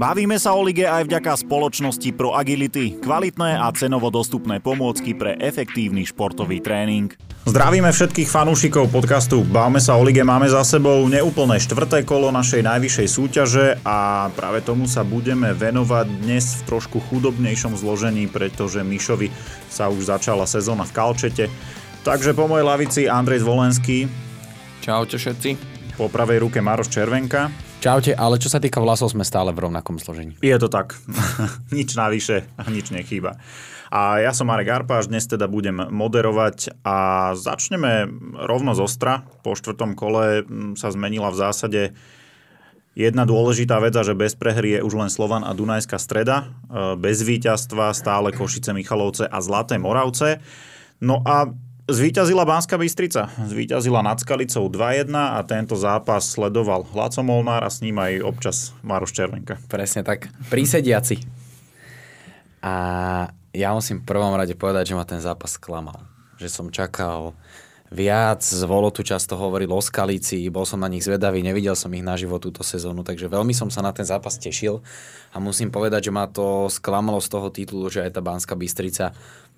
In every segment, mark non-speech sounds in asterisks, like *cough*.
Bavíme sa o lige aj vďaka spoločnosti Pro Agility, kvalitné a cenovo dostupné pomôcky pre efektívny športový tréning. Zdravíme všetkých fanúšikov podcastu Bavme sa o lige. Máme za sebou neúplné štvrté kolo našej najvyššej súťaže a práve tomu sa budeme venovať dnes v trošku chudobnejšom zložení, pretože Mišovi sa už začala sezóna v Kalčete. Takže po mojej lavici Andrej Zvolenský. Čaute všetci. Po pravej ruke Maroš Červenka. Čaute, ale čo sa týka vlasov, sme stále v rovnakom zložení. Je to tak. *laughs* nič navyše nič nechýba. A ja som Marek Arpáš, dnes teda budem moderovať a začneme rovno z ostra. Po štvrtom kole mm, sa zmenila v zásade Jedna dôležitá vec, že bez prehry je už len Slovan a Dunajská streda. E, bez víťazstva stále Košice, Michalovce a Zlaté Moravce. No a Zvíťazila Banská Bystrica. Zvíťazila nad Skalicou 2-1 a tento zápas sledoval Hlaco Molnár a s ním aj občas Maroš Červenka. Presne tak. Prísediaci. A ja musím v prvom rade povedať, že ma ten zápas klamal. Že som čakal viac. Zvolo tu často hovoril o Skalici, bol som na nich zvedavý, nevidel som ich naživo túto sezónu, takže veľmi som sa na ten zápas tešil a musím povedať, že ma to sklamalo z toho titulu, že aj tá Banská Bystrica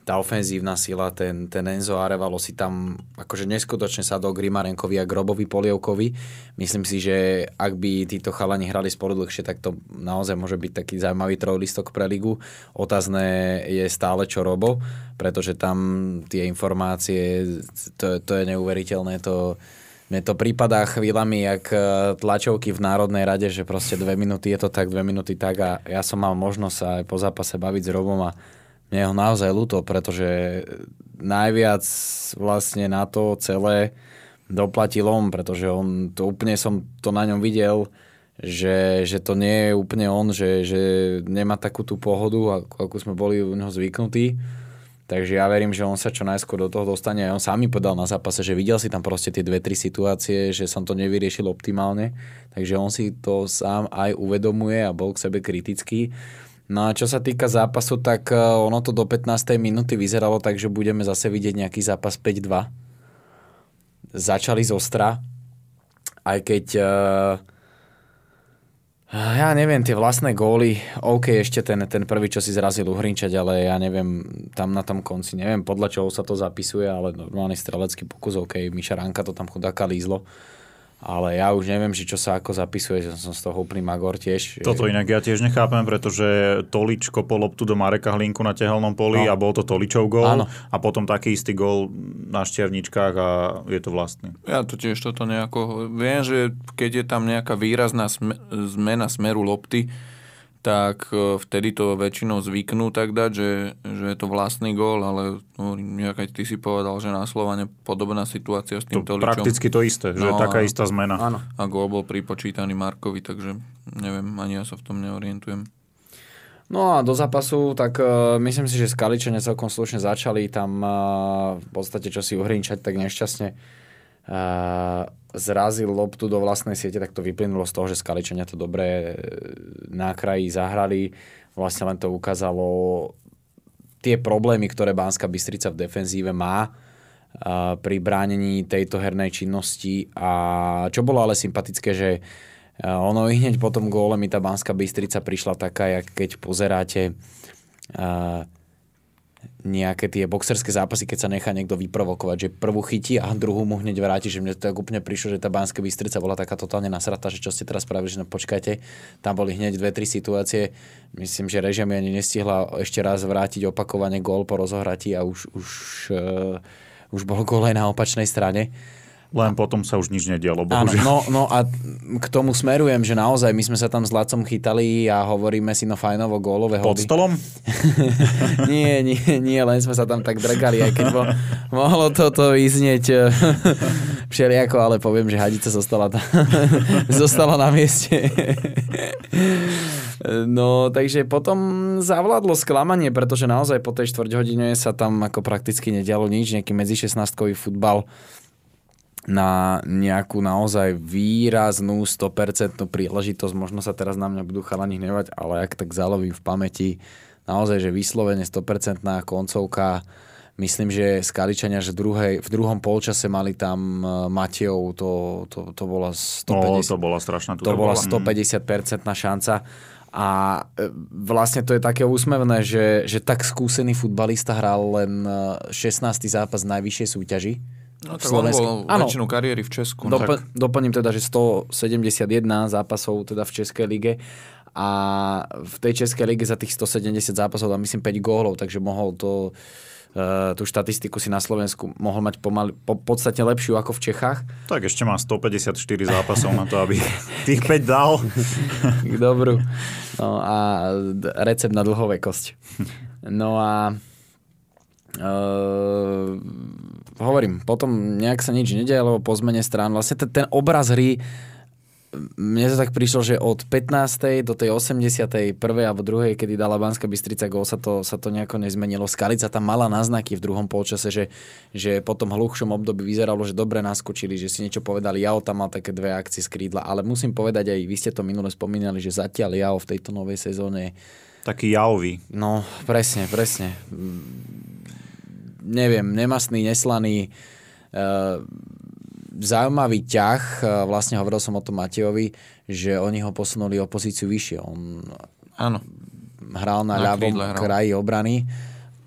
tá ofenzívna sila, ten, ten Enzo Arevalo si tam akože neskutočne sadol Grimarenkovi a Grobovi Polievkovi. Myslím si, že ak by títo chalani hrali spolu dlhšie, tak to naozaj môže byť taký zaujímavý trojlistok pre ligu. Otázne je stále čo Robo, pretože tam tie informácie, to, to je neuveriteľné, to, mne to prípadá chvíľami jak e, tlačovky v Národnej rade, že proste dve minúty je to tak, dve minúty tak a ja som mal možnosť sa aj po zápase baviť s Robom a mne ho naozaj ľúto, pretože najviac vlastne na to celé doplatil on, pretože on, to úplne som to na ňom videl, že, že to nie je úplne on, že, že nemá takú tú pohodu, ako, ako sme boli u neho zvyknutí. Takže ja verím, že on sa čo najskôr do toho dostane. A on sám mi povedal na zápase, že videl si tam proste tie dve, tri situácie, že som to nevyriešil optimálne. Takže on si to sám aj uvedomuje a bol k sebe kritický. No a čo sa týka zápasu, tak e, ono to do 15. minúty vyzeralo tak, že budeme zase vidieť nejaký zápas 5-2. Začali z ostra, aj keď uh, ja neviem, tie vlastné góly, OK, ešte ten, ten prvý, čo si zrazil uhrinčať, ale ja neviem, tam na tom konci, neviem podľa čoho sa to zapisuje, ale normálny strelecký pokus, OK, Miša Ranka to tam chudáka lízlo ale ja už neviem, či čo sa ako zapisuje, že som z toho úplný magor tiež. Toto inak ja tiež nechápem, pretože Tolič kopol loptu do Mareka Hlinku na tehelnom poli no. a bol to Toličov gól Áno. a potom taký istý gól na Šťerničkách a je to vlastný. Ja to tiež toto nejako... Viem, že keď je tam nejaká výrazná zmena smeru lopty, tak e, vtedy to väčšinou zvyknú tak dať, že, že je to vlastný gól, ale no, aj ty si povedal, že na Slovane podobná situácia s tým to Toličom. Prakticky to isté, že no, je taká istá zmena. Áno. A gól bol pripočítaný Markovi, takže neviem, ani ja sa v tom neorientujem. No a do zápasu, tak uh, myslím si, že Skaličania celkom slušne začali tam uh, v podstate čo si uhrinčať tak nešťastne uh, zrazil loptu do vlastnej siete, tak to vyplynulo z toho, že Skaličania to dobre e, na kraji zahrali. Vlastne len to ukázalo tie problémy, ktoré Banská Bystrica v defenzíve má pri bránení tejto hernej činnosti. A čo bolo ale sympatické, že e, ono i hneď po tom góle mi tá Banská Bystrica prišla taká, jak keď pozeráte uh, nejaké tie boxerské zápasy, keď sa nechá niekto vyprovokovať, že prvú chytí a druhú mu hneď vráti, že mne to tak úplne prišlo, že tá Banská Bystrica bola taká totálne nasratá, že čo ste teraz spravili, že no počkajte, tam boli hneď dve, tri situácie. Myslím, že režim ani nestihla ešte raz vrátiť opakovane gól po rozohratí a už, už, uh, už bol gól aj na opačnej strane. Len potom sa už nič nedialo, bohužiaľ. Áno, no, no a k tomu smerujem, že naozaj my sme sa tam s Lacom chytali a hovoríme si no fajnovo gólové. Pod stolom? *laughs* nie, nie, nie, len sme sa tam tak drgali, aj keď bo, mohlo toto vyznieť eh, *laughs* všelijako, ale poviem, že hadica zostala, tam, *laughs* zostala na mieste. No, takže potom zavládlo sklamanie, pretože naozaj po tej štvrť hodine sa tam ako prakticky nedialo nič, nejaký medzi 16 futbal na nejakú naozaj výraznú 100% príležitosť. Možno sa teraz na mňa budú chalani hnevať, ale ak tak zalovím v pamäti, naozaj, že vyslovene 100% koncovka. Myslím, že Skaličania, že druhej, v druhom polčase mali tam e, Matejov, to, to, to bola 150, no, to bola strašná To bola 150% šanca A e, vlastne to je také úsmevné, že, že tak skúsený futbalista hral len 16. zápas najvyššej súťaži. No tak on bol ano, väčšinu kariéry v Česku. No Dop- Doplním teda, že 171 zápasov teda v Českej lige a v tej Českej lige za tých 170 zápasov dal myslím 5 gólov, takže mohol to Uh, tú štatistiku si na Slovensku mohol mať pomaly, po, podstatne lepšiu ako v Čechách. Tak ešte má 154 zápasov na to, aby *laughs* tých 5 dal. *laughs* Dobrú. No a recept na dlhovekosť. No a uh, hovorím, potom nejak sa nič nedie, lebo po zmene strán vlastne ten, ten obraz hry mne to tak prišlo, že od 15. do tej 81. alebo druhej, kedy dala Banská Bystrica gol, sa to, sa to nejako nezmenilo. Skalica tam mala náznaky v druhom polčase, že, že po tom hluchšom období vyzeralo, že dobre naskočili, že si niečo povedali. Jao tam mal také dve akcie z krídla, ale musím povedať aj, vy ste to minule spomínali, že zatiaľ Jao v tejto novej sezóne taký jaový. No, presne, presne. Neviem, nemastný, neslaný. Uh, zaujímavý ťah, e, vlastne hovoril som o tom Matejovi, že oni ho posunuli o pozíciu vyššie. On Áno. hral na, na ľavom kraji obrany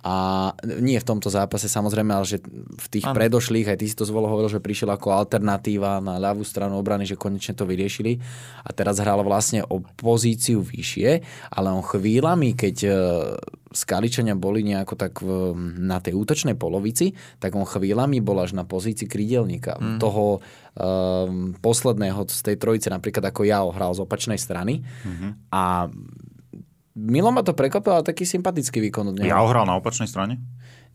a nie v tomto zápase samozrejme, ale že v tých ano. predošlých, aj ty si to zvolo hovoril, že prišiel ako alternatíva na ľavú stranu obrany, že konečne to vyriešili. A teraz hral vlastne o pozíciu vyššie, ale on chvíľami, keď e, Skaličania boli nejako tak v, na tej útočnej polovici, tak on chvíľami bol až na pozícii krydelníka. Mm. Toho um, posledného z tej trojice, napríklad ako ja hral z opačnej strany. Mm-hmm. A Milo ma to prekvapilo, ale taký sympatický výkon od neho. Ja ohral na opačnej strane?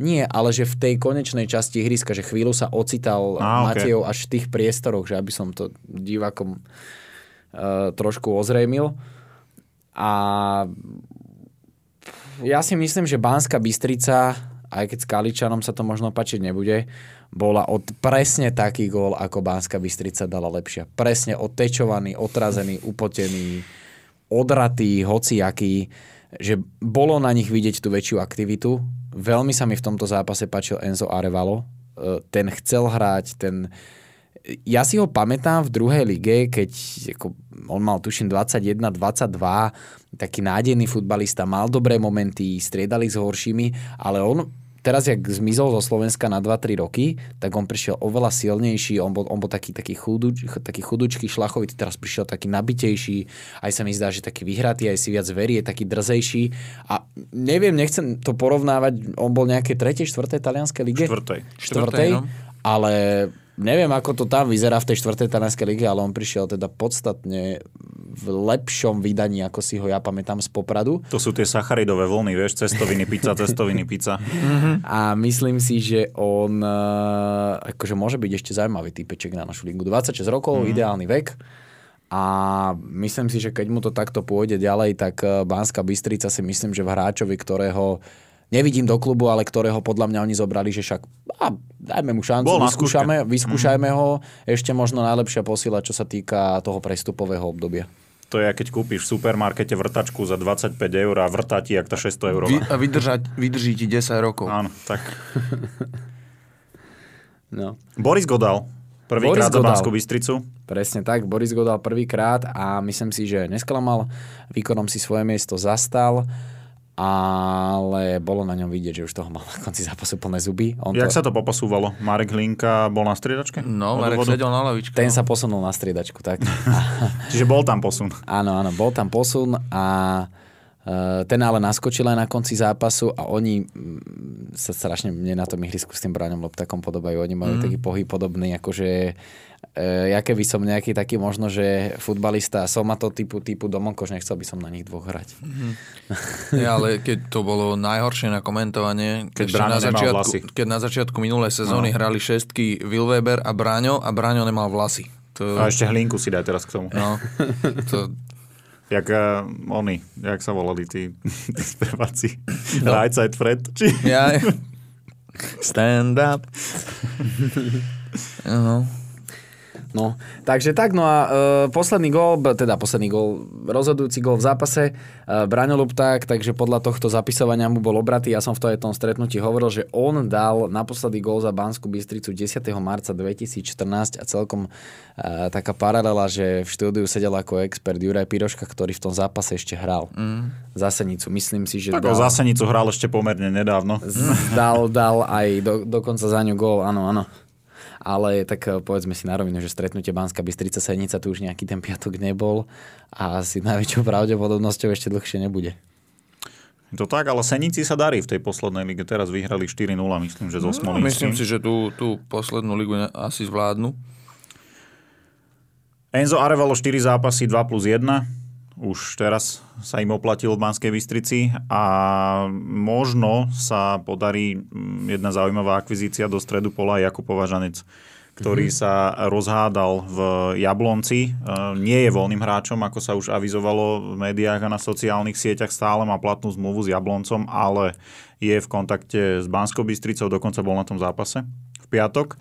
Nie, ale že v tej konečnej časti ihriska, že chvíľu sa ocital ah, Matejov okay. až v tých priestoroch, že aby som to divákom uh, trošku ozrejmil. A ja si myslím, že Bánska Bystrica, aj keď s Kaličanom sa to možno pačiť nebude, bola od presne taký gól, ako Bánska Bystrica dala lepšia. Presne odtečovaný, otrazený, upotený odratý, hociaký, že bolo na nich vidieť tú väčšiu aktivitu. Veľmi sa mi v tomto zápase páčil Enzo Arevalo. E, ten chcel hrať, ten... Ja si ho pamätám v druhej lige, keď ako, on mal tuším 21-22, taký nádejný futbalista, mal dobré momenty, striedali s horšími, ale on teraz, jak zmizol zo Slovenska na 2-3 roky, tak on prišiel oveľa silnejší, on bol, on bol taký, taký, chuduč, taký chudučký, šlachovitý, teraz prišiel taký nabitejší, aj sa mi zdá, že taký vyhratý, aj si viac verí, je taký drzejší. A neviem, nechcem to porovnávať, on bol nejaké 3. 4. talianskej lige? 4. 4. 4. No. Ale neviem, ako to tam vyzerá v tej 4. talianskej lige, ale on prišiel teda podstatne v lepšom vydaní, ako si ho ja pamätám z Popradu. To sú tie sacharidové vlny, vieš, cestoviny pizza, cestoviny pizza. A myslím si, že on eh, akože môže byť ešte zaujímavý typeček na našu ligu. 26 rokov, mm. ideálny vek. A myslím si, že keď mu to takto pôjde ďalej, tak eh, Banská Bystrica si myslím, že v hráčovi, ktorého nevidím do klubu, ale ktorého podľa mňa oni zobrali, že však a, dajme mu šancu, vyskúšame, vyskúšajme mm. ho. Ešte možno najlepšia posila, čo sa týka toho prestupového obdobia. To je, keď kúpiš v supermarkete vrtačku za 25 eur a vrtá ti, jak tá 600 eur. Vy, a vydržať, vydrží ti 10 rokov. Áno, tak. *laughs* no. Boris Godal, prvýkrát za Banskú Bystricu. Presne tak, Boris Godal prvýkrát a myslím si, že nesklamal, výkonom si svoje miesto zastal ale bolo na ňom vidieť, že už toho mal na konci zápasu plné zuby. On Jak to... sa to poposúvalo? Marek Hlinka bol na striedačke? No, Marek sedel na lavičke. Ten no. sa posunul na striedačku, tak. *laughs* Čiže bol tam posun. Áno, áno, bol tam posun a e, ten ale naskočil aj na konci zápasu a oni mm, sa strašne mne na tom ihrisku s tým Braňom Loptakom podobajú. Oni majú mm. taký pohyb podobný, akože ja keby som nejaký taký možno, že futbalista som to typu, typu Domonkoš, nechcel by som na nich dvoch hrať. Mm-hmm. ja, ale keď to bolo najhoršie na komentovanie, keď, na začiatku, keď na začiatku minulé sezóny no. hrali šestky Will Weber a Bráňo a Bráňo nemal vlasy. To... A ešte hlinku si daj teraz k tomu. No, to... Jak uh, oni, jak sa volali tí, *laughs* tí speváci. No. Right side Fred. Či... Ja, *laughs* stand up. uh-huh. No, takže tak, no a uh, posledný gól, teda posledný gól, rozhodujúci gól v zápase, uh, Braňo Lupták, takže podľa tohto zapisovania mu bol obratý. Ja som v tom stretnutí hovoril, že on dal naposledy gól za Banskú Bystricu 10. marca 2014 a celkom uh, taká paralela, že v štúdiu sedel ako expert Juraj Piroška, ktorý v tom zápase ešte hral. Mm. Za Senicu. Myslím si, že... Tak dal, za Senicu hral ešte pomerne nedávno. Dal, dal aj do, dokonca za ňu gól, áno, áno ale tak eh, povedzme si na rovinu, že stretnutie Banská Bystrica Senica tu už nejaký ten piatok nebol a asi *laughs* najväčšou pravdepodobnosťou ešte dlhšie nebude. To tak, ale Senici sa darí v tej poslednej lige. Teraz vyhrali 4-0, myslím, že zo no, Myslím si, že tú, tú poslednú ligu asi zvládnu. Enzo Arevalo 4 zápasy 2 plus 1 už teraz sa im oplatil v Banskej Bystrici a možno sa podarí mm, jedna zaujímavá akvizícia do stredu pola Jakub Považanec, ktorý mm-hmm. sa rozhádal v Jablonci. E, nie je voľným hráčom, ako sa už avizovalo v médiách a na sociálnych sieťach. Stále má platnú zmluvu s Jabloncom, ale je v kontakte s Banskou Bystricou, dokonca bol na tom zápase v piatok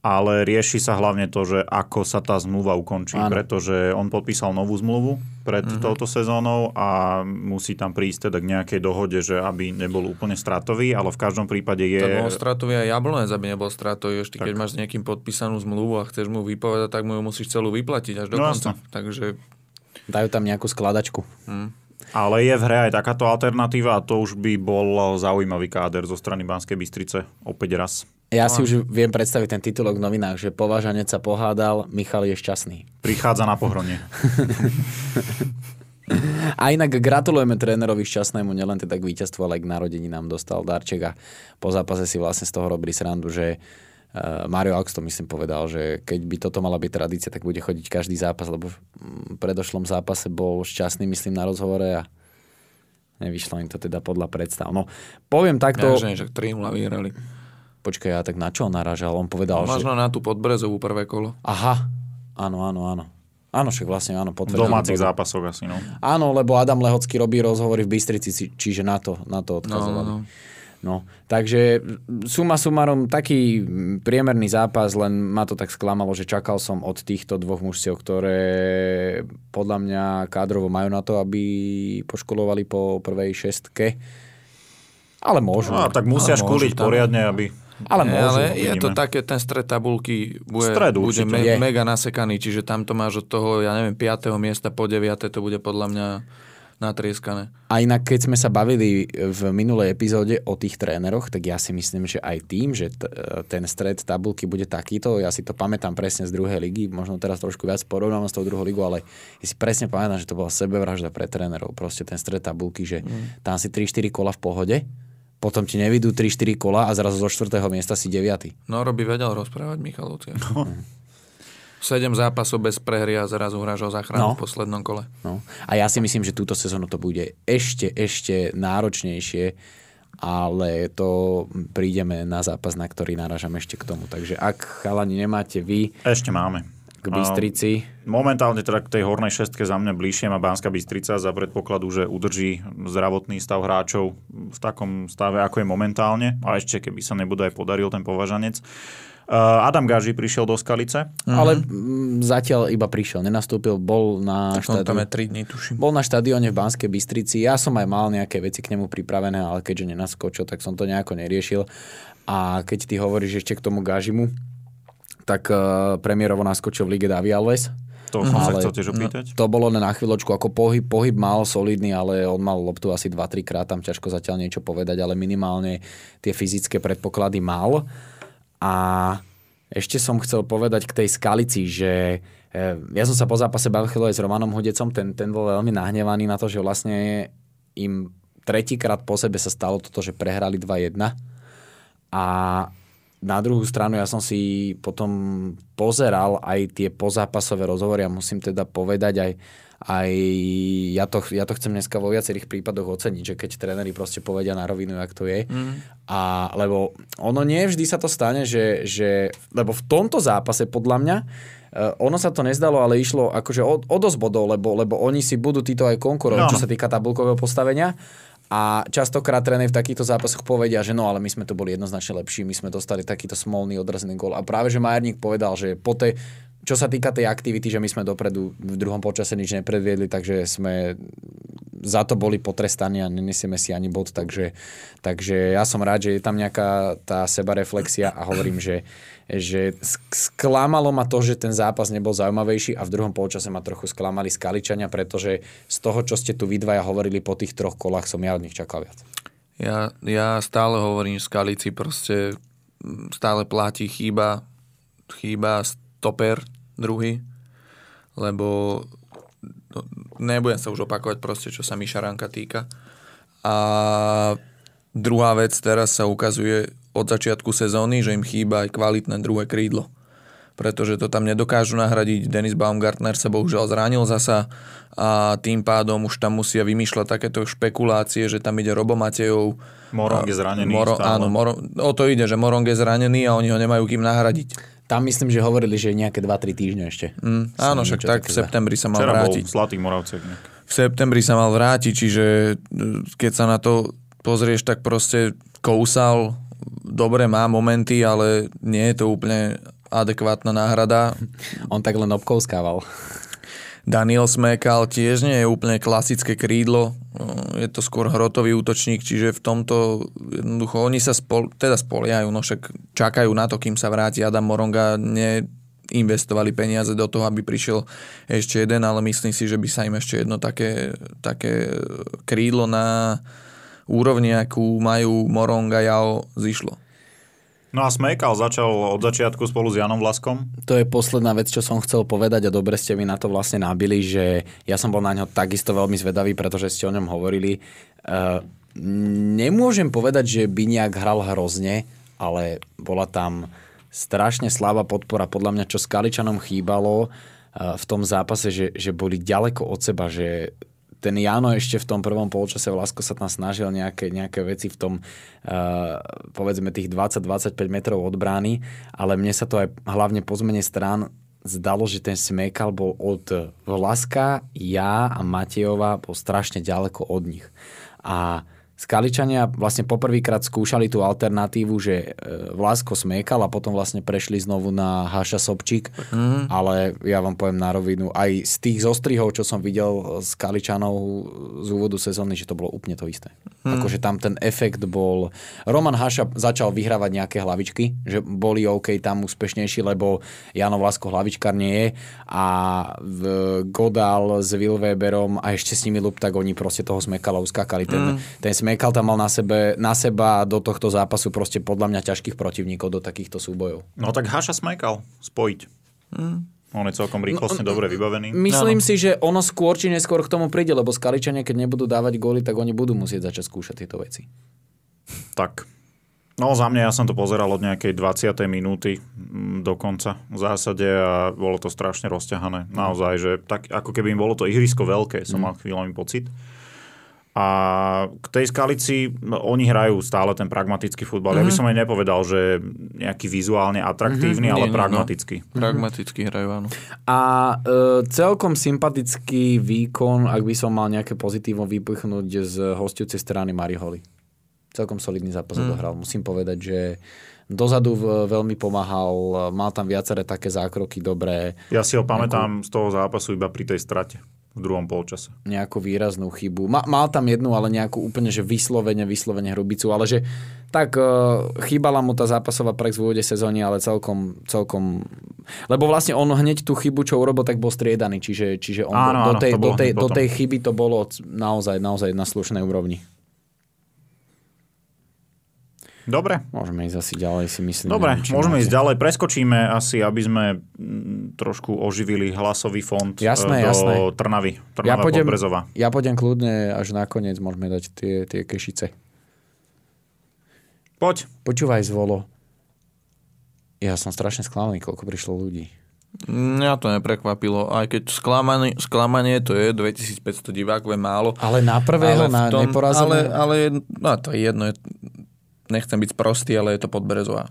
ale rieši sa hlavne to, že ako sa tá zmluva ukončí, Áno. pretože on podpísal novú zmluvu pred mm-hmm. touto sezónou a musí tam prísť teda k nejakej dohode, že aby nebol úplne stratový, ale v každom prípade je... To bol stratový aj Jablonec, aby nebol stratový. Ešte keď máš s niekým podpísanú zmluvu a chceš mu vypovedať, tak mu ju musíš celú vyplatiť až do no, konca. Takže... Dajú tam nejakú skladačku. Mm. Ale je v hre aj takáto alternatíva a to už by bol zaujímavý káder zo strany Banskej Bystrice opäť raz. Ja si už viem predstaviť ten titulok v novinách, že považanec sa pohádal, Michal je šťastný. Prichádza na pohronie. *laughs* A inak gratulujeme trénerovi šťastnému, nielen teda k víťazstvu, ale aj k narodení nám dostal darček a po zápase si vlastne z toho robili srandu, že uh, Mario Aux to myslím povedal, že keď by toto mala byť tradícia, tak bude chodiť každý zápas, lebo v predošlom zápase bol šťastný, myslím, na rozhovore a nevyšlo im to teda podľa predstav. No, poviem takto... Ja, že 3 vyhrali. Počkaj, ja tak na čo on naražal? On povedal, no, Možno že... na tú podbrezovú prvé kolo. Aha, áno, áno, áno. Áno, však vlastne áno, potvrdil. V domácich zápasoch asi, no. Áno, lebo Adam Lehocký robí rozhovory v Bystrici, čiže na to, na to odkazovali. No, no. No, takže suma sumarom taký priemerný zápas, len ma to tak sklamalo, že čakal som od týchto dvoch mužstiev, ktoré podľa mňa kádrovo majú na to, aby poškolovali po prvej šestke. Ale môžu. No, tak musia škúliť poriadne, aby ale, môžu, ale je to také, ten stred tabulky bude, Stred bude me, mega nasekaný, čiže tam to máš od toho, ja neviem, 5. miesta po 9. to bude podľa mňa natrieskané. A inak, keď sme sa bavili v minulej epizóde o tých tréneroch, tak ja si myslím, že aj tým, že t- ten stred tabulky bude takýto, ja si to pamätám presne z druhej ligy, možno teraz trošku viac porovnám s tou druhou ligu, ale ja si presne pamätám, že to bola sebevražda pre trénerov. Proste ten stred tabulky, že mm. tam si 3-4 kola v pohode, potom ti nevidú 3-4 kola a zrazu zo 4. miesta si 9. No, Roby vedel rozprávať Michal No. 7 zápasov bez prehry a zrazu hráš o záchranu no. v poslednom kole. No. A ja si myslím, že túto sezónu to bude ešte, ešte náročnejšie, ale to prídeme na zápas, na ktorý narážam ešte k tomu. Takže ak chalani nemáte vy... Ešte máme k Bystrici? Momentálne teda k tej hornej šestke za mňa bližšie má Banská Bystrica za predpokladu, že udrží zdravotný stav hráčov v takom stave, ako je momentálne. A ešte keby sa nebude aj podaril ten považanec. Uh, Adam Gaži prišiel do Skalice. Mm-hmm. Ale zatiaľ iba prišiel, nenastúpil, bol na štadióne. 3 dní, tuším. Bol na štadióne v Banskej Bystrici. Ja som aj mal nejaké veci k nemu pripravené, ale keďže nenaskočil, tak som to nejako neriešil. A keď ty hovoríš ešte k tomu Gažimu, tak uh, premiérovo naskočil v Lige Davi Alves. To som ale sa chcel tiež opýtať. To bolo na chvíľočku, ako pohyb, pohyb mal solidný, ale on mal loptu asi 2-3 krát, tam ťažko zatiaľ niečo povedať, ale minimálne tie fyzické predpoklady mal. A ešte som chcel povedať k tej skalici, že eh, ja som sa po zápase bavil aj s Romanom Hodecom, ten, ten bol veľmi nahnevaný na to, že vlastne im tretíkrát po sebe sa stalo toto, že prehrali 2-1 a na druhú stranu ja som si potom pozeral aj tie pozápasové rozhovory a musím teda povedať aj, aj ja to, ja to chcem dneska vo viacerých prípadoch oceniť, že keď tréneri proste povedia na rovinu, jak to je. Mm. A, lebo ono nie vždy sa to stane, že, že lebo v tomto zápase podľa mňa Uh, ono sa to nezdalo, ale išlo akože o, o dosť bodov, lebo, lebo oni si budú títo aj konkurovať, no. čo sa týka tabulkového postavenia. A častokrát tréner v takýchto zápasoch povedia, že no, ale my sme to boli jednoznačne lepší, my sme dostali takýto smolný odrazený gól. A práve, že Majerník povedal, že po tej, čo sa týka tej aktivity, že my sme dopredu v druhom počase nič nepredviedli, takže sme za to boli potrestaní a nenesieme si ani bod, takže, takže ja som rád, že je tam nejaká tá sebareflexia a hovorím, že, že sklamalo ma to, že ten zápas nebol zaujímavejší a v druhom polčase ma trochu sklamali skaličania, pretože z toho, čo ste tu vy dvaja hovorili po tých troch kolách, som ja od nich čakal viac. Ja, ja stále hovorím Skalici, proste stále platí chýba, chýba stoper druhý, lebo no, nebudem sa už opakovať proste, čo sa Miša týka. A druhá vec, teraz sa ukazuje od začiatku sezóny, že im chýba aj kvalitné druhé krídlo pretože to tam nedokážu nahradiť. Denis Baumgartner sa bohužiaľ zranil zasa a tým pádom už tam musia vymýšľať takéto špekulácie, že tam ide Robo Matejov. Morong je zranený. Moro, áno, Moro, o to ide, že Morong je zranený a oni ho nemajú kým nahradiť. Tam myslím, že hovorili, že nejaké 2-3 týždne ešte. Mm, áno, však tak v septembri sa mal Včera vrátiť. Bol v Zlatých Moravcech. V septembri sa mal vrátiť, čiže e, keď sa na to pozrieš, tak proste kousal, dobre má momenty, ale nie je to úplne adekvátna náhrada. *laughs* On tak len obkouskával. Daniel Smekal tiež nie je úplne klasické krídlo, je to skôr hrotový útočník, čiže v tomto jednoducho oni sa spol, teda spoliajú, no však čakajú na to, kým sa vráti Adam Moronga, ne, investovali peniaze do toho, aby prišiel ešte jeden, ale myslím si, že by sa im ešte jedno také, také krídlo na úrovni, akú majú Moronga Jao, zišlo. No a Smejkal začal od začiatku spolu s Janom Vlaskom. To je posledná vec, čo som chcel povedať a dobre ste mi na to vlastne nabili, že ja som bol na ňo takisto veľmi zvedavý, pretože ste o ňom hovorili. Uh, nemôžem povedať, že by nejak hral hrozne, ale bola tam strašne slabá podpora. Podľa mňa, čo s Kaličanom chýbalo uh, v tom zápase, že, že boli ďaleko od seba, že ten Jano ešte v tom prvom polčase Vlasko sa tam snažil nejaké, nejaké veci v tom uh, povedzme tých 20-25 metrov od brány, ale mne sa to aj hlavne po zmene strán zdalo, že ten smekal bol od Vlaska, ja a Matejova bol strašne ďaleko od nich. A Skaličania vlastne poprvýkrát skúšali tú alternatívu, že e, Vlásko smekal a potom vlastne prešli znovu na Haša Sobčík, mm-hmm. ale ja vám poviem na rovinu, aj z tých zostrihov, čo som videl z Kaličanov z úvodu sezóny, že to bolo úplne to isté. Mm. Akože tam ten efekt bol... Roman Haša začal vyhrávať nejaké hlavičky, že boli OK tam úspešnejší, lebo Jano Vlasko hlavičkár nie je a Godal s Wilweberom a ešte s nimi tak oni proste toho smekala uskakali. Ten, mm. ten Smekal tam mal na, sebe, na seba do tohto zápasu proste podľa mňa ťažkých protivníkov do takýchto súbojov. No tak Haša Smekal spojiť. Mm. On je celkom rýchlostne no, dobre vybavený. Myslím no, no. si, že ono skôr či neskôr k tomu príde, lebo Skaličania, keď nebudú dávať góly, tak oni budú musieť začať skúšať tieto veci. Tak. No za mňa ja som to pozeral od nejakej 20. minúty do konca v zásade a bolo to strašne rozťahané. Naozaj, že tak ako keby im bolo to ihrisko veľké, som mm. mal chvíľový pocit. A k tej skalici no, oni hrajú stále ten pragmatický futbal. Mm-hmm. Ja by mhm. som aj nepovedal, že nejaký vizuálne atraktívny, mm-hmm. ale nie, pragmatický. No. Pragmaticky hrajú, áno. A e, celkom sympatický výkon, ak by som mal nejaké pozitívo vypichnúť z hostujúcej strany Mariholi. Celkom solidný zápas mm. dohral. Musím povedať, že dozadu veľmi pomáhal, mal tam viaceré také zákroky dobré. Ja si ho pamätám z toho zápasu iba pri tej strate v druhom polčase. Nejakú výraznú chybu. Ma, mal tam jednu, ale nejakú úplne, že vyslovene, vyslovene hrubicu, ale že tak uh, chýbala mu tá zápasová prex v úvode sezóny, ale celkom, celkom... Lebo vlastne on hneď tú chybu, čo urobil, tak bol striedaný, čiže, čiže on áno, do, tej, áno, do, tej, do tej chyby to bolo naozaj, naozaj na slušnej úrovni. Dobre. Môžeme ísť asi ďalej, si myslím. Dobre, neviem, môžeme máte. ísť ďalej. Preskočíme asi, aby sme trošku oživili hlasový fond jasné, do jasné. Trnavy. Trnava ja pôjdem, Podbrezova. Ja pôjdem kľudne až nakoniec môžeme dať tie, tie kešice. Poď. Počúvaj, Zvolo. Ja som strašne sklamaný, koľko prišlo ľudí. Mňa to neprekvapilo, aj keď sklamanie, sklamanie to je 2500 divákov je málo. Ale na prvého, ale na tom, neporazené? Ale, ale no, to je jedno, nechcem byť sprostý, ale je to Podbrezová.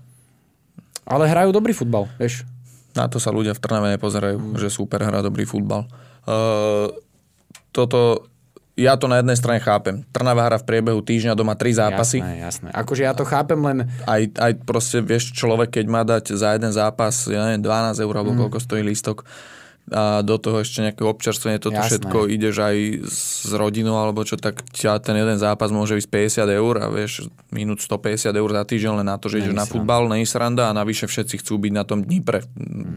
Ale hrajú dobrý futbal, vieš. Na to sa ľudia v Trnave nepozerajú, mm. že super hrá dobrý futbal. Uh, toto ja to na jednej strane chápem. Trnava hra v priebehu týždňa doma tri zápasy. Jasné, jasné. Akože ja to chápem, len... Aj, aj proste, vieš, človek, keď má dať za jeden zápas, ja neviem, 12 eur, alebo mm. koľko stojí lístok, a do toho ešte nejaké občerstvenie, toto Jasné. všetko ideš aj s rodinou alebo čo, tak ťa ten jeden zápas môže ísť 50 eur a vieš, minút 150 eur za týždeň len na to, že ideš na futbal, na sranda a navyše všetci chcú byť na tom dni pre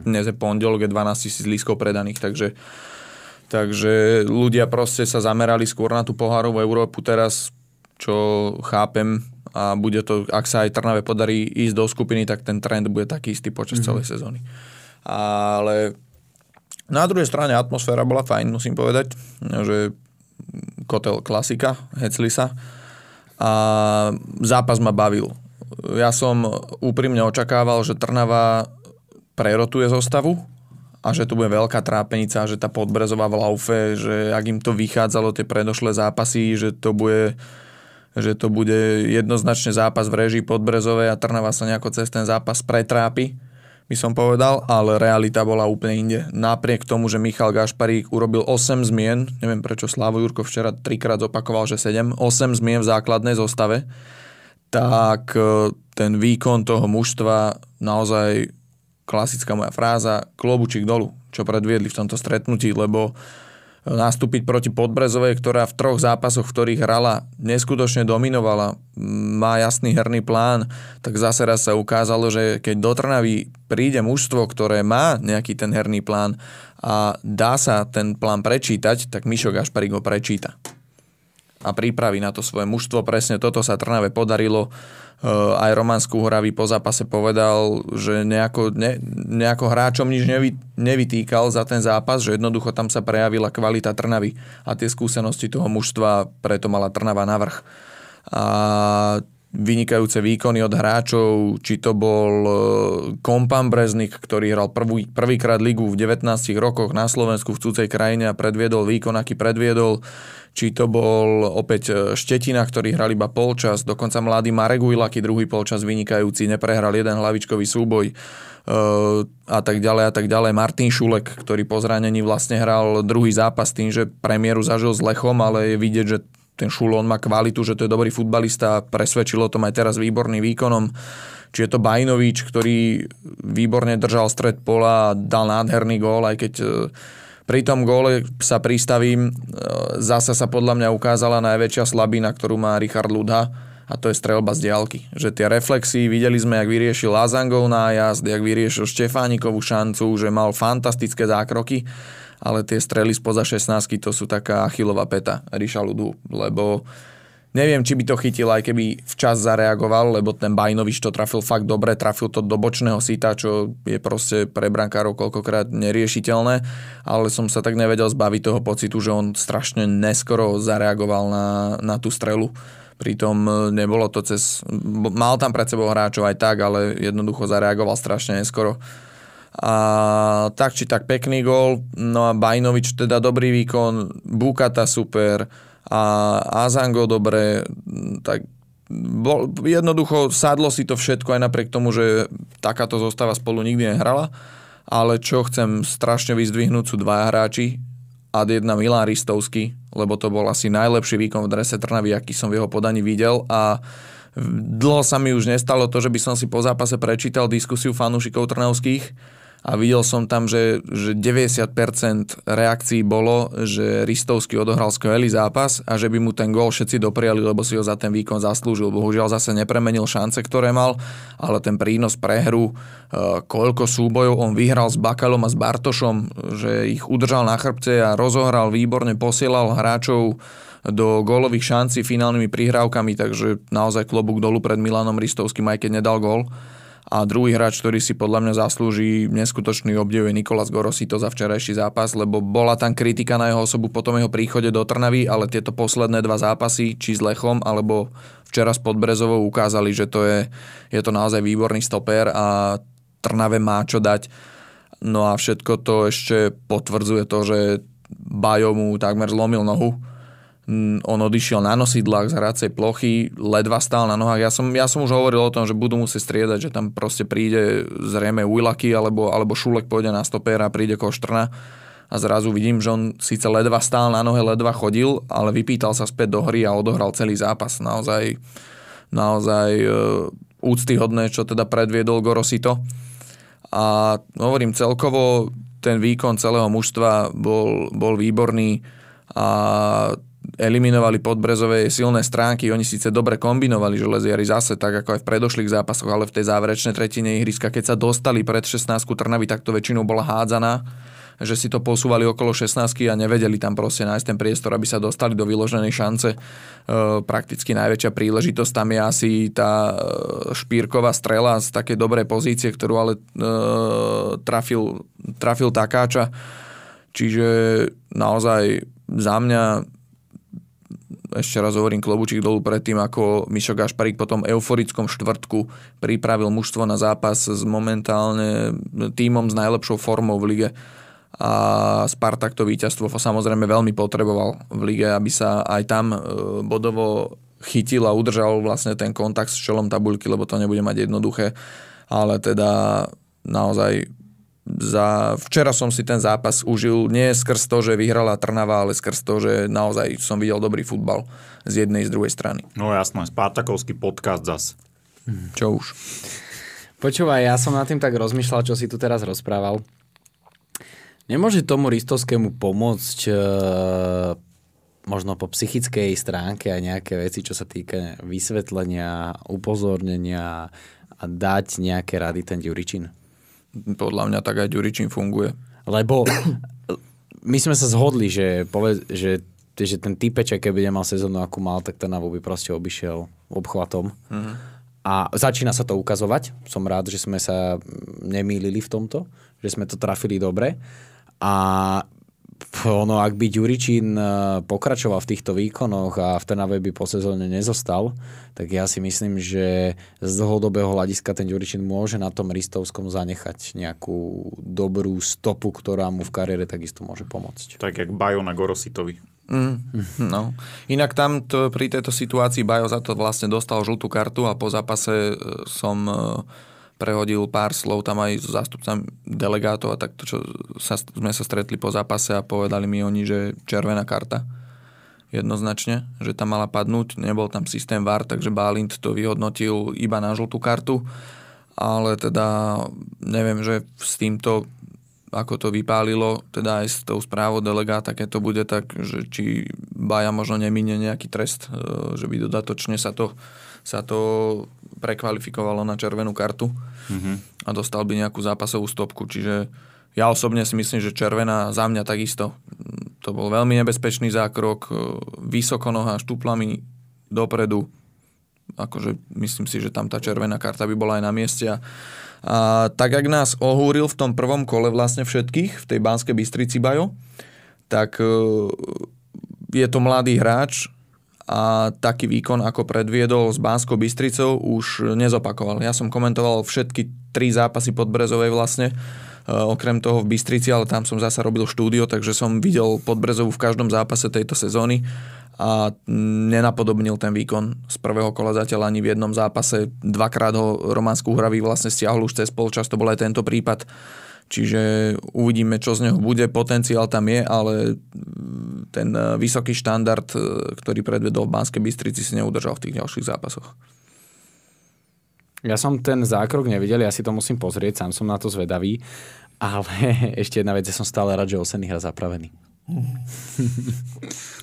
dnes je pondelok, je 12 tisíc lískov predaných, takže Takže ľudia proste sa zamerali skôr na tú pohárovú Európu teraz, čo chápem a bude to, ak sa aj Trnave podarí ísť do skupiny, tak ten trend bude taký istý počas mm-hmm. celej sezóny. Ale na druhej strane atmosféra bola fajn, musím povedať, že kotel klasika, hecli sa a zápas ma bavil. Ja som úprimne očakával, že Trnava prerotuje zostavu, a že to bude veľká trápenica, že tá podbrezová v laufe, že ak im to vychádzalo tie predošlé zápasy, že to bude že to bude jednoznačne zápas v režii Podbrezovej a Trnava sa nejako cez ten zápas pretrápi, by som povedal, ale realita bola úplne inde. Napriek tomu, že Michal Gašparík urobil 8 zmien, neviem prečo Slavo Jurko včera trikrát zopakoval, že 7, 8 zmien v základnej zostave, tak e, ten výkon toho mužstva naozaj klasická moja fráza, klobučík dolu, čo predviedli v tomto stretnutí, lebo nastúpiť proti Podbrezovej, ktorá v troch zápasoch, v ktorých hrala, neskutočne dominovala, má jasný herný plán, tak zase raz sa ukázalo, že keď do Trnavy príde mužstvo, ktoré má nejaký ten herný plán a dá sa ten plán prečítať, tak Mišo Gašparík ho prečíta a pripraví na to svoje mužstvo. Presne toto sa Trnave podarilo. Eh, aj Roman Skúhravý po zápase povedal, že nejako, ne, nejako hráčom nič nevy, nevytýkal za ten zápas, že jednoducho tam sa prejavila kvalita Trnavy a tie skúsenosti toho mužstva, preto mala Trnava navrh. A vynikajúce výkony od hráčov, či to bol eh, Kompan Breznik, ktorý hral prvý, prvýkrát ligu v 19 rokoch na Slovensku v cudzej krajine a predviedol výkon, aký predviedol či to bol opäť e, Štetina, ktorý hral iba polčas, dokonca mladý Marek Ujlaky, druhý polčas vynikajúci, neprehral jeden hlavičkový súboj e, a tak ďalej a tak ďalej. Martin Šulek, ktorý po zranení vlastne hral druhý zápas tým, že premiéru zažil s Lechom, ale je vidieť, že ten Šulon má kvalitu, že to je dobrý futbalista, presvedčilo to aj teraz výborným výkonom. Či je to Bajnovič, ktorý výborne držal stred pola a dal nádherný gól, aj keď e, pri tom góle sa pristavím, e, zasa sa podľa mňa ukázala najväčšia slabina, ktorú má Richard Ludha a to je strelba z diálky. Že tie reflexy, videli sme, jak vyriešil Lazangov nájazd, jak vyriešil Štefánikovú šancu, že mal fantastické zákroky, ale tie strely spoza 16 to sú taká achilová peta Ríša Ludu, lebo Neviem, či by to chytil, aj keby včas zareagoval, lebo ten Bajnovič to trafil fakt dobre, trafil to do bočného síta, čo je proste pre brankárov koľkokrát neriešiteľné, ale som sa tak nevedel zbaviť toho pocitu, že on strašne neskoro zareagoval na, na tú strelu. Pritom e, nebolo to cez... Mal tam pred sebou hráčov aj tak, ale jednoducho zareagoval strašne neskoro. A tak či tak pekný gól, no a Bajnovič teda dobrý výkon, Bukata super, a Azango dobre, tak bol, jednoducho sadlo si to všetko aj napriek tomu, že takáto zostava spolu nikdy nehrala, ale čo chcem strašne vyzdvihnúť sú dva hráči, a jedna Milan Ristovský, lebo to bol asi najlepší výkon v drese Trnavy, aký som v jeho podaní videl. A dlho sa mi už nestalo to, že by som si po zápase prečítal diskusiu fanúšikov trnavských, a videl som tam, že, že 90% reakcií bolo, že Ristovský odohral skvelý zápas a že by mu ten gól všetci dopriali, lebo si ho za ten výkon zaslúžil. Bohužiaľ zase nepremenil šance, ktoré mal, ale ten prínos prehru, e, koľko súbojov on vyhral s Bakalom a s Bartošom, že ich udržal na chrbce a rozohral výborne, posielal hráčov do gólových šancí finálnymi prihrávkami, takže naozaj klobúk dolu pred Milanom Ristovským, aj keď nedal gól. A druhý hráč, ktorý si podľa mňa zaslúži neskutočný obdiv je Nikolas Gorosito za včerajší zápas, lebo bola tam kritika na jeho osobu po tom jeho príchode do Trnavy, ale tieto posledné dva zápasy, či s Lechom, alebo včera s Podbrezovou ukázali, že to je, je to naozaj výborný stoper a Trnave má čo dať. No a všetko to ešte potvrdzuje to, že Bajo mu takmer zlomil nohu on odišiel na nosidlách z hracej plochy, ledva stál na nohách. Ja som, ja som už hovoril o tom, že budú musieť striedať, že tam proste príde zrejme Ujlaky alebo, alebo Šulek pôjde na stopéra a príde Koštrna a zrazu vidím, že on síce ledva stál na nohe, ledva chodil, ale vypýtal sa späť do hry a odohral celý zápas. Naozaj, naozaj e, úctyhodné, čo teda predviedol Gorosito. A hovorím celkovo, ten výkon celého mužstva bol, bol výborný a eliminovali podbrezové silné stránky. Oni síce dobre kombinovali železiari zase, tak ako aj v predošlých zápasoch, ale v tej záverečnej tretine ihriska, keď sa dostali pred 16 Trnavy, tak to väčšinou bola hádzaná že si to posúvali okolo 16 a nevedeli tam proste nájsť ten priestor, aby sa dostali do vyloženej šance. E, prakticky najväčšia príležitosť tam je asi tá e, špírková strela z takej dobrej pozície, ktorú ale e, trafil, trafil Takáča. Čiže naozaj za mňa ešte raz hovorím klobučík dolu pred tým, ako Mišo Gašparík po tom euforickom štvrtku pripravil mužstvo na zápas s momentálne týmom s najlepšou formou v lige a Spartak to víťazstvo samozrejme veľmi potreboval v lige, aby sa aj tam e, bodovo chytil a udržal vlastne ten kontakt s čelom tabuľky, lebo to nebude mať jednoduché. Ale teda naozaj za, včera som si ten zápas užil nie skrz to, že vyhrala Trnava, ale skrz to, že naozaj som videl dobrý futbal z jednej z druhej strany. No jasné, Spartakovský podcast zas. Čo už. Počúvaj, ja som nad tým tak rozmýšľal, čo si tu teraz rozprával. Nemôže tomu Ristovskému pomôcť e, možno po psychickej stránke aj nejaké veci, čo sa týka vysvetlenia, upozornenia a dať nejaké rady ten Ďuričin? Podľa mňa tak aj Ďuričin funguje. Lebo my sme sa zhodli, že, poved, že, že ten typeček, keby nemal sezónu, akú mal, tak ten by proste obišiel obchvatom. Mm-hmm. A začína sa to ukazovať. Som rád, že sme sa nemýlili v tomto, že sme to trafili dobre. A ono, ak by Ďuričín e, pokračoval v týchto výkonoch a v Trnave by po sezóne nezostal, tak ja si myslím, že z dlhodobého hľadiska ten Ďuričín môže na tom Ristovskom zanechať nejakú dobrú stopu, ktorá mu v kariére takisto môže pomôcť. Tak jak Bajo na Gorositovi. Mm, no. Inak tam to, pri tejto situácii Bajo za to vlastne dostal žltú kartu a po zápase e, som e, prehodil pár slov tam aj s zástupcami delegátov a takto, čo sa, sme sa stretli po zápase a povedali mi oni, že červená karta. Jednoznačne, že tam mala padnúť, nebol tam systém VAR, takže Balint to vyhodnotil iba na žltú kartu, ale teda neviem, že s týmto ako to vypálilo, teda aj s tou správou delegáta, keď to bude tak, že či Baja možno nemine nejaký trest, e, že by dodatočne sa to, sa to prekvalifikovalo na červenú kartu mm-hmm. a dostal by nejakú zápasovú stopku. Čiže ja osobne si myslím, že červená za mňa takisto. To bol veľmi nebezpečný zákrok, e, vysoko noha štuplami dopredu. Akože myslím si, že tam tá červená karta by bola aj na mieste. A, a tak, ak nás ohúril v tom prvom kole vlastne všetkých, v tej Banskej Bystrici Bajo, tak e, je to mladý hráč, a taký výkon, ako predviedol s Bánskou Bystricou, už nezopakoval. Ja som komentoval všetky tri zápasy pod Brezovej vlastne, e, okrem toho v Bystrici, ale tam som zasa robil štúdio, takže som videl Podbrezovu v každom zápase tejto sezóny a nenapodobnil ten výkon z prvého kola zatiaľ ani v jednom zápase. Dvakrát ho Roman Skúhravý vlastne stiahol už cez polčas, to bol aj tento prípad. Čiže uvidíme, čo z neho bude. Potenciál tam je, ale ten e, vysoký štandard, e, ktorý predvedol v Banskej Bystrici, si neudržal v tých ďalších zápasoch. Ja som ten zákrok nevidel, ja si to musím pozrieť, sám som na to zvedavý, ale *laughs* ešte jedna vec, ja som stále rád, že Oseny hra zapravený.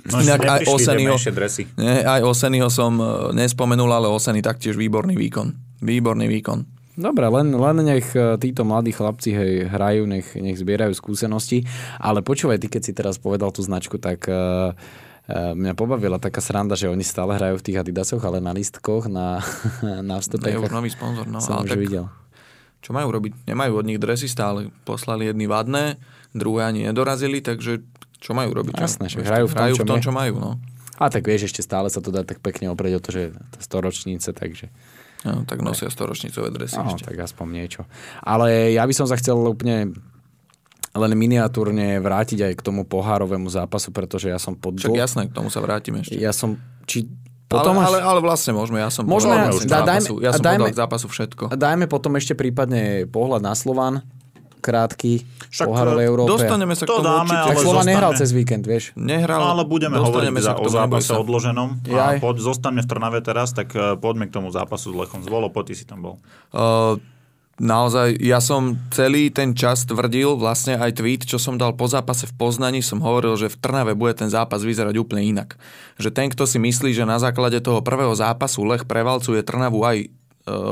No, Inak aj Osenyho, nie, aj Osenyho som e, nespomenul, ale Oseny taktiež výborný výkon. Výborný výkon. Dobre, len, len nech e, títo mladí chlapci hej, hrajú, nech, nech zbierajú skúsenosti. Ale počúvaj, ty keď si teraz povedal tú značku, tak uh, mňa pobavila taká sranda, že oni stále hrajú v tých Adidasoch, ale na listkoch, na, *laughs* na vstupe. Je už nový sponzor, no. Som už tak, videl. Čo majú robiť? Nemajú od nich dresy stále. Poslali jedny vadné, druhé ani nedorazili, takže čo majú robiť? Jasné, že hrajú v tom, hrajú čo, v tom čo majú. No. A tak vieš, ešte stále sa to dá tak pekne oprieť o to, že storočnice, takže... No, tak nosia storočnicové dresy no, ešte. tak aspoň niečo. Ale ja by som sa chcel úplne len miniatúrne vrátiť aj k tomu pohárovému zápasu, pretože ja som pod... Však jasné, k tomu sa vrátim ešte. Ja som... Či potom ale, ale, ale vlastne môžeme, ja som môžeme, dá, zápasu, dajme, ja som dajme, k zápasu všetko. Dajme potom ešte prípadne pohľad na Slovan, krátky Však, pohár v Európe. Dostaneme sa k To tomu dáme, určite. tak ale Slova nehral cez víkend, vieš. Nehral, No, ale budeme hovoriť dostaneme za, sa k o tomu, zápase sa. odloženom. Jaj. A poď, zostaňme v Trnave teraz, tak e, poďme k tomu zápasu s Lechom z Volo, poď ty si tam bol. Uh, naozaj, ja som celý ten čas tvrdil, vlastne aj tweet, čo som dal po zápase v Poznaní, som hovoril, že v Trnave bude ten zápas vyzerať úplne inak. Že ten, kto si myslí, že na základe toho prvého zápasu Lech prevalcuje Trnavu aj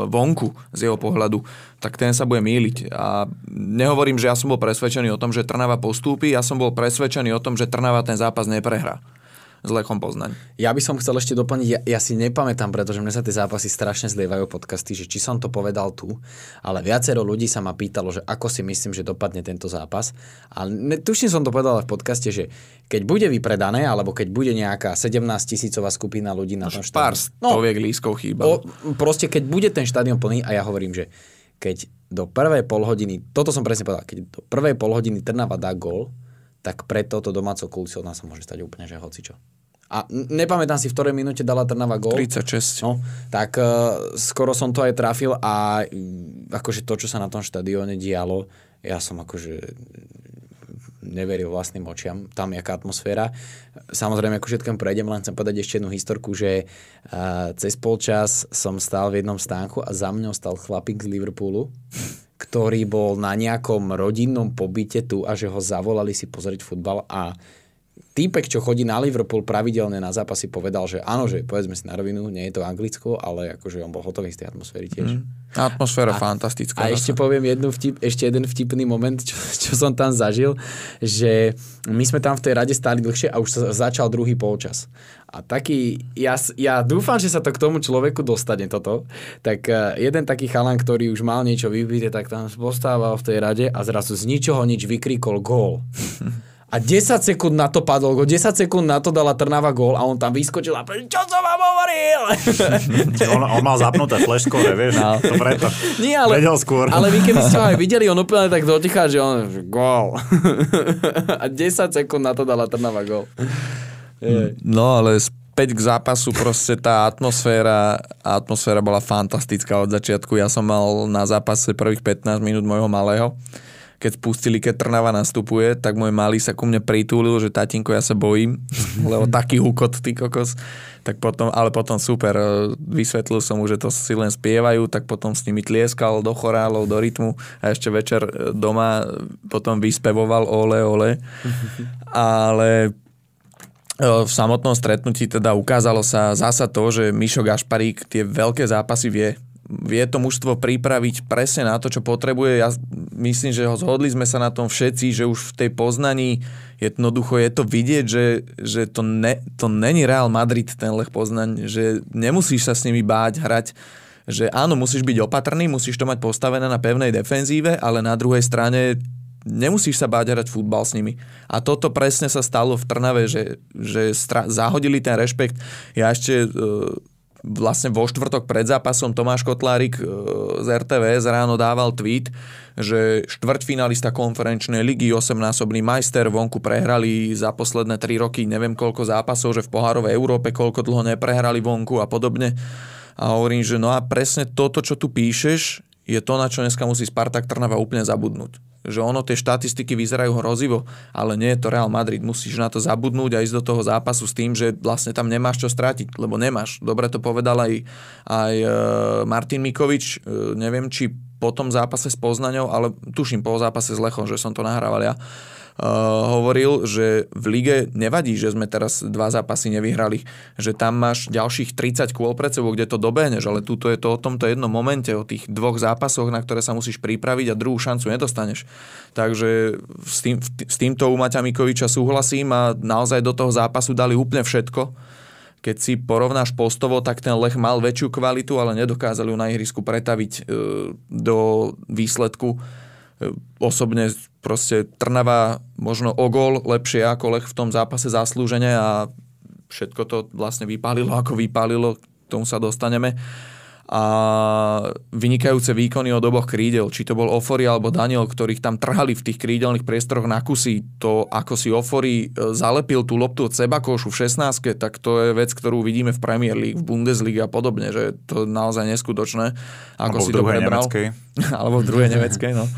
vonku z jeho pohľadu, tak ten sa bude míliť. A nehovorím, že ja som bol presvedčený o tom, že Trnava postúpi, ja som bol presvedčený o tom, že Trnava ten zápas neprehrá s Lechom Poznaň. Ja by som chcel ešte doplniť, ja, ja si nepamätám, pretože mne sa tie zápasy strašne zlievajú podcasty, že či som to povedal tu, ale viacero ľudí sa ma pýtalo, že ako si myslím, že dopadne tento zápas. A ne, tuším som to povedal v podcaste, že keď bude vypredané, alebo keď bude nejaká 17 tisícová skupina ľudí na tom Pár štadióne. stoviek lískov chýba. O, proste keď bude ten štadión plný a ja hovorím, že keď do prvej polhodiny, toto som presne povedal, keď do prvej polhodiny Trnava dá gól, tak pre toto domáco kulisou nás sa môže stať úplne, že hocičo. A nepamätám si, v ktorej minúte dala Trnava gól. 36. No, tak uh, skoro som to aj trafil a mm, akože to, čo sa na tom štadióne dialo, ja som akože neveril vlastným očiam, tam jaká atmosféra. Samozrejme, ako všetkom prejdem, len chcem povedať ešte jednu historku, že uh, cez polčas som stál v jednom stánku a za mňou stal chlapík z Liverpoolu, ktorý bol na nejakom rodinnom pobyte tu a že ho zavolali si pozrieť futbal a týpek, čo chodí na Liverpool pravidelne na zápasy, povedal, že áno, že povedzme si na rovinu, nie je to Anglicko, ale akože on bol hotový z tej atmosféry tiež. Mm. Atmosféra fantastická. A zasa. ešte poviem jednu vtip, ešte jeden vtipný moment, čo, čo som tam zažil, že my sme tam v tej rade stáli dlhšie a už sa začal druhý polčas. A taký, ja, ja dúfam, že sa to k tomu človeku dostane toto, tak eh, jeden taký chalan, ktorý už mal niečo vypité, tak tam postával v tej rade a zrazu z ničoho nič vykríkol gól. *laughs* A 10 sekúnd na to padol gól, 10 sekúnd na to dala Trnava gól a on tam vyskočil a povedal, čo som vám hovoril? *laughs* On, on mal zapnuté flashcore, vieš, No. to preto. Nie, ale, Vedel skôr. ale vy keby ste ho aj *laughs* videli, on úplne tak dotichá, že on, že gól. *laughs* A 10 sekúnd na to dala Trnava gól. No ale späť k zápasu, proste tá atmosféra, atmosféra bola fantastická od začiatku. Ja som mal na zápase prvých 15 minút môjho malého. Keď spustili, keď Trnava nastupuje, tak môj malý sa ku mne pritúlil, že tatinko, ja sa bojím, *laughs* lebo taký hukot, ty kokos. Tak potom, ale potom super, e, vysvetlil som mu, že to si len spievajú, tak potom s nimi tlieskal do chorálov, do rytmu a ešte večer e, doma potom vyspevoval ole, ole. *laughs* Ale v samotnom stretnutí teda ukázalo sa zasa to, že Mišo Gašparík tie veľké zápasy vie. Vie to mužstvo pripraviť presne na to, čo potrebuje. Ja myslím, že ho zhodli sme sa na tom všetci, že už v tej poznaní jednoducho je to vidieť, že, že to, ne, to není Real Madrid, ten Lech Poznaň, že nemusíš sa s nimi báť hrať že áno, musíš byť opatrný, musíš to mať postavené na pevnej defenzíve, ale na druhej strane nemusíš sa báť hrať futbal s nimi. A toto presne sa stalo v Trnave, že, že stra- zahodili ten rešpekt. Ja ešte e, vlastne vo štvrtok pred zápasom Tomáš Kotlárik e, z RTVS ráno dával tweet, že štvrťfinalista konferenčnej ligy, 8-násobný majster, vonku prehrali za posledné 3 roky neviem koľko zápasov, že v pohárovej Európe koľko dlho neprehrali vonku a podobne. A hovorím, že no a presne toto, čo tu píšeš, je to, na čo dneska musí Spartak Trnava úplne zabudnúť. Že ono, tie štatistiky vyzerajú hrozivo, ale nie je to Real Madrid. Musíš na to zabudnúť a ísť do toho zápasu s tým, že vlastne tam nemáš čo strátiť, lebo nemáš. Dobre to povedal aj, aj e, Martin Mikovič, e, neviem, či po tom zápase s Poznaňou, ale tuším po zápase s Lechom, že som to nahrával ja, hovoril, že v lige nevadí, že sme teraz dva zápasy nevyhrali, že tam máš ďalších 30 kôl pred sebou, kde to dobehneš, ale túto je to o tomto jednom momente, o tých dvoch zápasoch, na ktoré sa musíš pripraviť a druhú šancu nedostaneš. Takže s, tým, s týmto u Maťa Mikoviča súhlasím a naozaj do toho zápasu dali úplne všetko. Keď si porovnáš postovo, tak ten Lech mal väčšiu kvalitu, ale nedokázali ju na ihrisku pretaviť e, do výsledku osobne proste Trnava možno o gól lepšie ako Lech v tom zápase zaslúžene a všetko to vlastne vypálilo ako vypálilo, k tomu sa dostaneme. A vynikajúce výkony od oboch krídel, či to bol Ofori alebo Daniel, ktorých tam trhali v tých krídelných priestoroch na kusy, to ako si Ofori zalepil tú loptu od seba košu v 16 tak to je vec, ktorú vidíme v Premier League, v Bundesliga a podobne, že to je naozaj neskutočné. Ako Alebo si to prebral. nemeckej. *laughs* alebo v druhej nemeckej, no. *laughs*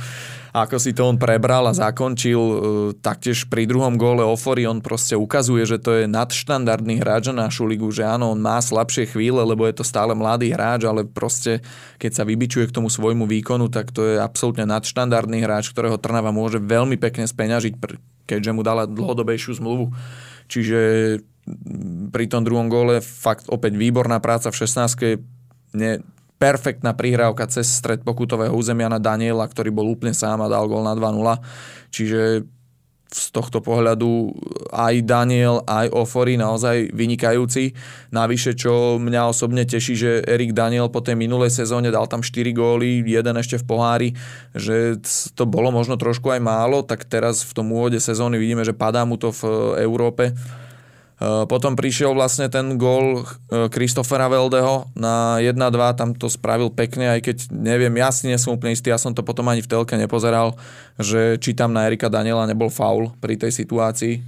ako si to on prebral a zakončil e, taktiež pri druhom góle Ofory, on proste ukazuje, že to je nadštandardný hráč na našu ligu, že áno, on má slabšie chvíle, lebo je to stále mladý hráč, ale proste keď sa vybičuje k tomu svojmu výkonu, tak to je absolútne nadštandardný hráč, ktorého Trnava môže veľmi pekne speňažiť, keďže mu dala dlhodobejšiu zmluvu. Čiže pri tom druhom góle fakt opäť výborná práca v 16 ne, perfektná prihrávka cez stred pokutového územia na Daniela, ktorý bol úplne sám a dal gól na 2-0. Čiže z tohto pohľadu aj Daniel, aj Ofori naozaj vynikajúci. Navyše, čo mňa osobne teší, že Erik Daniel po tej minulej sezóne dal tam 4 góly, jeden ešte v pohári, že to bolo možno trošku aj málo, tak teraz v tom úvode sezóny vidíme, že padá mu to v Európe potom prišiel vlastne ten gól Kristofera eh, Veldeho na 1-2, tam to spravil pekne, aj keď neviem, ja nie som úplne istý, ja som to potom ani v telke nepozeral, že či tam na Erika Daniela nebol faul pri tej situácii.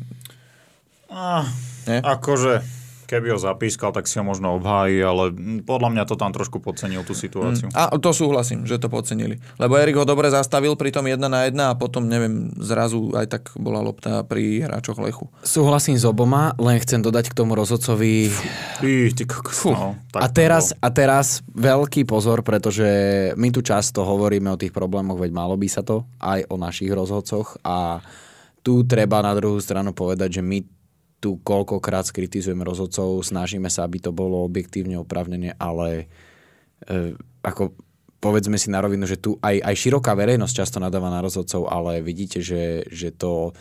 Ah, akože keby ho zapískal, tak si ho možno obhájí, ale podľa mňa to tam trošku podcenil tú situáciu. Mm. A to súhlasím, že to podcenili. Lebo Erik ho dobre zastavil pri tom 1 na 1 a potom, neviem, zrazu aj tak bola lopta pri hráčoch Lechu. Súhlasím s oboma, len chcem dodať k tomu rozhodcovi... Fí, ty kokos, no, a, teraz, a teraz veľký pozor, pretože my tu často hovoríme o tých problémoch, veď malo by sa to aj o našich rozhodcoch a tu treba na druhú stranu povedať, že my tu koľkokrát skritizujeme rozhodcov, snažíme sa, aby to bolo objektívne opravnené, ale e, ako povedzme si na rovinu, že tu aj, aj široká verejnosť často nadáva na rozhodcov, ale vidíte, že, že to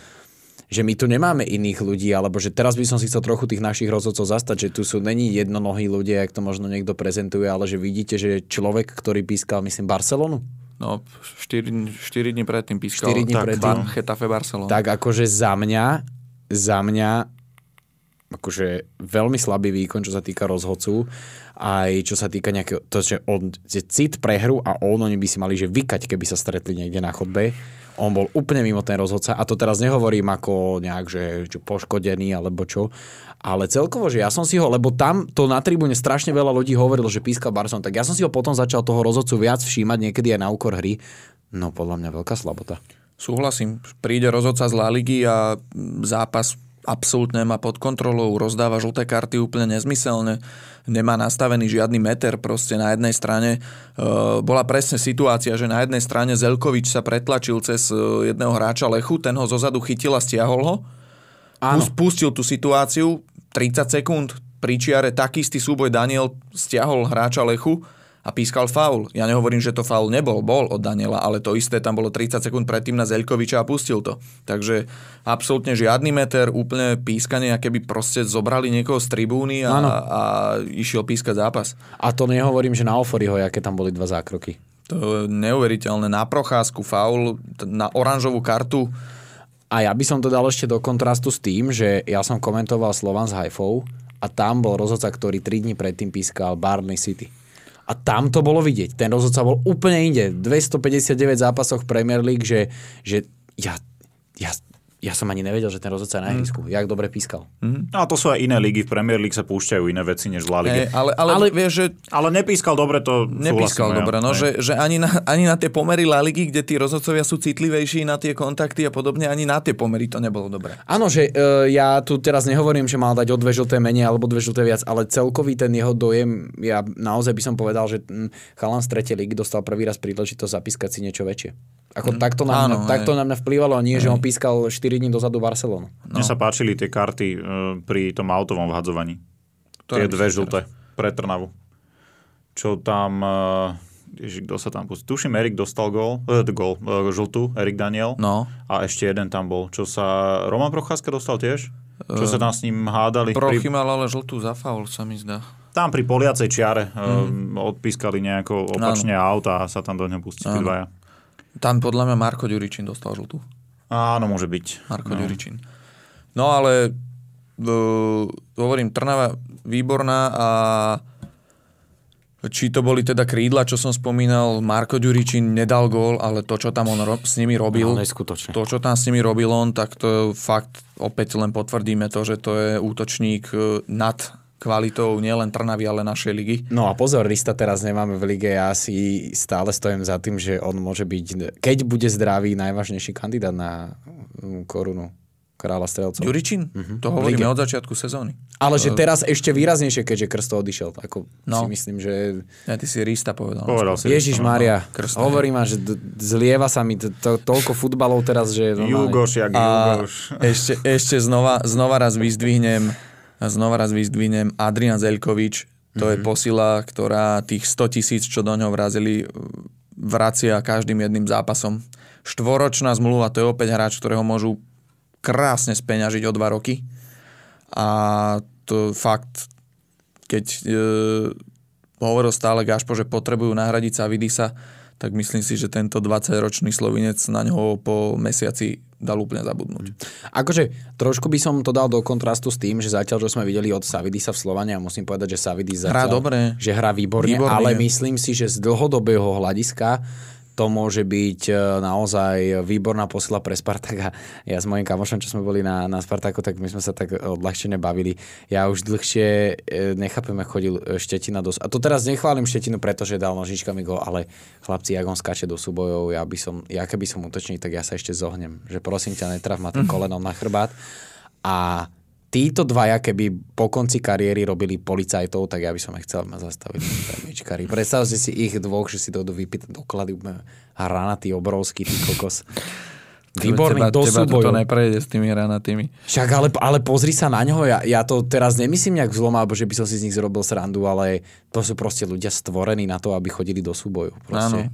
že my tu nemáme iných ľudí, alebo že teraz by som si chcel trochu tých našich rozhodcov zastať, že tu sú není jednonohí ľudia, jak to možno niekto prezentuje, ale že vidíte, že človek, ktorý pískal, myslím, Barcelonu, No, 4, 4 dní predtým pískal 4 dní tak, predtým. Chetafe Barcelona. Tak akože za mňa, za mňa akože veľmi slabý výkon, čo sa týka rozhodcu, aj čo sa týka nejakého, to, že on je cit pre hru a on, oni by si mali že vykať, keby sa stretli niekde na chodbe. On bol úplne mimo ten rozhodca a to teraz nehovorím ako nejak, že, že poškodený alebo čo, ale celkovo, že ja som si ho, lebo tam to na tribúne strašne veľa ľudí hovorilo, že pískal Barson, tak ja som si ho potom začal toho rozhodcu viac všímať niekedy aj na úkor hry. No podľa mňa veľká slabota. Súhlasím. Príde rozhodca z La Ligy a zápas absolútne má pod kontrolou, rozdáva žlté karty úplne nezmyselne, nemá nastavený žiadny meter proste na jednej strane. E, bola presne situácia, že na jednej strane Zelkovič sa pretlačil cez e, jedného hráča Lechu, ten ho zozadu chytil a stiahol ho. Áno. Pustil tú situáciu, 30 sekúnd, pri čiare taký istý súboj Daniel stiahol hráča Lechu a pískal faul. Ja nehovorím, že to faul nebol, bol od Daniela, ale to isté tam bolo 30 sekúnd predtým na Zeľkoviča a pustil to. Takže absolútne žiadny meter, úplne pískanie, aké by proste zobrali niekoho z tribúny a, a išiel pískať zápas. A to nehovorím, že na Oforiho, aké tam boli dva zákroky. To je neuveriteľné. Na procházku faul, na oranžovú kartu. A ja by som to dal ešte do kontrastu s tým, že ja som komentoval Slovan s Haifou a tam bol rozhodca, ktorý 3 dní predtým pískal Barney City. A tam to bolo vidieť. Ten rozhodca bol úplne inde. 259 zápasoch Premier League, že, že ja, ja ja som ani nevedel, že ten rozhodca je na ihrisku. Mm. Jak dobre pískal. Mm. No a to sú aj iné ligy. V Premier League sa púšťajú iné veci než v La Ligue. Hey, ale, ale, ale, vieš, že... ale nepískal dobre, to Nepískal dobre, no, že, že ani, na, ani na tie pomery La Ligy, kde tí rozhodcovia sú citlivejší na tie kontakty a podobne, ani na tie pomery to nebolo dobre. Áno, že uh, ja tu teraz nehovorím, že mal dať o dve žlté menej alebo dve žlté viac, ale celkový ten jeho dojem, ja naozaj by som povedal, že chalan z tretej ligy dostal prvý raz príležitosť zapískať si niečo väčšie. Ako mm. takto, na mňa, takto na mňa vplyvalo, a nie, hej. že on pískal 4 dní dozadu Barcelonu. No. Mne sa páčili tie karty uh, pri tom autovom vhadzovaní. To tie dve žlté pre Trnavu. Čo tam... Uh, Ježi, kto sa tam pustí? Tuším, Erik dostal gól, uh, gól uh, žltú, Erik Daniel. No. A ešte jeden tam bol. Čo sa... Roman Procházka dostal tiež? Čo sa tam s ním hádali? Prochy mal ale žltú za faul, sa mi zdá. Tam pri poliacej čiare mm. um, odpískali nejako opačne no. auta a sa tam do neho pustili dvaja. Tam podľa mňa Marko Ďuričín dostal žltú. Áno, môže byť. Marko no. Ďuričín. No ale uh, hovorím, Trnava výborná a či to boli teda krídla, čo som spomínal, Marko Ďuričín nedal gól, ale to, čo tam on ro- s nimi robil, no, to, čo tam s nimi robil on, tak to fakt opäť len potvrdíme to, že to je útočník nad kvalitou nielen Trnavy, ale našej ligy. No a pozor, Rista teraz nemáme v lige, ja si stále stojím za tým, že on môže byť, keď bude zdravý, najvážnejší kandidát na mm, korunu kráľa strelcov. Juričin? Uh-huh. To hovoríme od začiatku sezóny. Ale že teraz ešte výraznejšie, keďže Krsto odišiel. Ako no. si myslím, že... Ja, ty si Rista povedal. Povedal si Ježiš Maria, no, hovorí ma, že d- zlieva sa mi to, to, toľko futbalov teraz, že... Jugoš, jak Jugoš. Ešte, ešte znova, znova raz vyzdvihnem znova raz vyzdvihnem Adrian Zelkovič. To mm-hmm. je mhm. posila, ktorá tých 100 tisíc, čo do ňoho vrazili, vracia každým jedným zápasom. Štvoročná zmluva, to je opäť hráč, ktorého môžu krásne speňažiť o dva roky. A to fakt, keď e, hovoril stále Gašpo, že potrebujú nahradiť Savidisa, tak myslím si, že tento 20-ročný Slovinec na ňoho po mesiaci dal úplne zabudnúť. Akože trošku by som to dal do kontrastu s tým, že zatiaľ, čo sme videli od Savidisa v Slovane, a musím povedať, že Savidis zatiaľ, hrá dobre. že hrá výborne, výborne, ale myslím si, že z dlhodobého hľadiska to môže byť e, naozaj výborná posila pre Spartaka. Ja s mojim kamošom, čo sme boli na, na Spartaku, tak my sme sa tak odľahčene bavili. Ja už dlhšie e, nechápem, ako chodil e, Štetina do... A to teraz nechválim Štetinu, pretože dal nožičkami go, ale chlapci, ak on skáče do súbojov, ja by som, ja keby som útočník, tak ja sa ešte zohnem. Že prosím ťa, netraf ma tým *laughs* kolenom na chrbát. A títo dvaja, keby po konci kariéry robili policajtov, tak ja by som aj chcel ma zastaviť. Predstavte si ich dvoch, že si to vypýta doklady, hranatý, obrovský, ty kokos. Výborný teba, do teba súbojov. to neprejde s tými hranatými. Však ale, ale pozri sa na ňoho, ja, ja to teraz nemyslím nejak zlom, alebo že by som si z nich zrobil srandu, ale to sú proste ľudia stvorení na to, aby chodili do súbojov. Áno.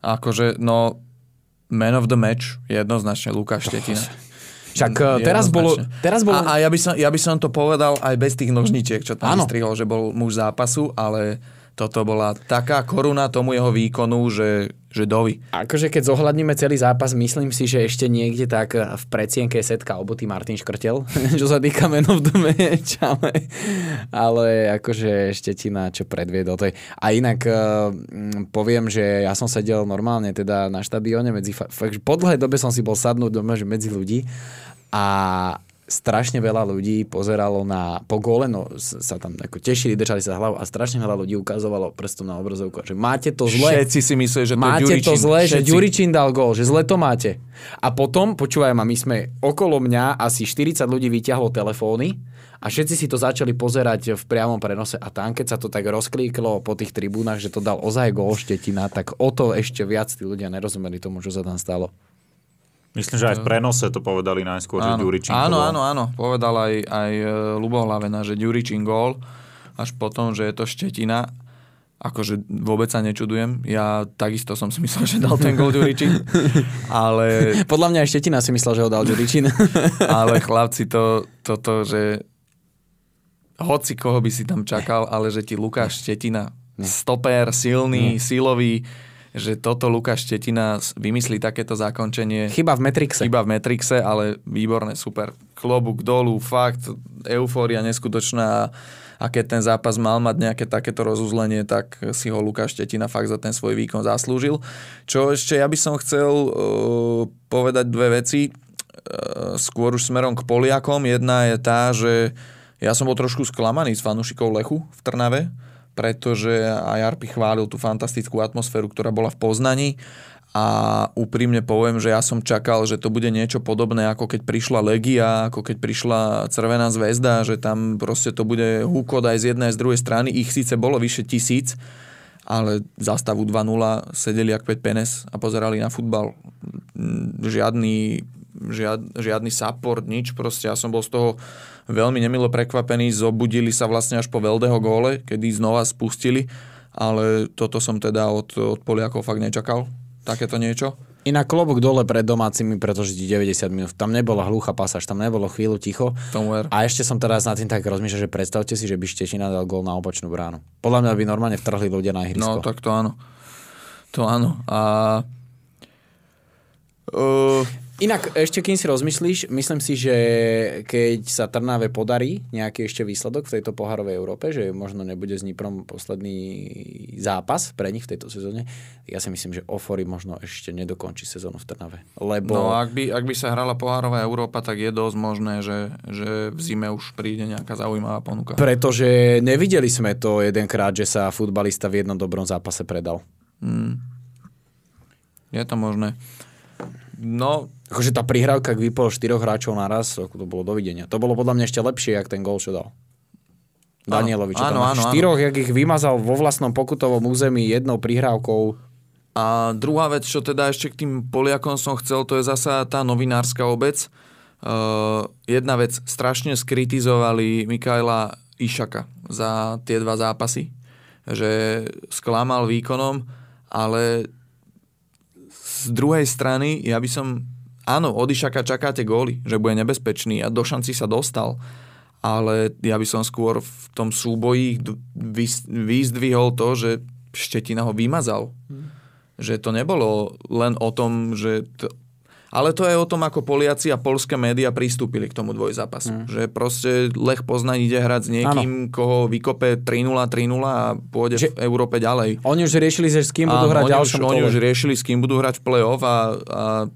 Akože, no, man of the match, jednoznačne Lukáš Štetina. Však uh, teraz bolo... Teraz bolo... A, a ja, by som, ja by som to povedal aj bez tých nožničiek, čo tam vystrihol, že bol muž zápasu, ale toto bola taká koruna tomu jeho výkonu, že, že dovi. Akože keď zohľadníme celý zápas, myslím si, že ešte niekde tak v predsienke setka obutý Martin Škrtel, *laughs* čo sa týka menov do match, ale, akože Štetina, čo predviedol. To je. A inak uh, poviem, že ja som sedel normálne teda na štadióne medzi, fakt, po dlhej dobe som si bol sadnúť doma, že medzi ľudí a strašne veľa ľudí pozeralo na po góle, no sa tam ako tešili, držali sa hlavu a strašne veľa ľudí ukazovalo prstom na obrazovku, že máte to zle. Všetci si mysleli, že to máte je Ďuričín. to zle, Všetci. že Ďuričín dal gól, že zle to máte. A potom, počúvaj ma, my sme okolo mňa asi 40 ľudí vyťahlo telefóny a všetci si to začali pozerať v priamom prenose a tam, keď sa to tak rozklíklo po tých tribúnach, že to dal ozaj gól Štetina, tak o to ešte viac tí ľudia nerozumeli tomu, čo sa tam stalo. Myslím, že aj v prenose to povedali najskôr, áno. že Ďuričín Áno, áno, áno. Povedal aj, aj e, Lubo Hlavena, že Ďuričín gól, až potom, že je to Štetina. Akože vôbec sa nečudujem. Ja takisto som si myslel, že dal ten gól Ďuričín. *laughs* ale... Podľa mňa aj Štetina si myslel, že ho dal Ďuričín. *laughs* ale *laughs* chlapci, to, toto, že hoci koho by si tam čakal, ale že ti Lukáš Štetina, stoper, silný, silový, že toto Lukáš Štetina vymyslí takéto zakončenie. Chyba v Metrixe. Chyba v Metrixe, ale výborné, super. Klobúk dolu, fakt, eufória neskutočná a keď ten zápas mal mať nejaké takéto rozuzlenie, tak si ho Lukáš Štetina fakt za ten svoj výkon zaslúžil. Čo ešte ja by som chcel uh, povedať dve veci, uh, skôr už smerom k Poliakom. Jedna je tá, že ja som bol trošku sklamaný s fanúšikov Lechu v Trnave, pretože aj Arpi chválil tú fantastickú atmosféru, ktorá bola v Poznaní a úprimne poviem, že ja som čakal, že to bude niečo podobné, ako keď prišla Legia, ako keď prišla Červená zväzda, že tam proste to bude húkot aj z jednej aj z druhej strany. Ich síce bolo vyše tisíc, ale za stavu 2-0 sedeli jak 5 penes a pozerali na futbal. Žiadny, žiad, žiadny support, nič. Proste ja som bol z toho veľmi nemilo prekvapení, zobudili sa vlastne až po Veldeho góle, kedy znova spustili, ale toto som teda od, od Poliakov fakt nečakal, takéto niečo. Inak klobúk dole pred domácimi, pretože 90 minút. Tam nebola hluchá pasáž, tam nebolo chvíľu ticho. Tomuer. A ešte som teraz na tým tak rozmýšľal, že predstavte si, že by Štečina dal gól na opačnú bránu. Podľa mňa by normálne vtrhli ľudia na ihrisko. No tak to áno. To áno. A... Uh, Inak, ešte kým si rozmyslíš, myslím si, že keď sa Trnave podarí nejaký ešte výsledok v tejto pohárovej Európe, že možno nebude s Niprom posledný zápas pre nich v tejto sezóne, ja si myslím, že Ofori možno ešte nedokončí sezónu v Trnave. Lebo... No ak by, ak by sa hrala pohárová Európa, tak je dosť možné, že, že v zime už príde nejaká zaujímavá ponuka. Pretože nevideli sme to jedenkrát, že sa futbalista v jednom dobrom zápase predal. Hmm. Je to možné. No, Akože tá prihrávka, ak vypol štyroch hráčov naraz, ako to bolo dovidenia. To bolo podľa mňa ešte lepšie, jak ten gol, čo dal. Danielovič. Áno, áno, áno, štyroch, jak ich vymazal vo vlastnom pokutovom území jednou prihrávkou. A druhá vec, čo teda ešte k tým Poliakom som chcel, to je zasa tá novinárska obec. Uh, jedna vec, strašne skritizovali Mikaela Išaka za tie dva zápasy, že sklamal výkonom, ale z druhej strany ja by som áno, od Išaka čakáte góly, že bude nebezpečný a do šanci sa dostal. Ale ja by som skôr v tom súboji vyzdvihol to, že Štetina ho vymazal. Hmm. Že to nebolo len o tom, že to, ale to je o tom, ako Poliaci a polské médiá pristúpili k tomu dvojzápasu. Mm. Že proste Lech Poznaň ide hrať s niekým, ano. koho vykope 3-0, 3-0 a pôjde že v Európe ďalej. Oni už riešili, že s kým budú hrať ďalšom Oni už riešili, s kým budú hrať v play-off a, a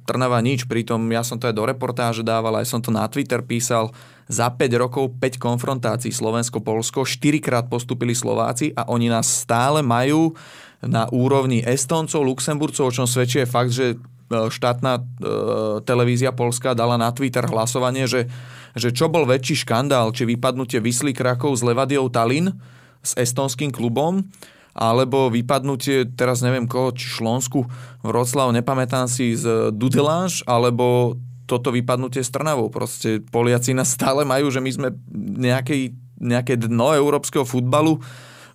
Trnava nič. Pritom ja som to aj do reportáže dával, aj som to na Twitter písal. Za 5 rokov 5 konfrontácií Slovensko-Polsko, 4 krát postupili Slováci a oni nás stále majú na úrovni Estoncov, Luxemburcov, o čom svedčí je fakt, že štátna e, televízia Polska dala na Twitter hlasovanie, že, že čo bol väčší škandál, či vypadnutie Vysly Krakov z Levadiou Tallinn s estonským klubom, alebo vypadnutie, teraz neviem koho, či Šlonsku, Vroclav, nepamätám si, z Dudelange, alebo toto vypadnutie s Trnavou. Proste Poliaci nás stále majú, že my sme nejakej, nejaké dno európskeho futbalu, e,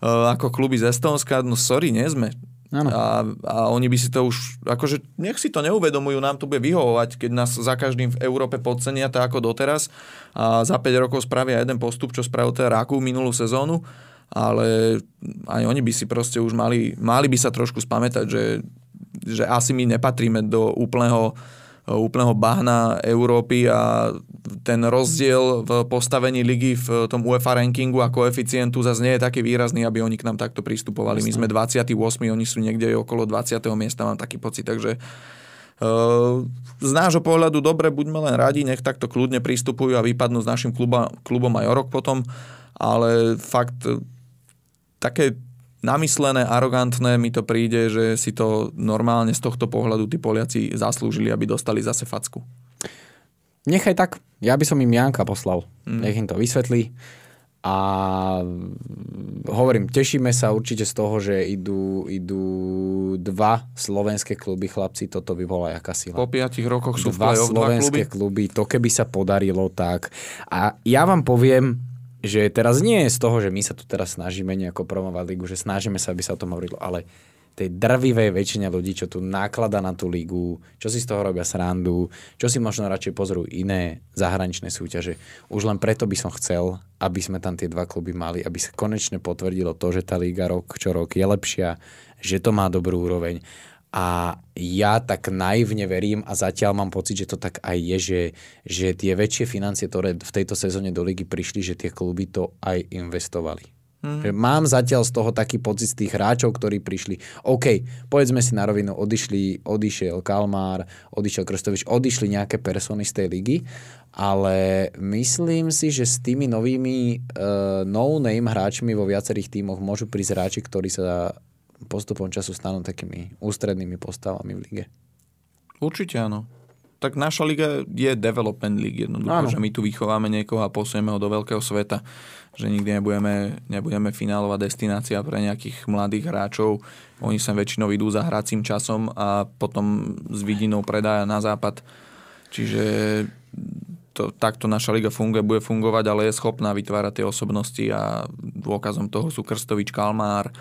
ako kluby z Estónska, no sorry, nie sme. A, a oni by si to už, akože nech si to neuvedomujú, nám to bude vyhovovať, keď nás za každým v Európe podcenia tak ako doteraz a za 5 rokov spravia jeden postup, čo spravil teda Raku minulú sezónu, ale aj oni by si proste už mali, mali by sa trošku spamätať, že, že asi my nepatríme do úplného úplného bahna Európy a ten rozdiel v postavení ligy v tom UEFA rankingu a koeficientu zase nie je taký výrazný, aby oni k nám takto pristupovali. My sme 28, oni sú niekde okolo 20. miesta, mám taký pocit, takže z nášho pohľadu dobre, buďme len radi, nech takto kľudne pristupujú a vypadnú s našim klubom, klubom aj o rok potom, ale fakt také namyslené, arogantné mi to príde, že si to normálne z tohto pohľadu tí Poliaci zaslúžili, aby dostali zase facku. Nechaj tak. Ja by som im Janka poslal. Mm. Nech im to vysvetlí. A hovorím, tešíme sa určite z toho, že idú, idú dva slovenské kluby, chlapci, toto by bola jaká sila. Po piatich rokoch sú dva slovenské dva kluby. kluby, to keby sa podarilo tak. A ja vám poviem, že teraz nie je z toho, že my sa tu teraz snažíme nejako promovať ligu, že snažíme sa, aby sa o tom hovorilo, ale tej drvivej väčšine ľudí, čo tu náklada na tú ligu, čo si z toho robia srandu, čo si možno radšej pozrú iné zahraničné súťaže. Už len preto by som chcel, aby sme tam tie dva kluby mali, aby sa konečne potvrdilo to, že tá liga rok čo rok je lepšia, že to má dobrú úroveň a ja tak naivne verím a zatiaľ mám pocit, že to tak aj je, že, že tie väčšie financie, ktoré v tejto sezóne do ligy prišli, že tie kluby to aj investovali. Mm. Mám zatiaľ z toho taký pocit z tých hráčov, ktorí prišli. OK, povedzme si na rovinu, odišli, odišiel Kalmár, odišiel Krstovič, odišli nejaké persony z tej ligy, ale myslím si, že s tými novými uh, no-name hráčmi vo viacerých tímoch môžu prísť hráči, ktorí sa postupom času stanú takými ústrednými postavami v lige. Určite áno. Tak naša liga je development league jednoducho, áno. že my tu vychováme niekoho a posunieme ho do veľkého sveta. Že nikdy nebudeme, nebudeme finálová destinácia pre nejakých mladých hráčov. Oni sa väčšinou idú za hracím časom a potom s vidinou predaja na západ. Čiže to, takto naša liga funguje, bude fungovať, ale je schopná vytvárať tie osobnosti a dôkazom toho sú Krstovič, Kalmár,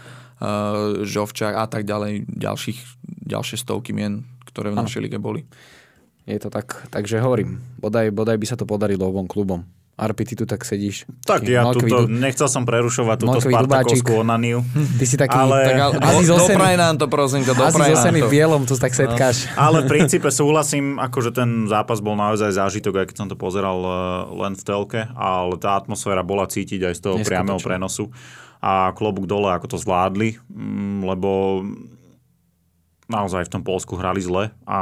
Žovčák a tak ďalej, ďalších, ďalšie stovky mien, ktoré v našej lige boli. Je to tak, takže hovorím, bodaj, bodaj by sa to podarilo obom klubom. Arpi, ty tu tak sedíš. Tak ja tuto, du- nechcel som prerušovať túto Spartakovskú onaniu. *laughs* Ty si taký... Ale- tak, ale, Do, dopraj nám to, prosím ťa, asi dopraj nám to. bielom, tu tak setkáš. *laughs* Ale v *laughs* princípe súhlasím, akože ten zápas bol naozaj zážitok, aj keď som to pozeral eh, len v telke, ale tá atmosféra bola cítiť aj z toho Neskutočne. priameho prenosu. A klobúk dole, ako to zvládli, mm, lebo naozaj v tom Polsku hrali zle a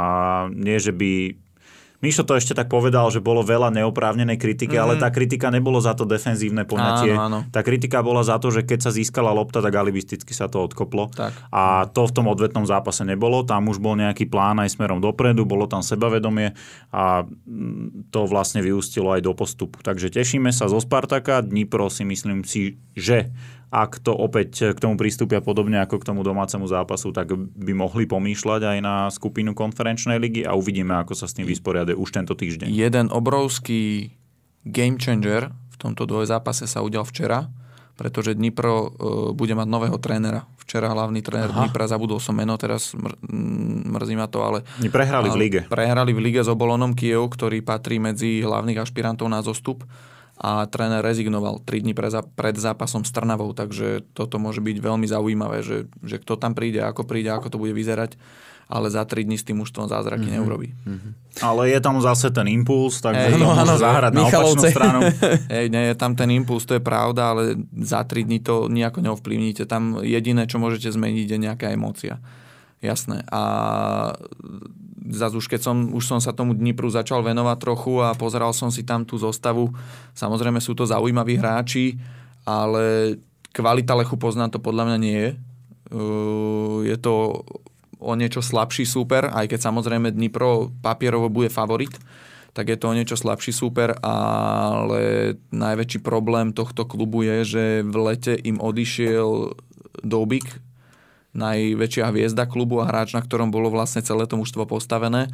nie, že by Mišo to ešte tak povedal, že bolo veľa neoprávnenej kritiky, mm. ale tá kritika nebolo za to defenzívne poňatie. Áno, áno. Tá kritika bola za to, že keď sa získala lopta, tak alibisticky sa to odkoplo. Tak. A to v tom odvetnom zápase nebolo. Tam už bol nejaký plán aj smerom dopredu, bolo tam sebavedomie a mm, to vlastne vyústilo aj do postupu. Takže tešíme sa zo Spartaka. Dnipro si myslím si, že ak to opäť k tomu prístupia podobne ako k tomu domácemu zápasu, tak by mohli pomýšľať aj na skupinu konferenčnej ligy a uvidíme, ako sa s tým vysporiade už tento týždeň. Jeden obrovský game changer v tomto dvojzápase sa udial včera, pretože Dnipro uh, bude mať nového trénera. Včera hlavný tréner Aha. Dnipra, zabudol som meno, teraz mr- mm, mrzí ma to, ale... Prehrali v lige. Prehrali v lige s Obolonom Kiev, ktorý patrí medzi hlavných ašpirantov na zostup a tréner rezignoval 3 dní pred zápasom s Trnavou, takže toto môže byť veľmi zaujímavé, že, že kto tam príde, ako príde, ako to bude vyzerať, ale za 3 dní s tým mužstvom zázraky mm-hmm. neurobí. Ale je tam zase ten impuls, takže Hej, to no môže áno, zahrať na opačnú Michalovce. stranu. *laughs* Hej, nie je tam ten impuls, to je pravda, ale za 3 dní to nejako neovplyvníte. Tam jediné, čo môžete zmeniť, je nejaká emócia. Jasné. A zase už keď som, už som sa tomu Dnipru začal venovať trochu a pozeral som si tam tú zostavu, samozrejme sú to zaujímaví hráči, ale kvalita Lechu poznám to podľa mňa nie je. Uh, Je to o niečo slabší súper, aj keď samozrejme Dnipro papierovo bude favorit, tak je to o niečo slabší súper, ale najväčší problém tohto klubu je, že v lete im odišiel Dobik, najväčšia hviezda klubu a hráč, na ktorom bolo vlastne celé to mužstvo postavené.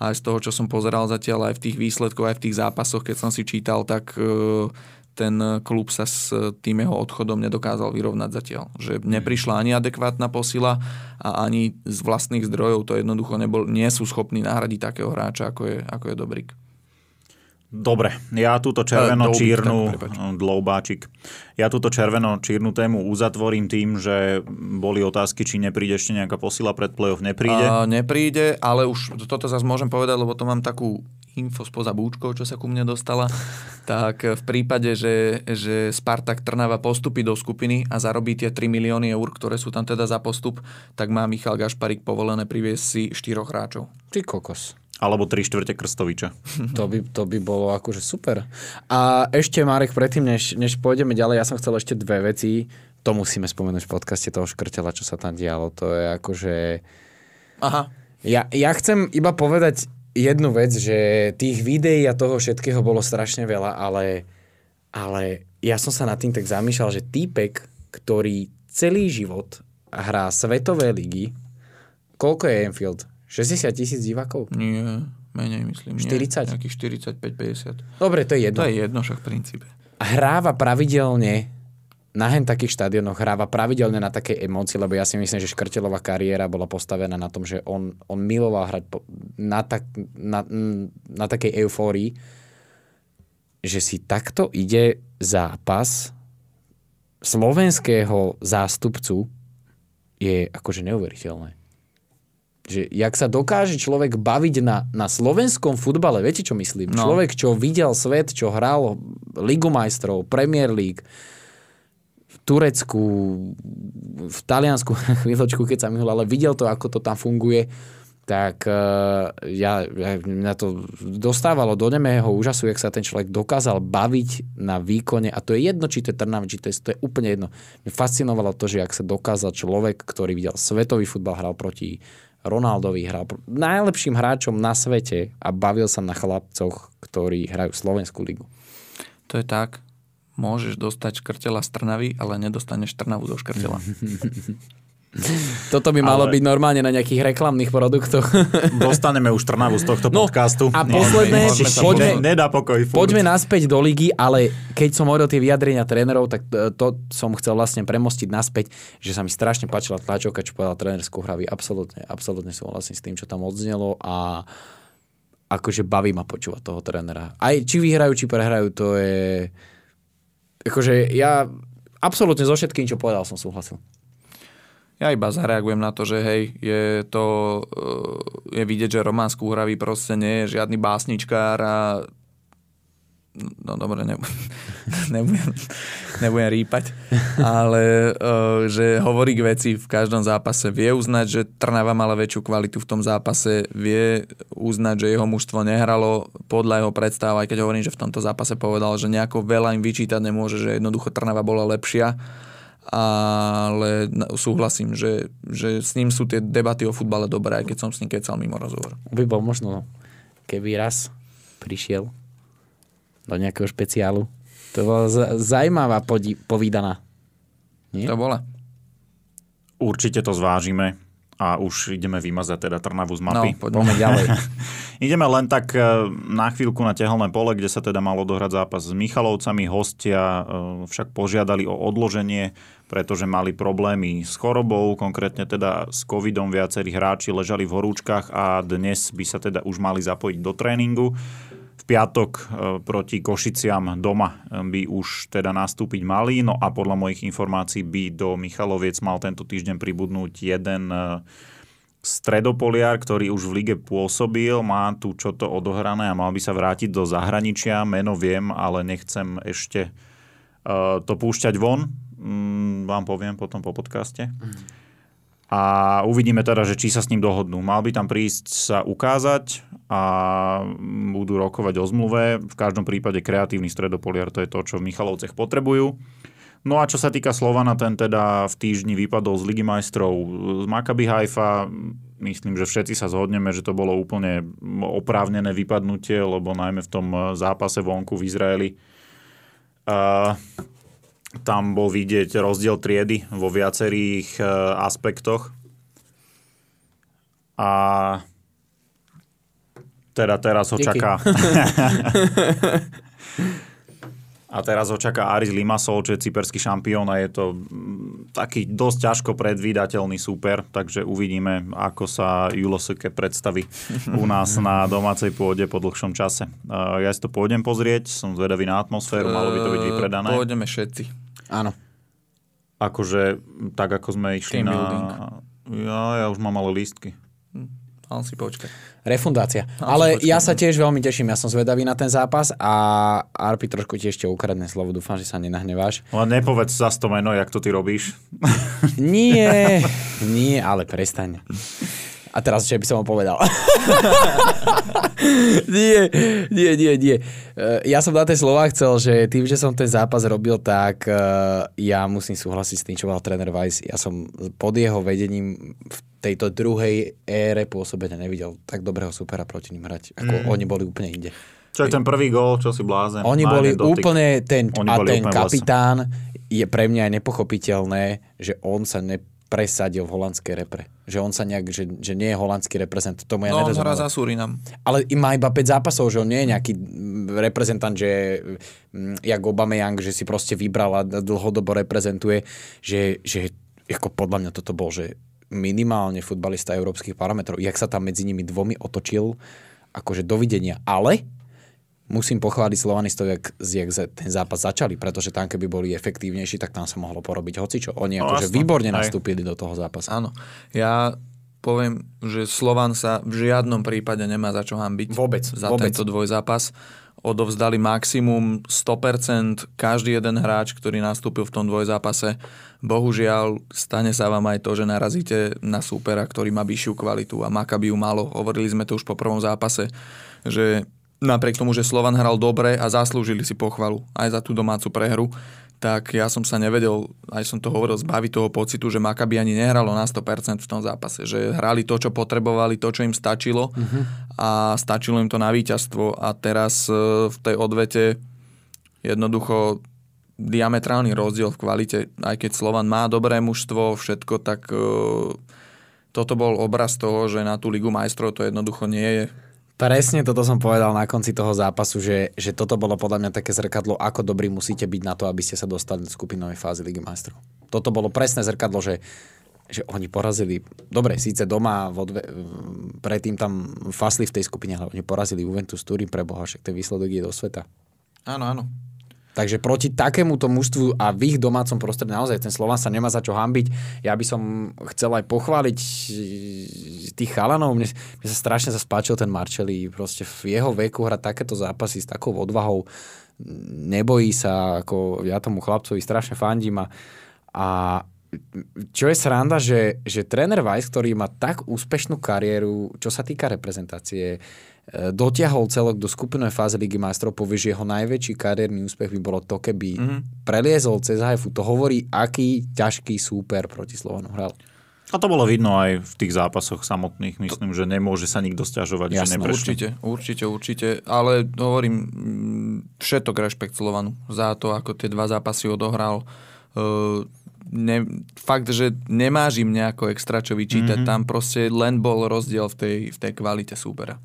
A z toho, čo som pozeral zatiaľ aj v tých výsledkoch, aj v tých zápasoch, keď som si čítal, tak e, ten klub sa s tým jeho odchodom nedokázal vyrovnať zatiaľ. Že neprišla ani adekvátna posila a ani z vlastných zdrojov to jednoducho nebol, nie sú schopní nahradiť takého hráča, ako je, ako je Dobrik. Dobre, ja túto Dloubík, červeno-čírnu, prepáč. dloubáčik, ja túto červeno-čírnu tému uzatvorím tým, že boli otázky, či nepríde ešte nejaká posila pred play-off, nepríde. A, nepríde, ale už toto zase môžem povedať, lebo to mám takú info spoza búčkou, čo sa ku mne dostala. *laughs* tak v prípade, že, že Spartak Trnava postupí do skupiny a zarobí tie 3 milióny eur, ktoré sú tam teda za postup, tak má Michal Gašparik povolené priviesť si štyroch hráčov. Ty kokos. Alebo tri štvrte Krstoviča. *laughs* To by, to by bolo akože super. A ešte, Marek, predtým, než, než pôjdeme ďalej, ja som chcel ešte dve veci. To musíme spomenúť v podcaste toho škrtela, čo sa tam dialo. To je akože... Aha. Ja, ja chcem iba povedať jednu vec, že tých videí a toho všetkého bolo strašne veľa, ale, ale ja som sa nad tým tak zamýšľal, že týpek, ktorý celý život hrá svetové ligy, koľko je Enfield? 60 tisíc divákov? Nie, menej myslím. 40? Nie, nejakých 45-50. Dobre, to je jedno. To je jedno však v princípe. hráva pravidelne na hen takých štadionoch hráva pravidelne na takej emócii, lebo ja si myslím, že Škrtelová kariéra bola postavená na tom, že on, on miloval hrať po, na, tak, na, na takej eufórii, že si takto ide zápas slovenského zástupcu je akože neuveriteľné. Že jak sa dokáže človek baviť na, na slovenskom futbale, viete čo myslím? No. Človek, čo videl svet, čo hral Ligu majstrov, Premier League, v Turecku, v Taliansku *laughs* chvíľočku, keď sa minul, ale videl to, ako to tam funguje, tak uh, ja, ja, mňa to dostávalo do nemého úžasu, jak sa ten človek dokázal baviť na výkone a to je jedno, či to je Trnava, či to je, to je úplne jedno. Mňa fascinovalo to, že ak sa dokázal človek, ktorý videl svetový futbal, hral proti Ronaldovi, hral najlepším hráčom na svete a bavil sa na chlapcoch, ktorí hrajú Slovenskú ligu. To je tak. Môžeš dostať škrtela z Trnavy, ale nedostaneš Trnavu zo škrtela. *laughs* Toto by malo Ale- byť normálne na nejakých reklamných produktoch. *laughs* Dostaneme už Trnavu z tohto No, podcastu. a Nie, posledné, sa- poďme- ne- nedá pokoj. Furt. Poďme naspäť do ligy, ale keď som hovoril tie vyjadrenia trénerov, tak e, to som chcel vlastne premostiť naspäť, že sa mi strašne páčila tlačovka, čo povedal tréner z Kuhravy. Absolútne, absolútne súhlasím s tým, čo tam odznelo a akože baví ma počúvať toho trénera. Aj či vyhrajú, či prehrajú, to je... Akože ja absolútne so všetkým, čo povedal, som súhlasil. Ja iba zareagujem na to, že hej, je to, je vidieť, že Román Skúhravý proste nie je žiadny básničkár a no dobre, ne, *laughs* nebudem, nebudem rýpať, ale uh, že hovorí k veci v každom zápase. Vie uznať, že Trnava mala väčšiu kvalitu v tom zápase, vie uznať, že jeho mužstvo nehralo podľa jeho predstav, aj keď hovorím, že v tomto zápase povedal, že nejako veľa im vyčítať nemôže, že jednoducho Trnava bola lepšia ale súhlasím, že, že s ním sú tie debaty o futbale dobré, aj keď som s ním kecal mimo rozhovor. By bol možno, keby raz prišiel do nejakého špeciálu. To bola z- zaujímavá podí- povídaná. Nie? To bola. Určite to zvážime a už ideme vymazať teda Trnavu z mapy. No, poďme ďalej. *laughs* ideme len tak e, na chvíľku na tehelné pole, kde sa teda mal odohrať zápas s Michalovcami. Hostia e, však požiadali o odloženie, pretože mali problémy s chorobou, konkrétne teda s covidom. Viacerí hráči ležali v horúčkach a dnes by sa teda už mali zapojiť do tréningu piatok e, proti Košiciam doma e, by už teda nastúpiť mali. No a podľa mojich informácií by do Michaloviec mal tento týždeň pribudnúť jeden e, stredopoliar, ktorý už v lige pôsobil, má tu čo to odohrané a mal by sa vrátiť do zahraničia. Meno viem, ale nechcem ešte to púšťať von. Mm, vám poviem potom po podcaste. A uvidíme teda, že či sa s ním dohodnú. Mal by tam prísť sa ukázať a budú rokovať o zmluve. V každom prípade kreatívny stredopoliar, to je to, čo v Michalovcech potrebujú. No a čo sa týka Slovana, ten teda v týždni vypadol z Ligy majstrov z Maccabi Haifa. Myslím, že všetci sa zhodneme, že to bolo úplne oprávnené vypadnutie, lebo najmä v tom zápase vonku v Izraeli uh, tam bol vidieť rozdiel triedy vo viacerých uh, aspektoch. A teda teraz ho Díky. čaká... *laughs* A teraz ho čaká Aris Limassol, čo je cyperský šampión a je to mm, taký dosť ťažko predvídateľný super, takže uvidíme, ako sa Juloseke predstaví u nás na domácej pôde po dlhšom čase. Ja si to pôjdem pozrieť, som zvedavý na atmosféru, malo by to byť vypredané. Pôjdeme všetci. Áno. Akože tak, ako sme išli Team na... Building. Ja, ja už mám ale lístky. Ale si počkaj. Refundácia. Ale ja sa tiež veľmi teším, ja som zvedavý na ten zápas a Arpi trošku tiež ešte ukradne slovo, dúfam, že sa nenahneváš. Ale nepovedz za to meno, jak to ty robíš. Nie, *laughs* nie, ale prestaň. A teraz, čo by som ho povedal? *laughs* nie, nie, nie, nie. Ja som na tej slova chcel, že tým, že som ten zápas robil, tak ja musím súhlasiť s tým, čo mal tréner Weiss. Ja som pod jeho vedením v tejto druhej ére pôsobenia nevidel tak dobrého supera proti ním hrať, ako mm. oni boli úplne inde. Čo je ten prvý gól, čo si blázen? Oni boli úplne, ten, oni a ten kapitán je pre mňa aj nepochopiteľné, že on sa ne, presadil v holandskej repre. Že on sa nejak, že, že nie je holandský reprezent. Tomu ja no, on hrá za Surinam. Ale má iba 5 zápasov, že on nie je nejaký reprezentant, že mm, jak Young, že si proste vybral a dlhodobo reprezentuje, že, že ako podľa mňa toto bol, že minimálne futbalista európskych parametrov. Jak sa tam medzi nimi dvomi otočil, akože dovidenia. Ale musím pochváliť Slovanistov, jak, jak ten zápas začali, pretože tam keby boli efektívnejší, tak tam sa mohlo porobiť hocičo. Oni no, akože výborne aj. nastúpili do toho zápasu. Áno. Ja poviem, že Slovan sa v žiadnom prípade nemá za čo hambiť. Vôbec. Za vôbec. tento dvojzápas. Odovzdali maximum 100% každý jeden hráč, ktorý nastúpil v tom dvojzápase. Bohužiaľ, stane sa vám aj to, že narazíte na súpera, ktorý má vyššiu kvalitu a Makabiu malo. Hovorili sme to už po prvom zápase, že napriek tomu, že Slovan hral dobre a zaslúžili si pochvalu aj za tú domácu prehru, tak ja som sa nevedel, aj som to hovoril, zbaviť toho pocitu, že Makabi ani nehralo na 100% v tom zápase. Že hrali to, čo potrebovali, to, čo im stačilo uh-huh. a stačilo im to na víťazstvo. A teraz e, v tej odvete jednoducho diametrálny rozdiel v kvalite. Aj keď Slovan má dobré mužstvo, všetko, tak uh, toto bol obraz toho, že na tú Ligu majstrov to jednoducho nie je Presne toto som povedal na konci toho zápasu, že, že toto bolo podľa mňa také zrkadlo, ako dobrý musíte byť na to, aby ste sa dostali do skupinovej fázy Ligy majstrov. Toto bolo presné zrkadlo, že že oni porazili, dobre, síce doma, odve, predtým tam fasli v tej skupine, ale oni porazili Juventus Turín pre Boha, však ten výsledok je do sveta. Áno, áno. Takže proti takémuto mužstvu a v ich domácom prostredí naozaj ten Slovan sa nemá za čo hambiť. Ja by som chcel aj pochváliť e, tých chalanov. Mne, mne sa strašne zaspáčil ten Marčeli. Proste v jeho veku hrať takéto zápasy s takou odvahou. Nebojí sa, ako ja tomu chlapcovi strašne fandím a, a čo je sranda, že, že tréner Weiss, ktorý má tak úspešnú kariéru, čo sa týka reprezentácie, dotiahol celok do skupinovej fázy Ligy majstrov, povie, že jeho najväčší kariérny úspech by bolo to, keby mm-hmm. preliezol cez Haifu. To hovorí, aký ťažký súper proti Slovanu hral. A to bolo vidno aj v tých zápasoch samotných. Myslím, že nemôže sa nikto stiažovať, Jasne, že neprešli. Určite, určite, určite. Ale hovorím, mm, všetok rešpekt Slovanu za to, ako tie dva zápasy odohral. Uh, ne, fakt, že nemáš im nejako extra čo vyčítať. Mm-hmm. Tam proste len bol rozdiel v tej, v tej kvalite súpera.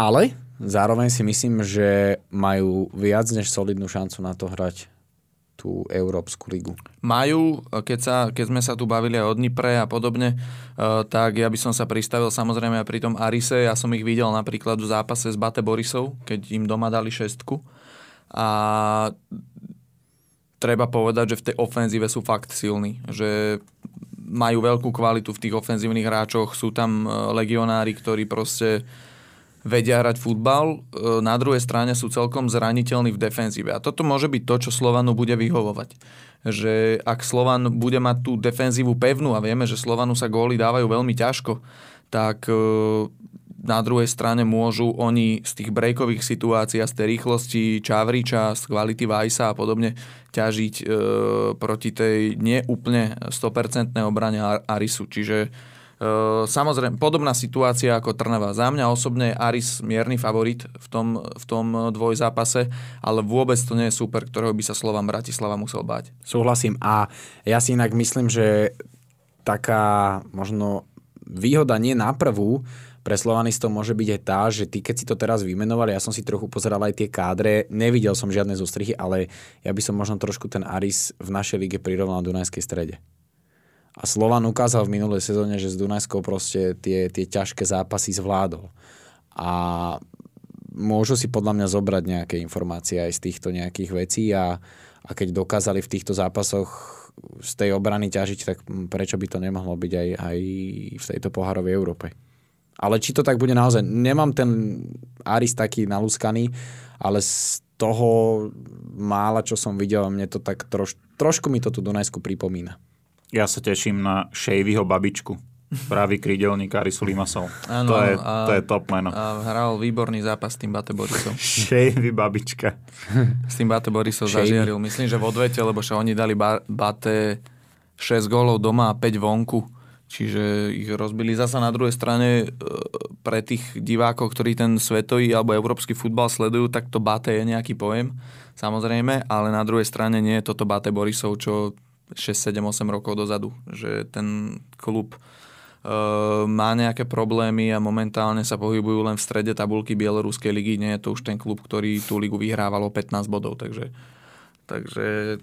Ale zároveň si myslím, že majú viac než solidnú šancu na to hrať tú Európsku ligu. Majú, keď, sa, keď sme sa tu bavili aj o Dnipre a podobne, uh, tak ja by som sa pristavil samozrejme aj pri tom Arise. Ja som ich videl napríklad v zápase s Bate Borisov, keď im doma dali šestku. A treba povedať, že v tej ofenzíve sú fakt silní. Že majú veľkú kvalitu v tých ofenzívnych hráčoch. Sú tam e, legionári, ktorí proste vedia hrať futbal, e, na druhej strane sú celkom zraniteľní v defenzíve. A toto môže byť to, čo Slovanu bude vyhovovať. Že ak Slovan bude mať tú defenzívu pevnú a vieme, že Slovanu sa góly dávajú veľmi ťažko, tak e, na druhej strane môžu oni z tých breakových situácií a z tej rýchlosti Čavriča, z kvality Vajsa a podobne ťažiť e, proti tej neúplne 100% obrane Arisu. Čiže samozrejme, podobná situácia ako Trnava. Za mňa osobne Aris mierny favorit v tom, v tom dvojzápase, ale vôbec to nie je super, ktorého by sa Slovan Bratislava musel bať. Súhlasím a ja si inak myslím, že taká možno výhoda nie na prvú, pre Slovanistov môže byť aj tá, že ty keď si to teraz vymenovali, ja som si trochu pozeral aj tie kádre, nevidel som žiadne zostrihy, ale ja by som možno trošku ten Aris v našej lige prirovnal Dunajskej strede. A Slovan ukázal v minulej sezóne, že s Dunajskou proste tie, tie ťažké zápasy zvládol. A môžu si podľa mňa zobrať nejaké informácie aj z týchto nejakých vecí a, a keď dokázali v týchto zápasoch z tej obrany ťažiť, tak prečo by to nemohlo byť aj, aj v tejto pohárovej Európe. Ale či to tak bude naozaj, nemám ten Aris taký nalúskaný, ale z toho mála, čo som videl, mne to tak troš, trošku mi to tu Dunajsku pripomína. Ja sa teším na Šejvyho babičku. Pravý krídelník Arisu Limasov. Áno, to, je, a, to je top meno. A hral výborný zápas s tým Bate Borisov. *laughs* Šejvy babička. S tým Bate Borisov zažiaril. Myslím, že v odvete, lebo sa oni dali Bate 6 gólov doma a 5 vonku. Čiže ich rozbili zasa na druhej strane e, pre tých divákov, ktorí ten svetový alebo európsky futbal sledujú, tak to Bate je nejaký pojem, samozrejme, ale na druhej strane nie je toto Bate Borisov, čo 6, 7, 8 rokov dozadu, že ten klub uh, má nejaké problémy a momentálne sa pohybujú len v strede tabulky Bieloruskej ligy. Nie je to už ten klub, ktorý tú ligu vyhrával o 15 bodov, takže, takže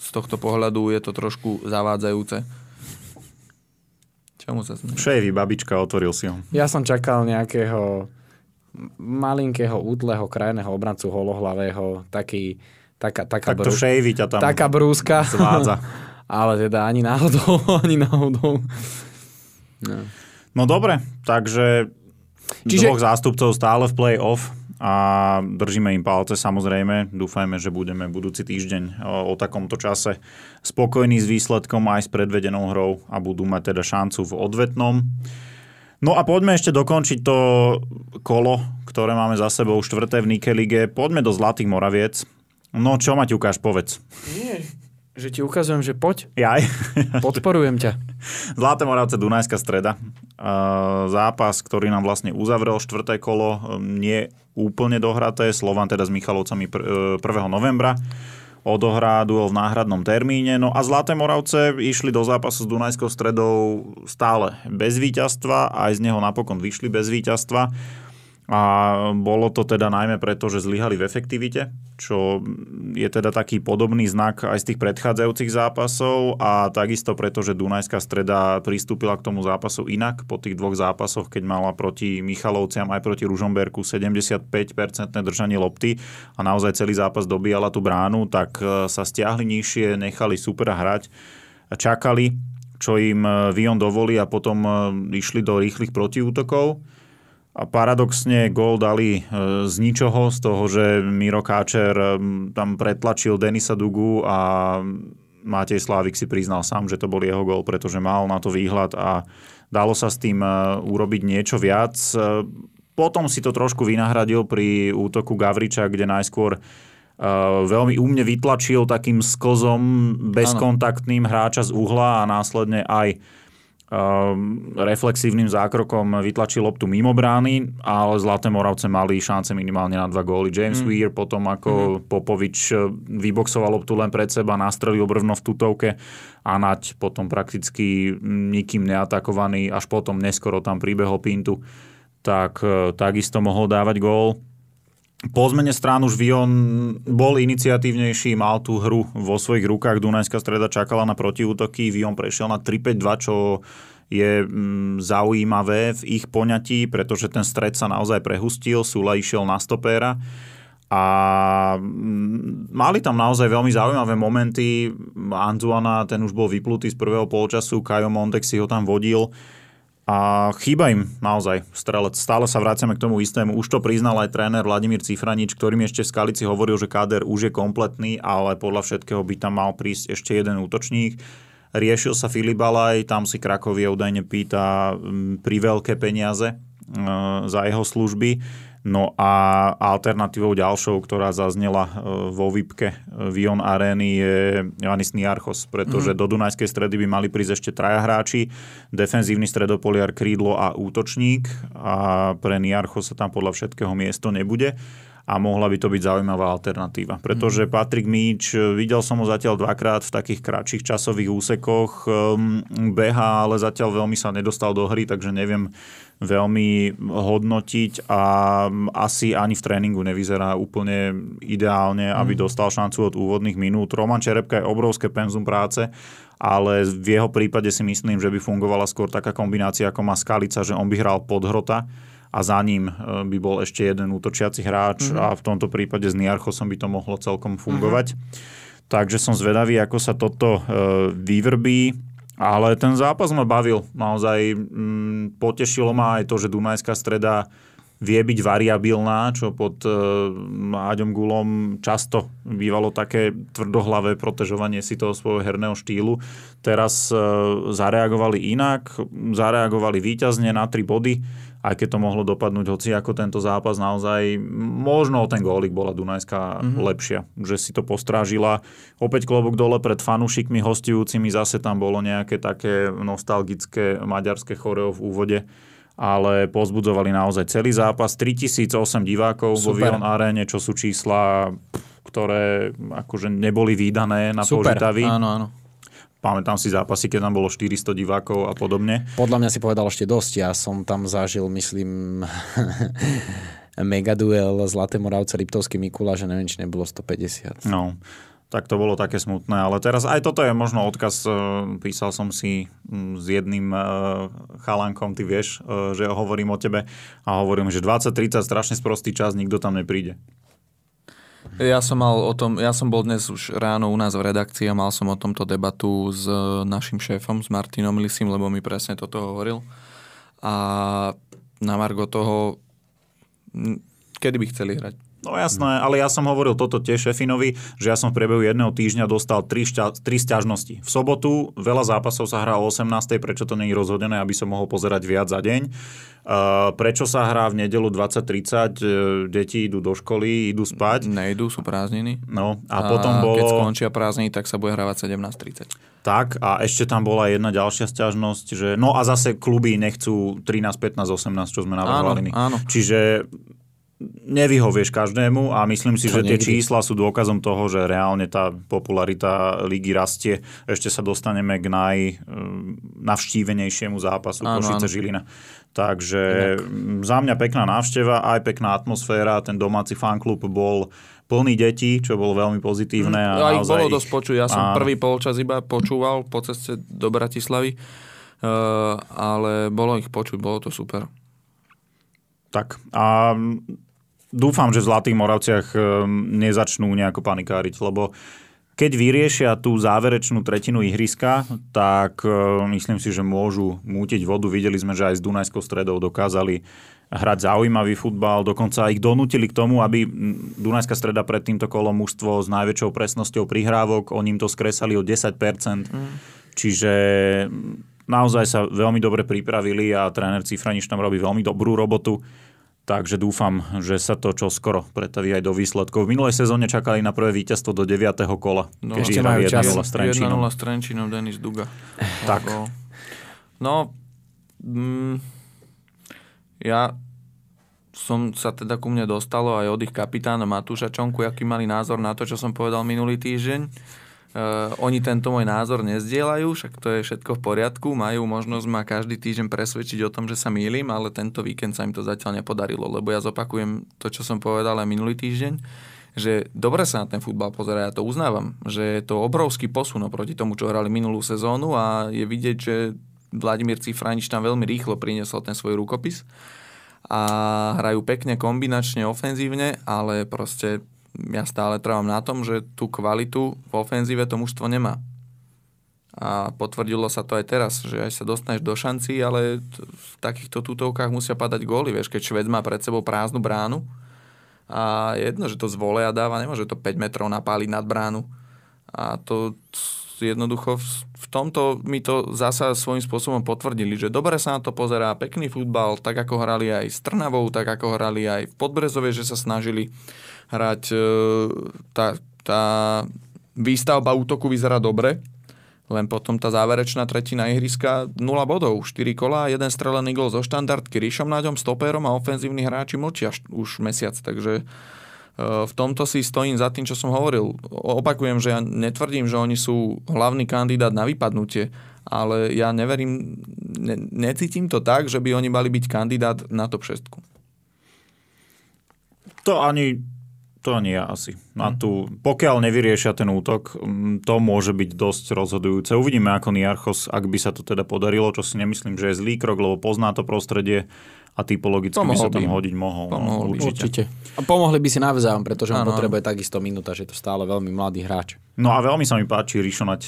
z tohto pohľadu je to trošku zavádzajúce. Čomu sa smie? Šejvy, babička, otvoril si ho. Ja som čakal nejakého malinkého, útleho, krajného obrancu holohlavého, taký, taká, taká, tak to brú, ťa tam taká brúska. Zvádza. *laughs* ale teda ani náhodou, *laughs* ani náhodou. No, no dobre, takže Čiže... dvoch zástupcov stále v play-off a držíme im palce samozrejme. Dúfajme, že budeme budúci týždeň o, o takomto čase spokojní s výsledkom aj s predvedenou hrou a budú mať teda šancu v odvetnom. No a poďme ešte dokončiť to kolo, ktoré máme za sebou, štvrté v Nike Lige. Poďme do Zlatých Moraviec. No čo, Maťukáš, povedz. Nie, že ti ukazujem, že poď. Jaj. Podporujem ťa. *laughs* Zlaté Moravce, Dunajská streda. Zápas, ktorý nám vlastne uzavrel štvrté kolo, um, nie úplne dohraté. Slovan teda s Michalovcami 1. E, novembra odohrá duel v náhradnom termíne. No a Zlaté Moravce išli do zápasu s Dunajskou stredou stále bez víťazstva, aj z neho napokon vyšli bez víťazstva. A bolo to teda najmä preto, že zlyhali v efektivite, čo je teda taký podobný znak aj z tých predchádzajúcich zápasov a takisto preto, že Dunajská streda pristúpila k tomu zápasu inak. Po tých dvoch zápasoch, keď mala proti Michalovciam aj proti Ružomberku 75% držanie lopty a naozaj celý zápas dobíjala tú bránu, tak e, sa stiahli nižšie, nechali super hrať, čakali, čo im e, Vion dovolí a potom e, išli do rýchlych protiútokov a paradoxne gól dali e, z ničoho, z toho, že Miro Káčer e, tam pretlačil Denisa Dugu a Matej Slávik si priznal sám, že to bol jeho gól, pretože mal na to výhľad a dalo sa s tým e, urobiť niečo viac. Potom si to trošku vynahradil pri útoku Gavriča, kde najskôr veľmi úmne vytlačil takým skozom bezkontaktným hráča z uhla a následne aj reflexívnym zákrokom vytlačil loptu mimo brány, ale Zlaté Moravce mali šance minimálne na dva góly. James mm. Weir potom ako mm. Popovič eh, vyboxoval loptu len pred seba, nastrelil brvno v tutovke a Nať potom prakticky nikým neatakovaný, až potom neskoro tam pribehol Pintu, tak eh, takisto mohol dávať gól. Po zmene strán už Vion bol iniciatívnejší, mal tú hru vo svojich rukách. Dunajská streda čakala na protiútoky, Vion prešiel na 3-5-2, čo je mm, zaujímavé v ich poňatí, pretože ten stred sa naozaj prehustil, Sula išiel na stopéra. A mm, mali tam naozaj veľmi zaujímavé momenty. Anzuana, ten už bol vyplutý z prvého polčasu, Kajo Montek si ho tam vodil a chýba im naozaj strelec. Stále sa vraciame k tomu istému. Už to priznal aj tréner Vladimír Cifranič, ktorý mi ešte v Skalici hovoril, že káder už je kompletný, ale podľa všetkého by tam mal prísť ešte jeden útočník. Riešil sa Filip Alaj, tam si Krakovie údajne pýta pri veľké peniaze za jeho služby. No a alternatívou ďalšou, ktorá zaznela e, vo výpke Vion Areny je Janis Niarchos, pretože mm. do Dunajskej stredy by mali prísť ešte traja hráči, defenzívny stredopoliar, krídlo a útočník a pre Niarchos sa tam podľa všetkého miesto nebude a mohla by to byť zaujímavá alternatíva. Pretože mm. Patrik Míč, videl som ho zatiaľ dvakrát v takých kratších časových úsekoch, um, beha, ale zatiaľ veľmi sa nedostal do hry, takže neviem, veľmi hodnotiť a asi ani v tréningu nevyzerá úplne ideálne, aby mm. dostal šancu od úvodných minút. Roman Čerepka je obrovské penzum práce, ale v jeho prípade si myslím, že by fungovala skôr taká kombinácia, ako má Skalica, že on by hral podhrota a za ním e, by bol ešte jeden útočiaci hráč mm-hmm. a v tomto prípade s Niarchosom by to mohlo celkom fungovať. Mm-hmm. Takže som zvedavý, ako sa toto e, vyvrbí. Ale ten zápas ma bavil. Naozaj mm, potešilo ma aj to, že Dunajská streda vie byť variabilná, čo pod e, Aďom Gulom často bývalo také tvrdohlavé protežovanie si toho svojho herného štýlu. Teraz e, zareagovali inak, zareagovali výťazne na tri body aj keď to mohlo dopadnúť hoci ako tento zápas, naozaj možno o ten gólik bola Dunajská mm-hmm. lepšia, že si to postrážila. Opäť klobok dole pred fanúšikmi hostujúcimi, zase tam bolo nejaké také nostalgické maďarské choreo v úvode ale pozbudzovali naozaj celý zápas. 3008 divákov Super. vo Vion Arene, čo sú čísla, ktoré akože neboli výdané na Super. Požitavi. Áno, áno. Pamätám si zápasy, keď tam bolo 400 divákov a podobne. Podľa mňa si povedal ešte dosť. Ja som tam zažil, myslím, *laughs* megaduel Zlaté Moravce Liptovský Mikula, že neviem, či nebolo 150. No, tak to bolo také smutné. Ale teraz aj toto je možno odkaz. E, písal som si s jedným e, chalankom, ty vieš, e, že hovorím o tebe a hovorím, že 20-30 strašne sprostý čas, nikto tam nepríde. Ja som mal o tom, ja som bol dnes už ráno u nás v redakcii a mal som o tomto debatu s našim šéfom, s Martinom Lisim, lebo mi presne toto hovoril. A na Margo toho, kedy by chceli hrať? No jasné, ale ja som hovoril toto tiež šefinovi, že ja som v priebehu jedného týždňa dostal tri, šťa, tri sťažnosti. V sobotu veľa zápasov sa hrá o 18. Prečo to je rozhodené, aby som mohol pozerať viac za deň? Uh, prečo sa hrá v nedelu 20.30? Uh, deti idú do školy, idú spať. Nejdú, sú prázdniny. No a, a potom bolo... keď skončia prázdniny, tak sa bude hrávať 17.30. Tak a ešte tam bola jedna ďalšia sťažnosť, že no a zase kluby nechcú 13, 15, 18, čo sme navrhovali. Áno, áno. Čiže nevyhovieš každému a myslím si, To že tie nikdy. čísla sú dôkazom toho, že reálne tá popularita ligy rastie. Ešte sa dostaneme k najnavštívenejšiemu zápasu Áno, Košice áno. Žilina. Takže mm, za mňa pekná návšteva, aj pekná atmosféra. Ten domáci fanklub bol plný detí, čo bolo veľmi pozitívne. A Ja ich naozaj bolo dosť počuť. Ja som Áno. prvý polčas iba počúval po ceste do Bratislavy, uh, ale bolo ich počuť, bolo to super. Tak a mm, dúfam, že v Zlatých Moravciach mm, nezačnú nejako panikáriť, lebo keď vyriešia tú záverečnú tretinu ihriska, tak e, myslím si, že môžu mútiť vodu. Videli sme, že aj s Dunajskou stredou dokázali hrať zaujímavý futbal, dokonca ich donútili k tomu, aby Dunajská streda pred týmto kolom mužstvo s najväčšou presnosťou prihrávok, oni im to skresali o 10%. Mm. Čiže mm, naozaj sa veľmi dobre pripravili a tréner Cifraniš tam robí veľmi dobrú robotu. Takže dúfam, že sa to čo skoro pretaví aj do výsledkov. V minulej sezóne čakali na prvé víťazstvo do 9. kola. No, ešte majú čas. 1-0 s Trenčínom. 1-0 s Trenčínom, Denis Duga. Tak. Bol. No, mm, ja som sa teda ku mne dostalo aj od ich kapitána Matúša Čonku, aký mali názor na to, čo som povedal minulý týždeň. Uh, oni tento môj názor nezdieľajú, však to je všetko v poriadku, majú možnosť ma každý týždeň presvedčiť o tom, že sa mýlim, ale tento víkend sa im to zatiaľ nepodarilo, lebo ja zopakujem to, čo som povedal aj minulý týždeň, že dobre sa na ten futbal pozerá, ja to uznávam, že je to obrovský posun oproti tomu, čo hrali minulú sezónu a je vidieť, že Vladimír Cifranič tam veľmi rýchlo priniesol ten svoj rukopis a hrajú pekne kombinačne, ofenzívne, ale proste ja stále trvám na tom, že tú kvalitu v ofenzíve to mužstvo nemá. A potvrdilo sa to aj teraz, že aj sa dostaneš do šanci, ale v takýchto tutovkách musia padať góly. Vieš, keď Šved má pred sebou prázdnu bránu a jedno, že to z voleja dáva, nemôže to 5 metrov napáliť nad bránu. A to jednoducho v, v tomto mi to zasa svojím spôsobom potvrdili, že dobre sa na to pozerá, pekný futbal, tak ako hrali aj s Trnavou, tak ako hrali aj v Podbrezove, že sa snažili hrať. e, Tá, tá výstavba útoku vyzerá dobre, len potom tá záverečná tretina ihriska 0 bodov, 4 kola, jeden strelený gol zo štandardky Ríšom Náďom, stoperom a ofenzívni hráči mlčia už mesiac, takže e, v tomto si stojím za tým, čo som hovoril. Opakujem, že ja netvrdím, že oni sú hlavný kandidát na vypadnutie, ale ja neverím, ne, necítim to tak, že by oni mali byť kandidát na top 6. To ani, to ani ja asi. Mhm. Na tú, pokiaľ nevyriešia ten útok, to môže byť dosť rozhodujúce. Uvidíme ako Niarchos, ak by sa to teda podarilo, čo si nemyslím, že je zlý krok, lebo pozná to prostredie a typologicky by Pomohol sa tam by hodiť mohol. Pomohol no, by. určite. Určite. A pomohli by si navzájom, pretože on Áno, áno. potrebuje takisto minúta, že je to stále veľmi mladý hráč. No a veľmi sa mi páči Rišonať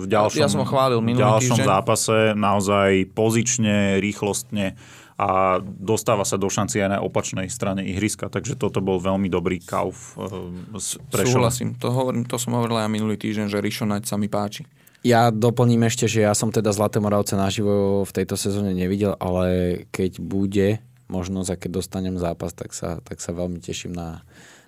v ďalšom, Ja som ho chválil v minulý ďalšom týždeň. zápase naozaj pozične, rýchlostne a dostáva sa do šanci aj na opačnej strane ihriska, takže toto bol veľmi dobrý kauf e, s Prešova. Súhlasím, to, hovorím, to som hovoril aj minulý týždeň, že Rišonať sa mi páči. Ja doplním ešte, že ja som teda Zlaté Moravce naživo v tejto sezóne nevidel, ale keď bude možnosť a keď dostanem zápas, tak sa, tak sa veľmi teším na,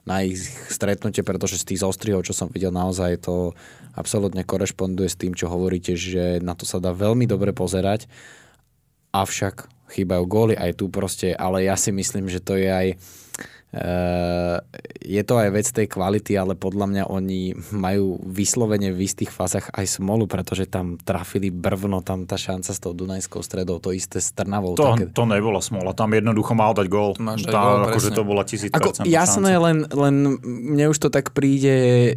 na ich stretnutie, pretože z tých zostrihov, čo som videl, naozaj to absolútne korešponduje s tým, čo hovoríte, že na to sa dá veľmi dobre pozerať, avšak chýbajú góly aj tu proste, ale ja si myslím, že to je aj Uh, je to aj vec tej kvality, ale podľa mňa oni majú vyslovene v istých fázach aj smolu, pretože tam trafili brvno, tam tá šanca s tou Dunajskou stredou, to isté s Trnavou. To, také... to nebola smola, tam jednoducho mal dať gól. Máš dať Tá, gól, akože to bola tisíc Ako, jasné, len, len mne už to tak príde,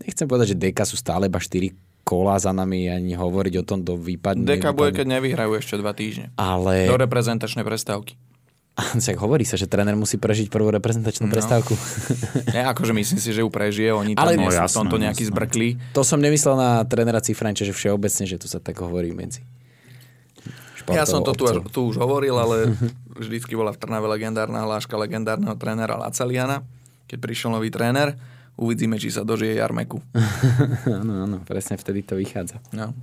nechcem povedať, že Deka sú stále iba 4 kola za nami ani hovoriť o tom do výpadne. Deka bude, keď nevyhrajú ešte dva týždne. Ale Do reprezentačnej prestávky. však hovorí sa, že tréner musí prežiť prvú reprezentačnú No. prestávku. *laughs* Nie, akože myslím si, že ju prežije, oni Ale- tam nie No, jasné, tomto nejaký jasné. zbrklí. to som nemyslel na trénera Cifranča, že všeobecne, že tu sa tak hovorí medzi. Ja som to tu, tu už hovoril, ale *laughs* vždycky bola v Trnave legendárna hláška legendárneho trénera Laceliana. Keď prišiel nový tréner, uvidíme, či sa dožije Jarmeku. *laughs* Áno, áno, presne vtedy to vychádza. No.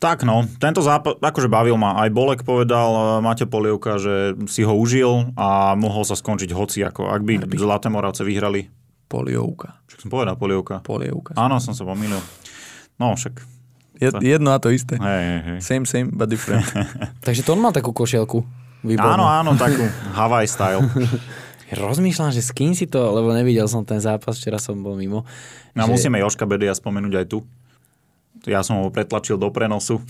Tak no, tento zápas, akože bavil ma. Aj Bolek povedal, e, Maťo Polievka, že si ho užil a mohol sa skončiť hoci ako. Ak by Zlaté Moravce vyhrali, Polievka. čo som povedal, Polievka. Polievka. Áno, som sa pomýlil. No však, Je, jedno a to isté. hej, hej, hej. Same, same, but different. *laughs* Takže to on mal takú košielku. Výbornú. Áno, áno, takú Hawaii style. *laughs* Rozmýšľam, že s kým si to, lebo nevidel som ten zápas, včera som bol mimo. No že... musíme Joška Bedia spomenúť aj tu. Ja som ho pretlačil do prenosu,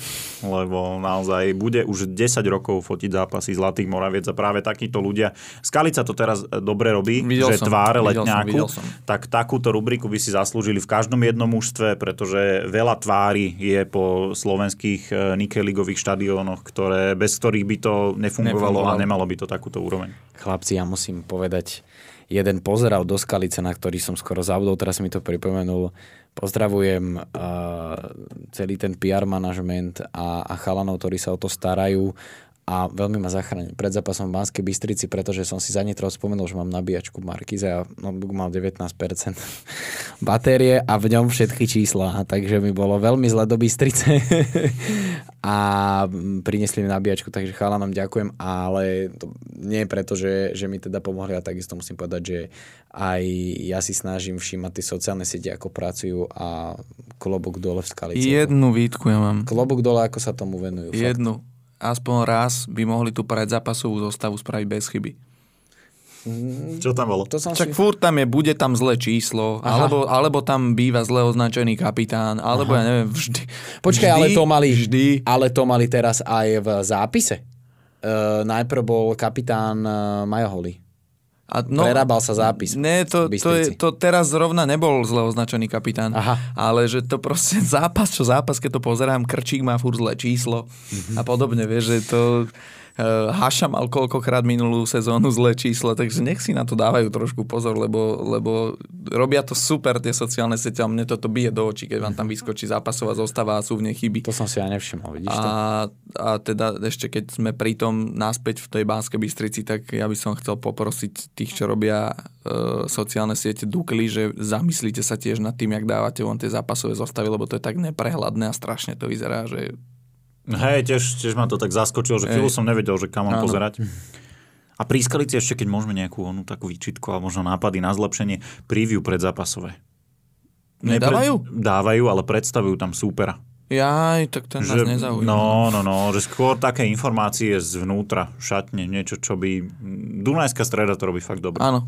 lebo naozaj bude už 10 rokov fotiť zápasy Zlatých Moraviec a práve takíto ľudia. Skalica to teraz dobre robí, Videl že som, tváre videl som, letňáku, videl som. tak takúto rubriku by si zaslúžili v každom jednom mužstve, pretože veľa tvári je po slovenských eh, nikeligových štadiónoch, ktoré, bez ktorých by to nefungovalo a Nefungovalo. nemalo by to takúto úroveň. Chlapci, ja musím povedať, jeden pozeral do Skalice, na ktorý som skoro zabudol, teraz mi to pripomenul. Pozdravujem uh, celý ten PR manažment a, a chalanov, ktorí sa o to starajú a veľmi ma zachránil pred zápasom v Banskej Bystrici, pretože som si zanitro spomenul, že mám nabíjačku Markize a notebook mal 19% *laughs* batérie a v ňom všetky čísla, takže mi bolo veľmi zle do Bystrice *laughs* a mm, priniesli mi nabíjačku, takže chalanom ďakujem, ale to nie je preto, že, že mi teda pomohli a takisto musím povedať, že aj ja si snažím všímať tie sociálne siete, ako pracujú a klobúk dole v skalici. Jednu výtku ja mám. Klobúk dole, ako sa tomu venujú. fakt. Aspoň raz by mohli tú predzápasovú zostavu spraviť bez chyby. Čo tam bolo? To som Však si... furt tam je, bude tam zlé číslo, alebo, alebo tam býva zle označený kapitán, alebo ja neviem, vždy. Počkaj, vždy, ale to mali, Vždy. ale to mali teraz aj v zápise. Uh, najprv bol kapitán uh, Majoholi. A No, Prerábal sa zápis. Ne, to, to, je, to teraz zrovna nebol zle označený kapitán. Aha. Ale že to proste *laughs* zápas, čo zápas, keď to pozerám, Krčík má furt zlé číslo Mhm. a podobne, vieš, že to... Uh, Haša mal koľkokrát minulú sezónu zlé číslo, takže nech si na to dávajú trošku pozor, lebo, lebo robia to super tie sociálne siete a mne toto bije do očí, keď vám tam vyskočí zápasová zostava a sú v nej chyby. To som si ja nevšimol, vidíš to? A, a teda ešte keď sme pri tom naspäť v tej Banskej Bystrici, tak ja by som chcel poprosiť tých, čo robia e, sociálne siete Dukly, že zamyslíte sa tiež nad tým, jak dávate von tie zápasové zostavy, lebo to je tak neprehľadné a strašne to vyzerá, že Hej, tiež, tiež ma to tak zaskočilo, že chvíľu som nevedel, že kam mám Áno. pozerať. A pri Skalici ešte, keď môžeme nejakú onú takú výčitku a možno nápady na zlepšenie, preview predzápasové. Nedávajú? Dávajú, ale predstavujú tam súpera. jaj, tak ten nás nezaujíma. no, no, no, že skôr také informácie zvnútra, šatne, niečo, čo by... Dunajská streda to robí fakt dobre. Áno.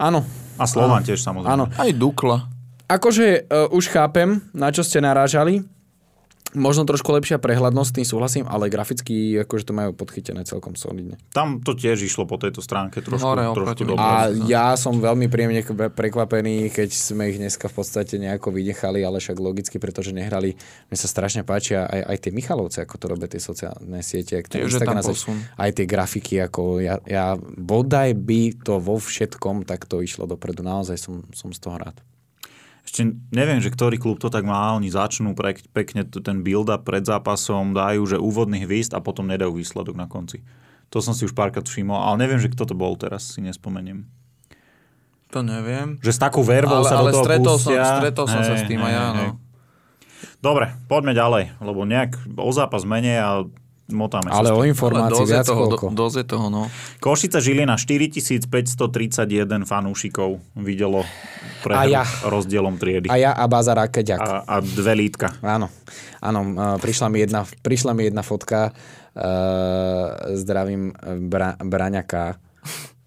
Áno. A Slovan tiež samozrejme. Áno. Aj Dukla. Akože uh, už chápem, na čo ste narážali. Možno trošku lepšia prehľadnosť, tým súhlasím, ale graficky akože to majú podchytené celkom solidne. Tam to tiež išlo po tejto stránke trošku, Hore trošku dobre. A ja som veľmi príjemne prekvapený, keď sme ich dneska v podstate nejako vynechali, ale však logicky, pretože nehrali. Mne sa strašne páčia aj, aj tie Michalovce, ako to robia tie sociálne siete, ak Tiež je tam posun. aj tie grafiky, ako ja, ja bodaj by to vo všetkom takto išlo dopredu. Naozaj som, som z toho rád. Ešte neviem, že ktorý klub to tak má, oni začnú pre, pekne ten build-up pred zápasom, dajú, že úvodný hvízd a potom nedajú výsledok na konci. To som si už párkrát všimol, ale neviem, že kto to bol teraz, si nespomeniem. To neviem. Že s takou vervou Ale, sa ale do toho stretol, som, pustia. stretol som sa Hej, s tým hej, aj ja, hej, no. Dobre, poďme ďalej, lebo nejak o zápas menej a motáme Ale sa. o informácii viac toho, koľko. do, dosť je toho, no. Košica Žilina 4531 fanúšikov videlo pre A ja. rozdielom triedy. A ja a Bazar Akeďak. A, a dve lítka. Áno, áno, prišla mi jedna, prišla mi jedna fotka, uh, zdravím bra, Braňaka,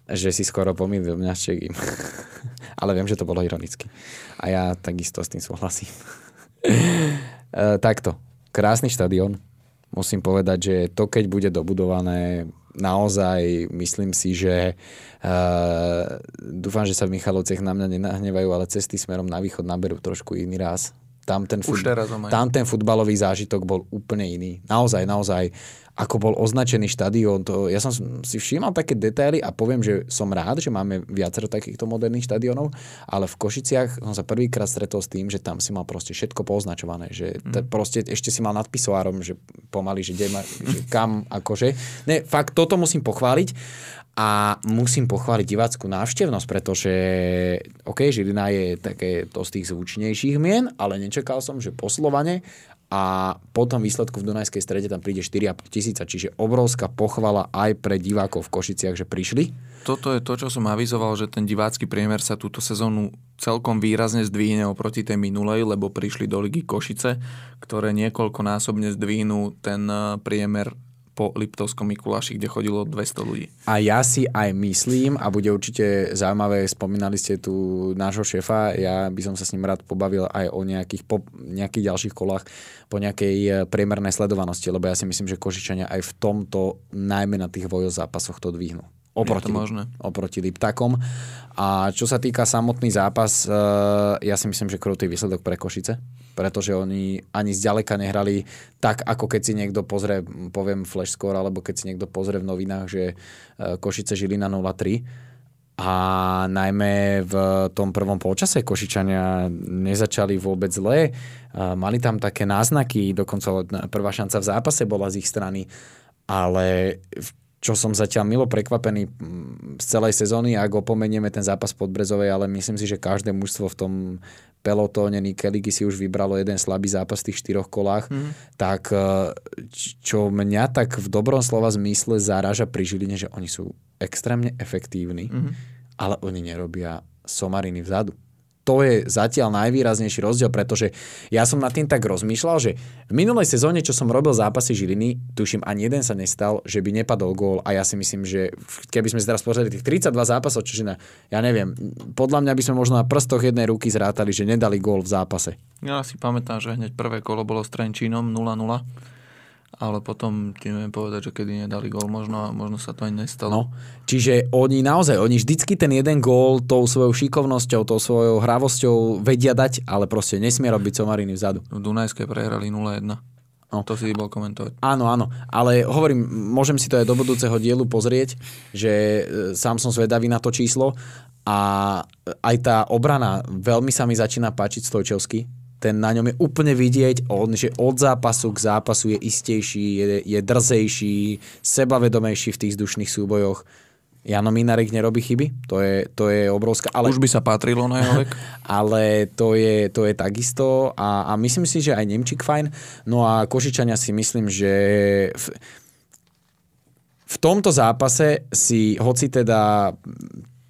že si skoro pomýlil mňa s Čegím. *laughs* Ale viem, že to bolo ironicky. A ja takisto s tým súhlasím. uh, *laughs* takto, krásny štadión. Musím povedať, že to, keď bude dobudované, naozaj myslím si, že uh, dúfam, že sa v Michalovciach na mňa nenahnevajú, ale cesty smerom na východ naberú trošku iný raz. Tam ten, majú. tam ten futbalový zážitok bol úplne iný. Naozaj, naozaj. Ako bol označený štadión, to, ja som si všímal také detaily a poviem, že som rád, že máme viacero takýchto moderných štadiónov, ale v Košiciach som sa prvýkrát stretol s tým, že tam si mal proste všetko poznačované, že t- proste ešte si mal nad pisoárom, že pomaly, že, ma, že kam, akože. Ne, fakt, toto musím pochváliť a musím pochváliť divácku návštevnosť, pretože OK, Žilina je také to z tých zvučnejších mien, ale nečakal som, že po Slovane a po tom výsledku v Dunajskej strede tam príde 4,5 tisíca, čiže obrovská pochvala aj pre divákov v Košiciach, že prišli. Toto je to, čo som avizoval, že ten divácky priemer sa túto sezónu celkom výrazne zdvihne oproti tej minulej, lebo prišli do ligy Košice, ktoré niekoľkonásobne zdvihnú ten eh, priemer po Liptovskom Mikuláši, kde chodilo 200 ľudí. A ja si aj myslím, a bude určite zaujímavé, spomínali ste tu nášho šéfa, ja by som sa s ním rád pobavil aj o nejakých, po, nejakých ďalších kolách po nejakej e, priemernej sledovanosti, lebo ja si myslím, že Košičania aj v tomto, najmä na tých vojo zápasoch to dvihnú. Oproti, Je to možné. oproti Liptakom. A čo sa týka samotný zápas, e, ja si myslím, že krutý výsledok pre Košice, pretože oni ani zďaleka nehrali tak, ako keď si niekto pozrie, poviem flash score, alebo keď si niekto pozrie v novinách, že e, Košice žili na 0-3. A najmä v tom prvom polčase Košičania nezačali vôbec zle. E, Mali tam také náznaky, dokonca prvá šanca v zápase bola z ich strany, ale čo som zatiaľ milo prekvapený z celej sezóny, ak opomenieme ten zápas pod Brezovej, ale myslím si, že každé mužstvo v tom pelotóne Nike Ligy si už vybralo jeden slabý zápas v tých štyroch kolách, mm. tak e, čo mňa tak v dobrom slova zmysle zaráža pri Žiline, že oni sú extrémne efektívni, mm. ale oni nerobia somariny vzadu to je zatiaľ najvýraznejší rozdiel, pretože ja som nad tým tak rozmýšľal, že v minulej sezóne, čo som robil zápasy Žiliny, tuším, ani jeden sa nestal, že by nepadol gól a ja si myslím, že keby sme teraz pozreli tých 32 zápasov, čiže na, ja neviem, podľa mňa by sme možno na prstoch jednej ruky zrátali, že nedali gól v zápase. Ja si pamätám, že hneď prvé kolo bolo s Trenčínom 0-0 ale potom ti neviem povedať, že kedy nedali gól, možno, možno sa to ani nestalo. No, čiže oni naozaj, oni vždycky ten jeden gól tou svojou šikovnosťou, tou svojou hravosťou vedia dať, ale proste nesmie robiť somariny vzadu. V Dunajskej prehrali 0-1. No. To si bol komentovať. Áno, áno. Ale hovorím, môžem si to aj do budúceho dielu pozrieť, že e, sám som zvedavý na to číslo a aj tá obrana veľmi sa mi začína páčiť Stojčovský ten na ňom je úplne vidieť, on, že od zápasu k zápasu je istejší, je, je drzejší, sebavedomejší v tých vzdušných súbojoch. Jano Minarik nerobí chyby, to je, to je obrovská... Ale, Už by sa patrilo na jeho vek. *laughs* ale to je, to je takisto a, a myslím si, že aj Nemčík fajn. No a Košičania si myslím, že v, v tomto zápase si, hoci teda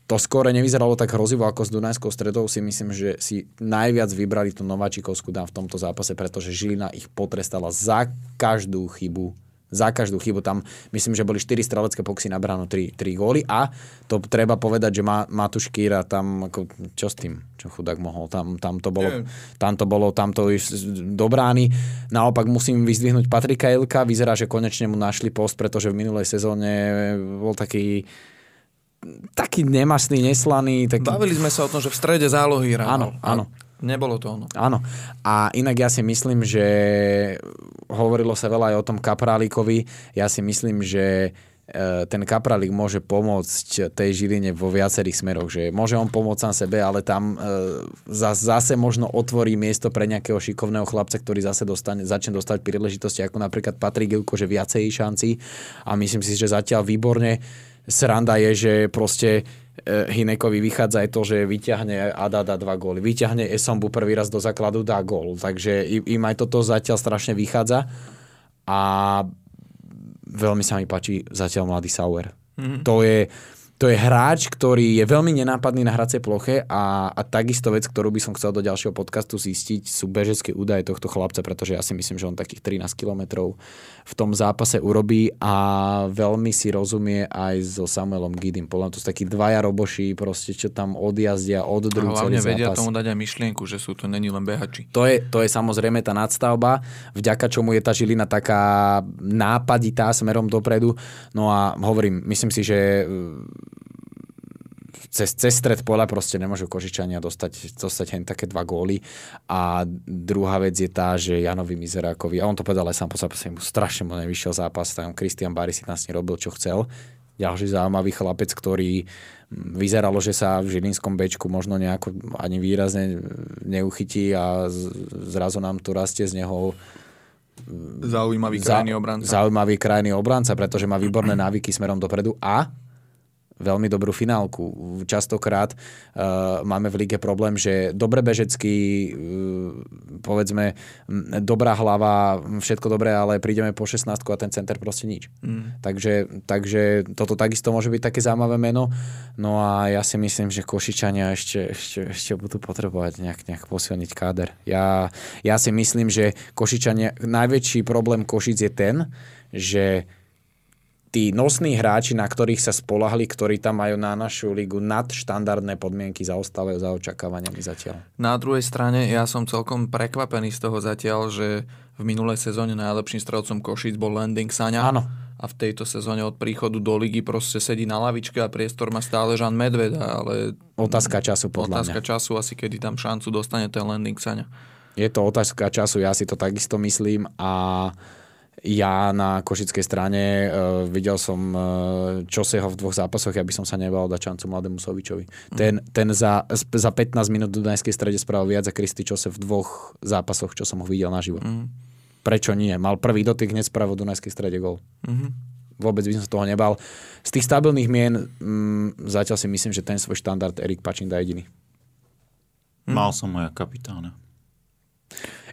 to skore nevyzeralo tak hrozivo ako s Dunajskou stredou, si myslím, že si najviac vybrali tú Nováčikovskú dám v tomto zápase, pretože Žilina ich potrestala za každú chybu. Za každú chybu. Tam, myslím, že boli 4 strelecké pokusy na bránu, 3, 3 góly. A to treba povedať, že Matúš Kýra tam, ako, čo s tým, čo chudák mohol, tam, tam to bolo, tam to bolo, tam to do brány. Naopak musím vyzdvihnúť Patrika Ilka, vyzerá, že konečne mu našli post, pretože v minulej sezóne bol taký taký nemastný, neslaný. Taký... Bavili sme sa o tom, že v strede zálohy hral. Áno, áno. Nebolo to ono. Áno. A inak ja si myslím, že hovorilo sa veľa aj o tom Kaprálikovi. Ja si myslím, že e, ten Kapralík môže pomôcť tej Žiline vo viacerých smeroch, že môže on pomôcť sám sebe, ale tam e, zase možno otvorí miesto pre nejakého šikovného chlapca, ktorý zase dostane, začne dostať príležitosti, ako napríklad Patrik Gilko, že viacej šanci a myslím si, že zatiaľ výborne sranda je, že proste e, Hinekovi vychádza aj to, že vyťahne a dá, dá dva góly. Vyťahne Esombu prvý raz do základu, dá gól. Takže im aj toto zatiaľ strašne vychádza. A veľmi sa mi páči zatiaľ mladý Sauer. Mm-hmm. To je to je hráč, ktorý je veľmi nenápadný na hracej ploche a, a takisto vec, ktorú by som chcel do ďalšieho podcastu zistiť, sú bežecké údaje tohto chlapca, pretože ja si myslím, že on takých 13 kilometrov v tom zápase urobí a veľmi si rozumie aj so Samuelom Gidim. Podľa to sú takí dvaja roboši, proste, čo tam odjazdia, oddrú celý zápas. vedia tomu dať aj myšlienku, že sú to není len behači. To je, to je samozrejme tá nadstavba, vďaka čomu je tá Žilina taká nápaditá smerom dopredu. No a hovorím, myslím si, že cez, cez stred pola proste nemôžu Kožičania dostať, dostať hen také dva góly. A druhá vec je tá, že Janovi Mizerákovi, a on to povedal aj sám po zápase, mu strašne mu nevyšiel zápas, tam Kristian Bari si nás robil, čo chcel. Ďalší zaujímavý chlapec, ktorý mm, vyzeralo, že sa v Žilinskom bečku možno nejako ani výrazne neuchytí a zrazu nám tu rastie z neho zaujímavý krajný obranca. Zaujímavý krajný obranca, pretože má výborné návyky smerom dopredu a veľmi dobrú finálku. Častokrát uh, máme v lige problém, že dobre bežecký, uh, povedzme, dobrá hlava, všetko dobré, ale prídeme po 16 a ten center proste nič. Mm. Takže, takže toto takisto môže byť také zaujímavé meno. No a ja si myslím, že Košičania ešte, ešte, ešte budú potrebovať nejak, nejak posilniť káder. Ja, ja si myslím, že Košičania, najväčší problém Košic je ten, že tí nosní hráči, na ktorých sa spolahli, ktorí tam majú na našu ligu nadštandardné podmienky, zaostávajú za očakávaniami zatiaľ. Na druhej strane ja som celkom prekvapený z toho zatiaľ, že v minulej sezóne najlepším strelcom Košic bol Landing Saňa. Áno. A v tejto sezóne od príchodu do ligy proste sedí na lavičke a priestor má stále Žan Medveda, ale Otázka času podľa otázka mňa. času asi, kedy tam šancu dostane ten Landing Saňa. Je to otázka času, ja si to takisto myslím a ja na košickej strane uh, videl som uh, Čoseho v dvoch zápasoch, ja by som sa nebal dať šancu mladému Sovičovi. Ten, ten za, za 15 minút do Dunajskej strede spravil viac a Kristi Čose v dvoch zápasoch, čo som ho videl naživo. Mm. Prečo nie? Mal prvý dotyk, hneď spravil v Dunajskej strede gol. Mm-hmm. Vôbec by som sa toho nebal. Z tých stabilných mien mm, zatiaľ si myslím, že ten svoj štandard Erik Pačinda jediný. Mal som moja kapitána.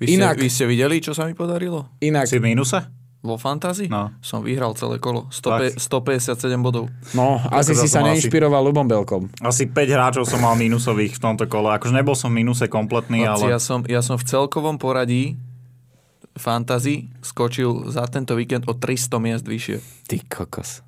Vy, Inak- ste, vy ste videli, čo sa mi podarilo? Inak, Si v mínuse? Vo fantázii? No. Som vyhral celé kolo. 100, 157 bodov. no, asi si sa mal asi- neinšpiroval Lubom Belkom. Asi 5 hráčov som mal mínusových v tomto kole. Akože nebol som v mínuse kompletný, Chlapci, ale... ja, som, ja som v celkovom poradí fantasy skočil za tento víkend o 300 miest vyššie. Ty kokos.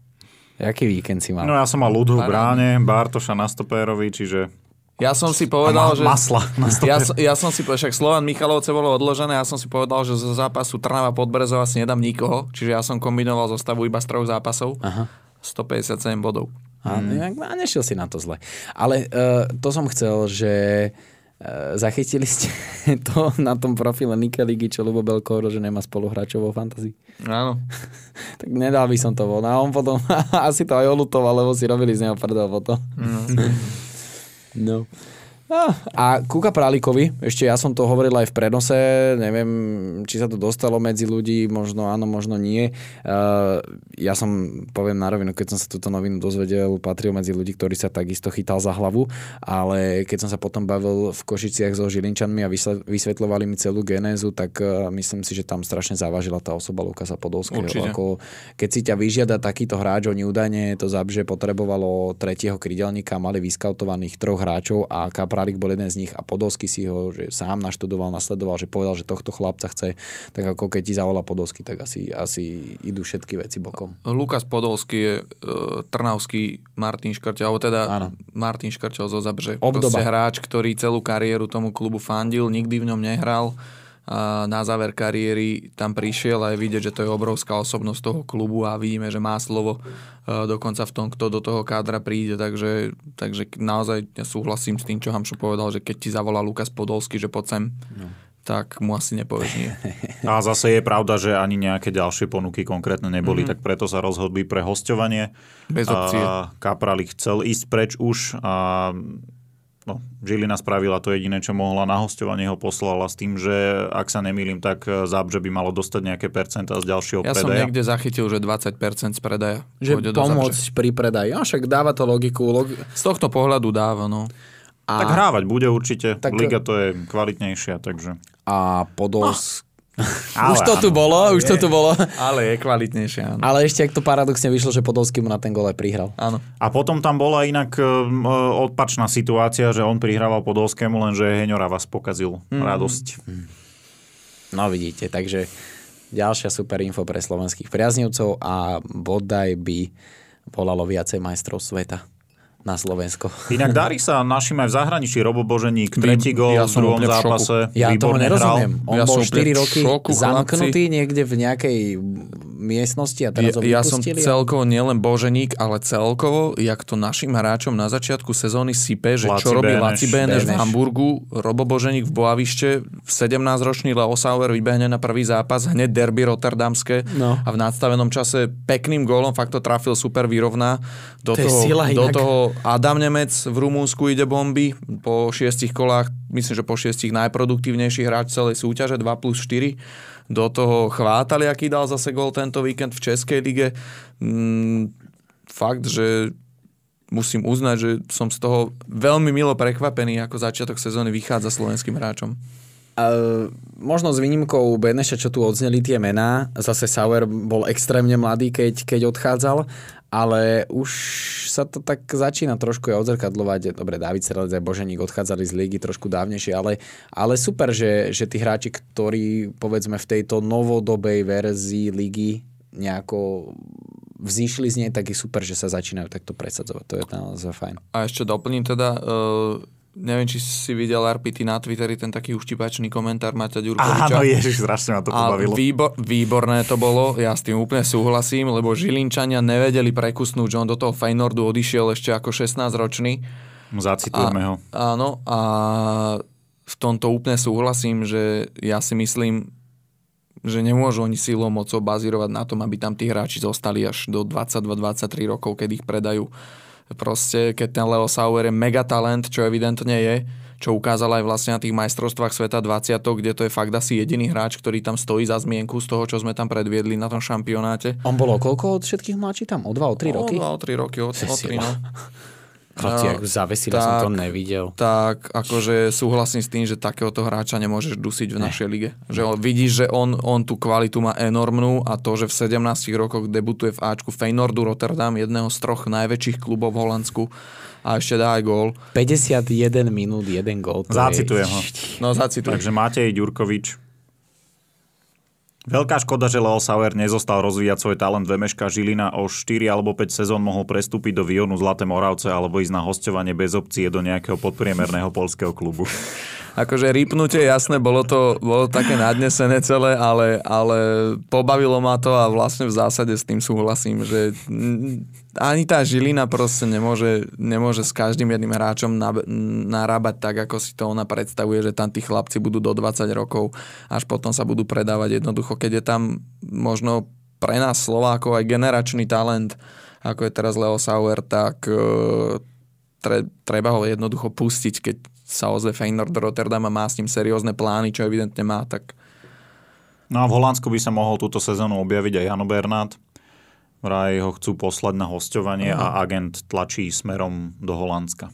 Jaký víkend si mal? No ja som mal ľudhu v bráne, Bartoša na stopérovi, čiže... Ja som si povedal, ma- že... Masla. Ja, ja som si povedal, však Slovan Michalovce bolo odložené, ja som si povedal, že zo zápasu Trnava Podbrezov asi nedám nikoho, čiže ja som kombinoval zostavu iba z troch zápasov. Aha. 157 bodov. A, mm. a nešiel si na to zle. Ale uh, to som chcel, že uh, zachytili ste *laughs* to na tom profile Nike Ligy, čo Lubo Belko hovoril, že nemá spoluhráčov vo fantasy. Áno. *laughs* Tak nedal by som to von. A on potom *laughs* asi to aj olutoval, lebo si robili z neho prdel potom. No. No, a Kuka Prálikovi, ešte ja som to hovoril aj v prenose, neviem, či sa to dostalo medzi ľudí, možno áno, možno nie. Uh, ja som, poviem na rovinu, keď som sa túto novinu dozvedel, patril medzi ľudí, ktorí sa takisto chytal za hlavu, ale keď som sa potom bavil v Košiciach so Žilinčanmi a vysvetľovali mi celú genézu, tak uh, myslím si, že tam strašne závažila tá osoba Lukasa Podolského. Ako, keď si ťa vyžiada takýto hráč, oni údajne to Zabže potrebovalo tretieho krydelníka, mali vyskautovaných troch hráčov a Kaprálik bol jeden z nich a Podolsky si ho že sám naštudoval, nasledoval, že povedal, že tohto chlapca chce, tak ako keď ti zavolá Podolsky, tak asi, asi idú všetky veci bokom. Lukas Podolský je uh, trnavský Martin Škrťal, alebo teda Áno. Martin Škrťal zo Zabrže. Obdoba. Hráč, ktorý celú kariéru tomu klubu fandil, nikdy v ňom nehral. Na záver kariéry tam prišiel a je vidieť, že to je obrovská osobnosť toho klubu a vidíme, že má slovo uh, dokonca v tom, kto do toho kádra príde. Takže, takže naozaj ja súhlasím s tým, čo Hamšo povedal, že keď ti zavolá Lukas Podolský, že poď sem, no. tak mu asi nepovieš nie. *laughs* A zase je pravda, že ani nejaké ďalšie ponuky konkrétne neboli, mm-hmm. tak preto sa rozhodli pre hostovanie. Bez opcie. A Kaprali chcel ísť preč už a no, Žilina spravila to jediné, čo mohla. Na hostovanie ho poslala s tým, že ak sa nemýlim, tak Zábře by malo dostať nejaké percentá z ďalšieho Ja som predaja. niekde zachytil, že 20% z predaja Že pomôcť pri predaji. No však dáva to logiku. Log... Z tohto pohľadu dáva, no. A, Tak hrávať bude určite. Tak- Tak... Liga to je kvalitnejšia, takže... a Podolsk... Ale už to tu bolo, už to tu bolo. Ale je kvalitnejšie, áno. Ale ešte, ak to paradoxne vyšlo, že Podolský mu na ten gol aj prihral. Áno. A potom tam bola inak um, odpačná situácia, že on prihrával Podolskému, lenže Heňora vás pokazil mm. radosť. No vidíte, takže ďalšia super info pre slovenských priaznivcov a bodaj by volalo viacej majstrov sveta na Slovensko. Inak darí sa našim aj v zahraničí. Robo Boženík, tretí gol ja v som druhom v zápase. Ja tomu nerozumiem. Hral. On Ja bol som 4 úplne v roky šoku, zamknutý niekde v nejakej miestnosti a teraz Ja, ho ja som celkovo nielen Boženík, ale celkovo, jak to našim hráčom na začiatku sezóny sype, že Laci čo robí Béneš. Laci Béneš v Béneš. Hamburgu, Robo Boženík v Boavište, 17-ročný Leo Sauer vybehne na prvý zápas, hneď derby rotterdamské No. a v nadstavenom čase pekným gólom, fakt to trafil super vyrovná. Do, To toho, sila do toho Adam Nemec v Rumúnsku ide bomby, po šiestich kolách, myslím, že po šiestich najproduktívnejší hráč celej súťaže, 2 plus 4. Do toho chvátali, aký dal zase gol tento víkend v Českej lige. Mm, fakt, že musím uznať, že som z toho veľmi milo prekvapený, ako začiatok sezóny vychádza slovenským hráčom. Uh, možno s výnimkou Beneša, čo tu odzneli tie mená. Zase Sauer bol extrémne mladý, keď, keď odchádzal, ale už sa to tak začína trošku aj odzrkadlovať. Dobre, David Serelec aj Boženík odchádzali z ligy trošku dávnejšie, ale, ale super, že, že tí hráči, ktorí povedzme v tejto novodobej verzii ligy nejako vzýšli z nej, tak je super, že sa začínajú takto presadzovať. To je naozaj fajn. A ešte doplním teda, uh, neviem, či si videl RPT na Twitteri ten taký uštipačný komentár Maťa Ďurkoviča. Áno, ježiš, strašne ma to A pobavilo. výbor, výborné to bolo, ja s tým úplne súhlasím, lebo Žilinčania nevedeli prekusnúť, že on do toho Feynordu odišiel ešte ako 16-ročný. Zacitujeme ho. Áno, a v tomto úplne súhlasím, že ja si myslím, že nemôžu oni silou mocou bazírovať na tom, aby tam tí hráči zostali až do 22-23 rokov, keď ich predajú. Proste, keď ten Leo Sauer je megatalent, čo evidentne je, čo ukázal aj vlastne na tých majstrovstvách sveta 20, kde to je fakt asi jediný hráč, ktorý tam stojí za zmienku z toho, čo sme tam predviedli na tom šampionáte. On bol o koľko od všetkých mladší tam? O 2, o 3 roky? O 2, o 3 roky, o, o 3, no. Chlapci, No, ako zavesili, som to tak- nevidel. tak akože súhlasím s tým, že takéhoto hráča nemôžeš dusiť v našej lige. Že on, vidíš, že on, on tú kvalitu má enormnú a to, že v 17 rokoch debutuje v Ačku Feynordu Rotterdam, jedného z troch najväčších klubov v Holandsku a ešte dá aj gól. 51 minút, jeden gól. to je- Zacitujem ho. No zacitujem. Takže Matej Ďurkovič. Veľká škoda, že Leo Sauer nezostal rozvíjať svoj talent Vemeška Žilina. O 4 alebo 5 sezón mohol prestúpiť do Vionu Zlaté Moravce alebo ísť na hostovanie bez opcie do nejakého podpriemerného polského klubu. Akože rýpnutie, jasné, bolo to, bolo také nadnesené celé, ale, ale pobavilo ma to a vlastne v zásade s tým súhlasím, že ani tá Žilina proste nemôže, nemôže s každým jedným hráčom nab- narábať tak, ako si to ona predstavuje, že tam tí chlapci budú do 20 rokov, až potom sa budú predávať jednoducho, keď je tam možno pre nás Slovákov aj generačný talent, ako je teraz Leo Sauer, tak e, tre, treba ho jednoducho pustiť, keď sa ozve Feyenoord do Rotterdama má s ním seriózne plány, čo evidentne má, tak No a v Holandsku by sa mohol túto sezónu objaviť aj Jano Bernát. Vraj ho chcú poslať na hostovanie a agent tlačí smerom do Holandska.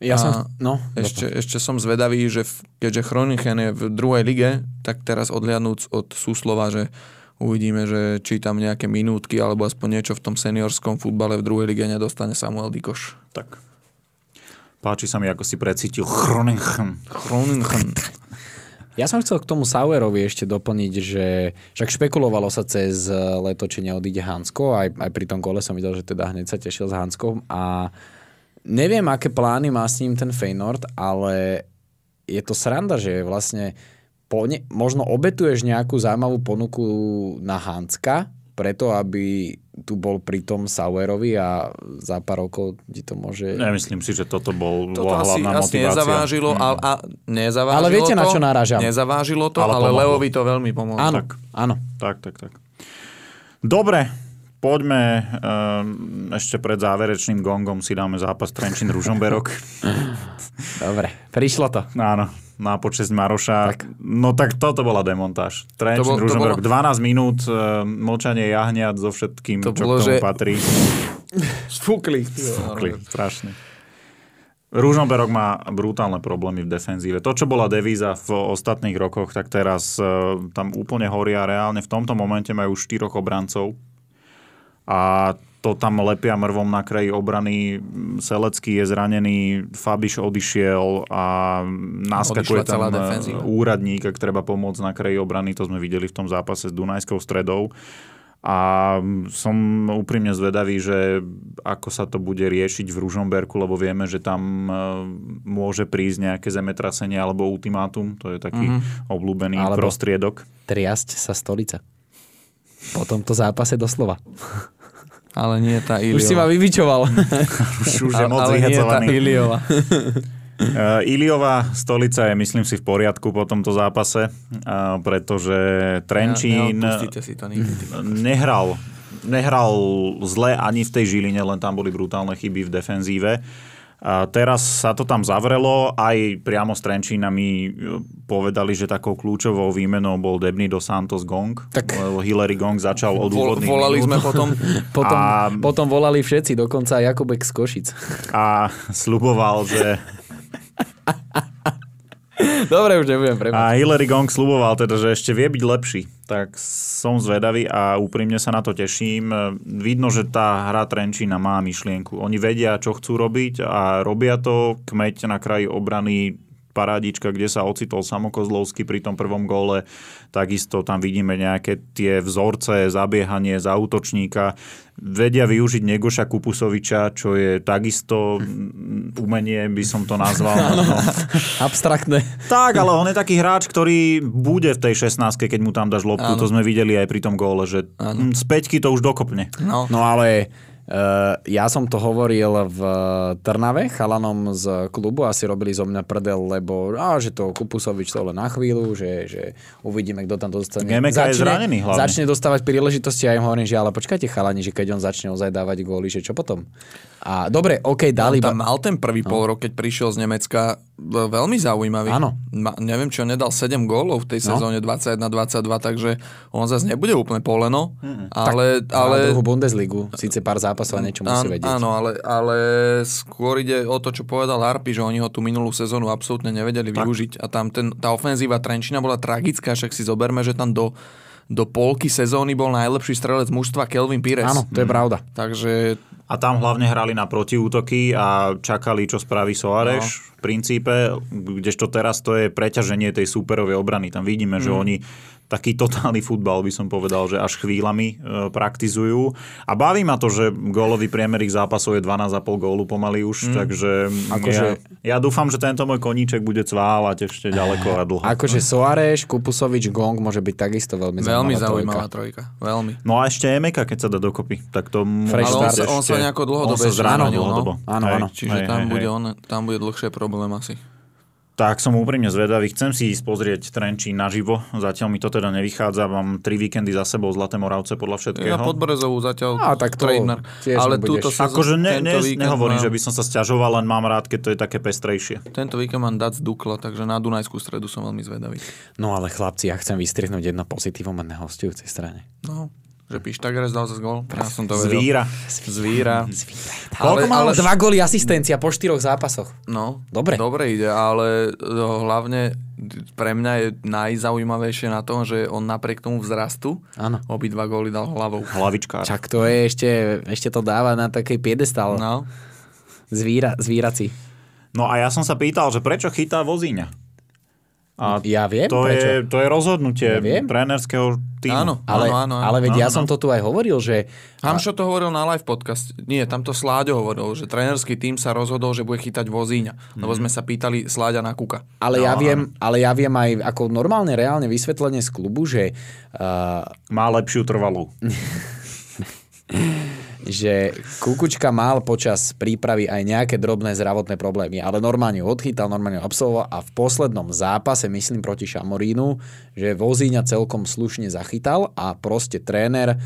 Ja A som... No, ešte, ešte som zvedavý, že v, keďže Chronichen je v druhej lige, tak teraz odliadnúc od súslova, že uvidíme, že či tam nejaké minútky alebo aspoň niečo v tom seniorskom futbale v druhej lige nedostane Samuel Dikoš. Tak. Páči sa mi, ako si precítil Groningen. Chronichen. Ja som chcel k tomu Sauerovi ešte doplniť, že však špekulovalo sa cez leto, či neodíde Hansko. Aj, aj pri tom kole som videl, že teda hneď sa tešil s Hanskom. A neviem, aké plány má s ním ten Feynord, ale je to sranda, že vlastne po ne, možno obetuješ nejakú zaujímavú ponuku na Hanska, preto aby tu bol pri tom Sauerovi a za pár rokov ti to môže... Nemyslím si, že toto bol, Toto asi, hlavná asi motivácia. nezavážilo, Mm. a, a, nezavážilo Ale viete, to, na čo narážam? Nezavážilo to, Ale ale, ale pomohlo. Leovi to veľmi pomohlo. Áno, tak. áno. Tak, tak, tak. Dobre, poďme um, ešte pred záverečným gongom si dáme zápas Trenčín Ružomberok. *laughs* Dobre, prišlo to. Áno, na počesť Maroša. Tak. No tak toto bola demontáž. Trenčín To bol- to Ružomberok, 12 minút, uh, mlčanie jahniat so všetkým, To čo bolo, k tomu že- patrí. Sfúkli. Fúkli, strašne. Ružomberok má brutálne problémy v defenzíve. To, čo bola devíza v ostatných rokoch, tak teraz uh, tam úplne horia. Reálne v tomto momente majú štyroch obrancov a to tam lepia mrvom na kraji obrany. Selecký je zranený, Fabiš odišiel a naskakuje tam defenzíva. úradník, ak treba pomôcť na kraji obrany. To sme videli v tom zápase s Dunajskou stredou. A som úprimne zvedavý, že ako sa to bude riešiť v Ružomberku, lebo vieme, že tam e, môže prísť nejaké zemetrasenie alebo ultimátum. To je taký mm-hmm. obľúbený Alebo- prostriedok. Triasť sa stolica. Po tomto zápase doslova. Ale nie tá Iliova. Už si ma vybičoval. *laughs* Už, už je moc ale nie tá. Iliova. Uh, Iliová stolica je, myslím si, v poriadku po tomto zápase, uh, pretože Trenčín Neodpustíte si to nikdy. nehral, nehral zle ani v tej Žiline, len tam boli brutálne chyby v defenzíve. A teraz sa to tam zavrelo, aj priamo s Trenčínami e, povedali, že takou kľúčovou výmenou bol Debny do Santos Gong. Tak- lebo Hillary Gong začal od Vol, úvodných volali minút sme potom, *laughs* Potom, A- potom volali všetci, dokonca Jakubek z Košic. a sluboval, že *laughs* *laughs* Dobre, už nebudem premať. A Hillary Gong sluboval teda, že ešte vie byť lepší. Tak som zvedavý a úprimne sa na to teším. Vidno, že tá hra Trenčína má myšlienku. Oni vedia, čo chcú robiť a robia to. Kmeď na kraji obrany parádička, kde sa ocitol Samokozlovský pri tom prvom góle. Takisto tam vidíme nejaké tie vzorce, zabiehanie za útočníka. Vedia využiť Negoša Kupusoviča, čo je takisto mm, umenie, by som to nazval. *laughs* no. Abstraktné. Tak, ale on je taký hráč, ktorý bude v tej 16 keď mu tam dáš loptu. Áno. To sme videli aj pri tom góle, že z peťky to už dokopne. No. No ale ja som to hovoril v Trnave chalanom z klubu, asi robili zo mňa prdel, lebo á, že to Kupusovič to len na chvíľu, že, že uvidíme, kto tam dostane. Gemeka je zranený hlavne. Začne dostávať príležitosti a ja im hovorím, že ale počkajte chalani, že keď on začne ozaj dávať góly, že čo potom? A dobre, OK, dali... On tam mal ten prvý no. pol rok, keď prišiel z Nemecka, veľmi zaujímavý. Áno. Ma, neviem, či on nedal 7 gólov v tej No. sezóne 21-22, takže on zase nebude úplne poleno, ale... ale... ale druhú Bundesligu, síce pár zápasov a niečo musí áno, vedieť. áno, ale, ale skôr ide o to, čo povedal Harpy, že oni ho tú minulú sezónu absolútne nevedeli tak. využiť a tam ten, tá ofenzíva Trenčina bola tragická, však si zoberme, že tam do, do polky sezóny bol najlepší strelec mužstva Kelvin Pires. Áno, to je pravda. Takže A tam hlavne hrali na protiútoky a čakali, čo spraví Soares No. v princípe, kdežto teraz to je preťaženie tej súperovej obrany. Tam vidíme, Mm. že oni taký totálny futbal by som povedal, že až chvíľami e, praktizujú. A baví ma to, že gólový priemer ich zápasov je 12,5 gólu pomaly už, takže Akože- ja, ja dúfam, že tento môj koníček bude cválať ešte ďaleko a dlho. Akože Soares, Kupusovič, Gong môže byť takisto veľmi zaujímavá veľmi trojka. zaujímavá trojka. Veľmi. No a ešte Emeka, keď sa dá dokopy, tak to Fresh Ale on sa, on sa ešte- nejako dlhodobo on sa ešte zranil no. Áno, áno. Čiže hej, tam, hej, bude hej. on, tam bude dlhšie problém asi. Tak som úprimne zvedavý. Chcem si ísť pozrieť Trenčín naživo. Zatiaľ mi to teda nevychádza. Mám tri víkendy za sebou Zlaté Moravce podľa Ja všetkého. Podbrezovú zatiaľ Á, tak to tiež Ale túto sezónu, Akože ne, ne, nehovorím, mám, že by som sa sťažoval, len mám rád, keď to je také pestrejšie. Tento víkend mám dať z Dukla, takže na Dunajskú stredu som veľmi zvedavý. No ale chlapci, ja chcem vystrihnúť jedno pozitívum na hostujúcej strane. No, že Pištageres dal zase gol. Ja som to vedel. Zvíra. Zvíra. Koľko Ale, ale? Dva góly asistencia po štyroch zápasoch. no, Dobre. Dobre ide, ale no, hlavne pre mňa je najzaujímavejšie na tom, že on napriek tomu vzrastu Áno. obidva góly dal hlavou. Hlavičkár. Čak to je ešte, ešte to dáva na takej piedestal. No, Zvíra, zvíraci. No a ja som sa pýtal, že prečo chytá vozíňa? A Ja viem, to, prečo. je, to je rozhodnutie Ja viem. trénerského týmu. áno, Ale, áno, áno. áno. ale veď Áno, ja som no. to tu aj hovoril, že Hamšo to hovoril na live podcast. Nie, tam to Sláďo hovoril, že trénerský tým sa rozhodol, že bude chytať vozíňa. Lebo sme sa pýtali Sláďa na Kuka. ale, ja No, viem, ale ja viem aj ako normálne reálne vysvetlenie z klubu, že, uh, Má lepšiu trvalú. *laughs* že Kukučka mal počas prípravy aj nejaké drobné zdravotné problémy, ale normálne ho odchytal, normálne ho absolvoval a v poslednom zápase, myslím proti Šamorínu, že Vozíňa celkom slušne zachytal a proste tréner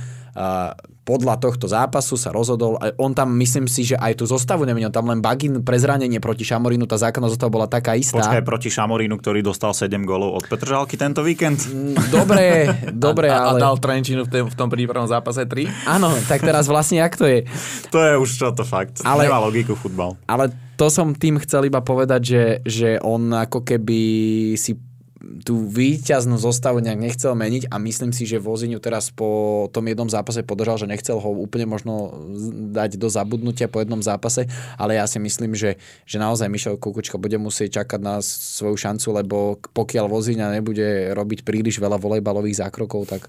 podľa tohto zápasu sa rozhodol, on tam myslím si, že aj tú zostavu nemenil, tam len Bagin pre zranenie proti Šamorínu, tá základná zostava bola taká istá. Počkaj proti Šamorínu, ktorý dostal 7 golov od Petržalky tento víkend. Dobre, dobre, a, ale... a dal Trenčínu v, tém, v tom prípravnom zápase 3. Áno, tak teraz vlastne jak to je? To je už čo to fakt. Ale- Nemá logiku futbal. Ale to som tým chcel iba povedať, že, že on ako keby si tú víťaznú zostavu nejak nechcel meniť a myslím si, že Voziňu teraz po tom jednom zápase podržal, že nechcel ho úplne možno dať do zabudnutia po jednom zápase, ale ja si myslím, že, že naozaj Mišel Kukučka bude musieť čakať na svoju šancu, lebo pokiaľ Voziňa nebude robiť príliš veľa volejbalových zákrokov, tak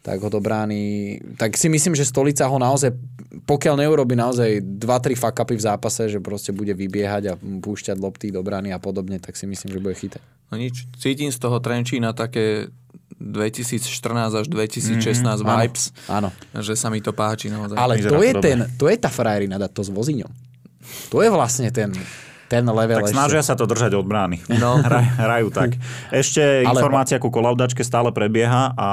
tak ho do brány... Tak si myslím, že Stolica ho naozaj, pokiaľ neurobi naozaj 2-3 fuck upy v zápase, že proste bude vybiehať a púšťať lopty do brány a podobne, tak si myslím, že bude chytať. No nič, cítim z toho Trenčína také 2014 až 2016 mm-hmm, vibes, Áno. že sa mi to páči naozaj. Ale to je, ten, to je tá frajerina dať to s voziňom. To je vlastne ten, ten level Tak ešte. snažia sa to držať od brány. No. *laughs* Hraj, hrajú tak. Ešte Ale- informácia ku kolaudačke stále prebieha a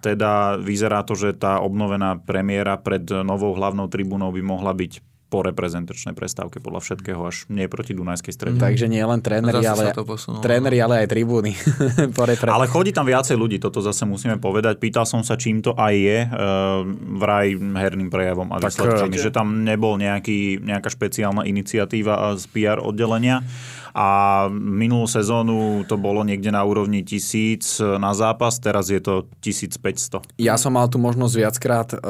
teda vyzerá to, že tá obnovená premiéra pred novou hlavnou tribúnou by mohla byť po reprezentačnej prestávke podľa všetkého až nie proti Dunajskej strede. Takže nie len tréneri, ale, tréneri, ale aj tribúny. *laughs* po repre... Ale chodí tam viacej ľudí, toto zase musíme povedať. Pýtal som sa, čím to aj je, uh, vraj herným prejavom a výsledkami, eh, že tam nebol nejaký, nejaká špeciálna iniciatíva z PR oddelenia a minulú sezónu to bolo niekde na úrovni 1000 na zápas, teraz je to 1500. Ja som mal tu možnosť viackrát uh,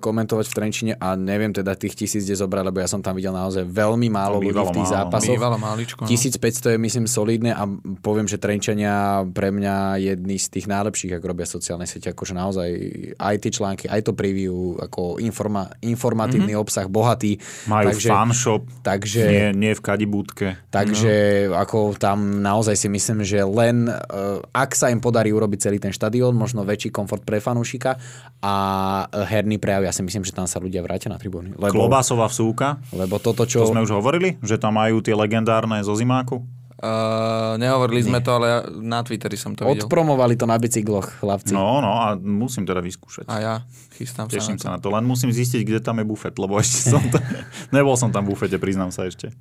komentovať v Trenčine a neviem teda tých tisíc, kde zobrať, lebo ja som tam videl naozaj veľmi málo ľudí v tých málo. zápasoch. Bývalo máličko. No. 1500 je myslím solidné a poviem, že Trenčania pre mňa jedný z tých najlepších, ako robia sociálne siete, akože naozaj aj tie články, aj to preview, ako informa, informatívny mm-hmm. obsah, bohatý. Majú takže, fanshop, takže, nie, nie v kadibúdke. takže ako tam naozaj si myslím, že len uh, ak sa im podarí urobiť celý ten štadión, možno väčší komfort pre fanúšika a herný prejav, ja si myslím, že tam sa ľudia vrátia na tribúny. Lebo, Klobásová vsúka, lebo toto, čo... to sme už hovorili, že tam majú tie legendárne zo zimáku. Uh, nehovorili sme to, ale ja na Twitteri som to videl. Odpromovali to na bicykloch, chlapci. No, no a musím teda vyskúšať. A ja chystám Teším sa sa na na to. Len musím zistiť, kde tam je bufet, lebo ešte som tam... *laughs* Nebol som tam v bufete, priznám sa ešte.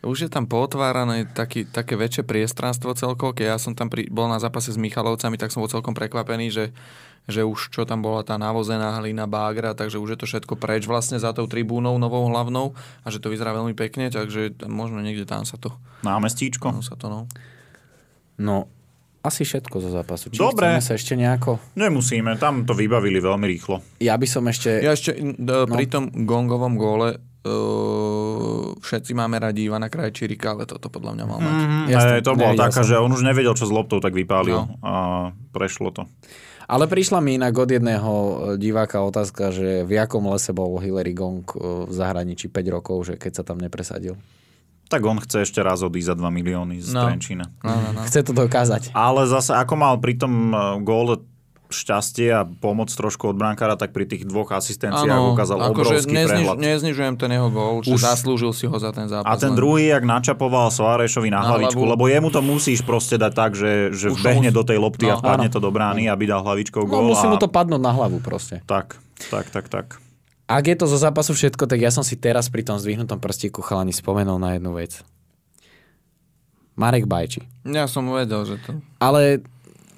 Už je tam pootvárané taký, také väčšie priestranstvo celkovo. Keď ja som tam pri, bol na zápase s Michalovcami, tak som bol celkom prekvapený, že, že už čo tam bola tá navozená hlina, bágra, takže už je to všetko preč vlastne za tou tribúnou novou hlavnou a že to vyzerá veľmi pekne, takže možno niekde tam sa to, Námestíčko. tam sa to no. No, asi všetko zo zápasu. Či Dobre. chceme sa ešte nejako... Nemusíme, tam to vybavili veľmi rýchlo. Ja by som ešte... Ja ešte no. pri tom gongovom góle uh, všetci máme radi Ivana Krajčírika, ale toto podľa mňa mal mať. Mm, Jasne, to nevidel taká, že on už nevedel, čo s loptou, tak vypálil. No. A prešlo to. Ale prišla mi inak od jedného e, diváka otázka, že v jakom lese bol Hillary Gong e, v zahraničí 5 rokov, že keď sa tam nepresadil. Tak on chce ešte raz odísť za 2 milióny z No. Trenčína. No, no, no. Chce to dokázať. Ale zase, ako mal pri tom e, góle šťastie a pomoc trošku od brankára, tak pri tých dvoch asistenciách Áno, ukázal akože obrovský nezniž, prehľad. neznižujem ten jeho gól, Už- zaslúžil si ho za ten zápas. A ten len- druhý, jak načapoval Soárešovi na, Na hlavičku, hlavu. lebo jemu to musíš proste dať tak, že, že Už vbehne mus- do tej lopty a No, vpadne áno. to do brány, aby dal hlavičkou No, gól. musí a... mu to padnúť na hlavu proste. Tak, tak, tak, tak. Ak je to zo zápasu všetko, tak ja som si teraz pri tom zdvihnutom prstíku chalani spomenul na jednu vec. Marek Bajči. Ja som vedel, že to... Ale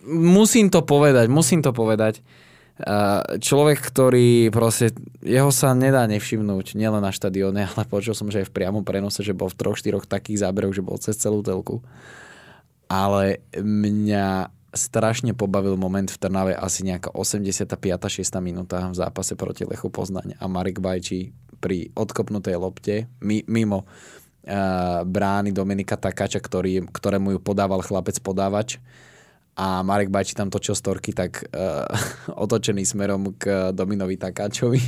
musím to povedať, musím to povedať. Človek, ktorý proste, jeho sa nedá nevšimnúť nielen na štadióne, *laughs* ale počul som, že aj v priamom prenose, že bol v troch, štyroch takých záberoch, že bol cez celú telku. Ale mňa strašne pobavil moment v Trnave asi nejaká 85. 6. minúta v zápase proti Lechu Poznaň a Marek Bajči pri odkopnutej lopte mi, mimo uh, brány Dominika Takáča, ktorý, ktorému ju podával chlapec podávač a Marek Bajči tam točil storky tak uh, *laughs* otočený smerom k Dominovi Takáčovi.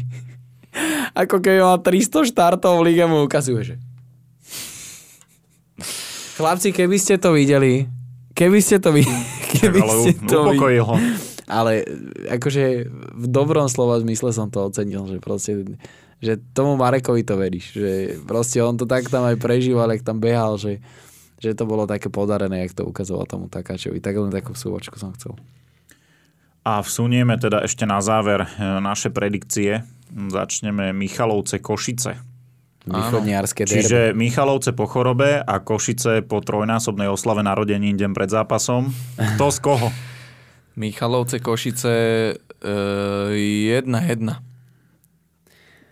*laughs* Ako keby mal 300 štartov v lige mu ukazuje, že Chlapci, keby ste to videli, keby ste to videli, *laughs* keby ale ste to videli. ho. Ale akože v dobrom slova zmysle som to ocenil, že proste, že tomu Marekovi to veríš, že proste on to tak tam aj prežíval, jak tam behal, že, že to bolo také podarené, jak to ukazoval tomu Takáčovi. Tak len takú súvočku som chcel. A vsunieme teda ešte na záver e, naše predikcie. Začneme Michalovce Košice. Východniarské derby. Čiže Michalovce po chorobe a Košice po trojnásobnej oslave narodení deň pred zápasom. Kto z koho? *laughs* Michalovce, Košice, e, 1-1. Mm,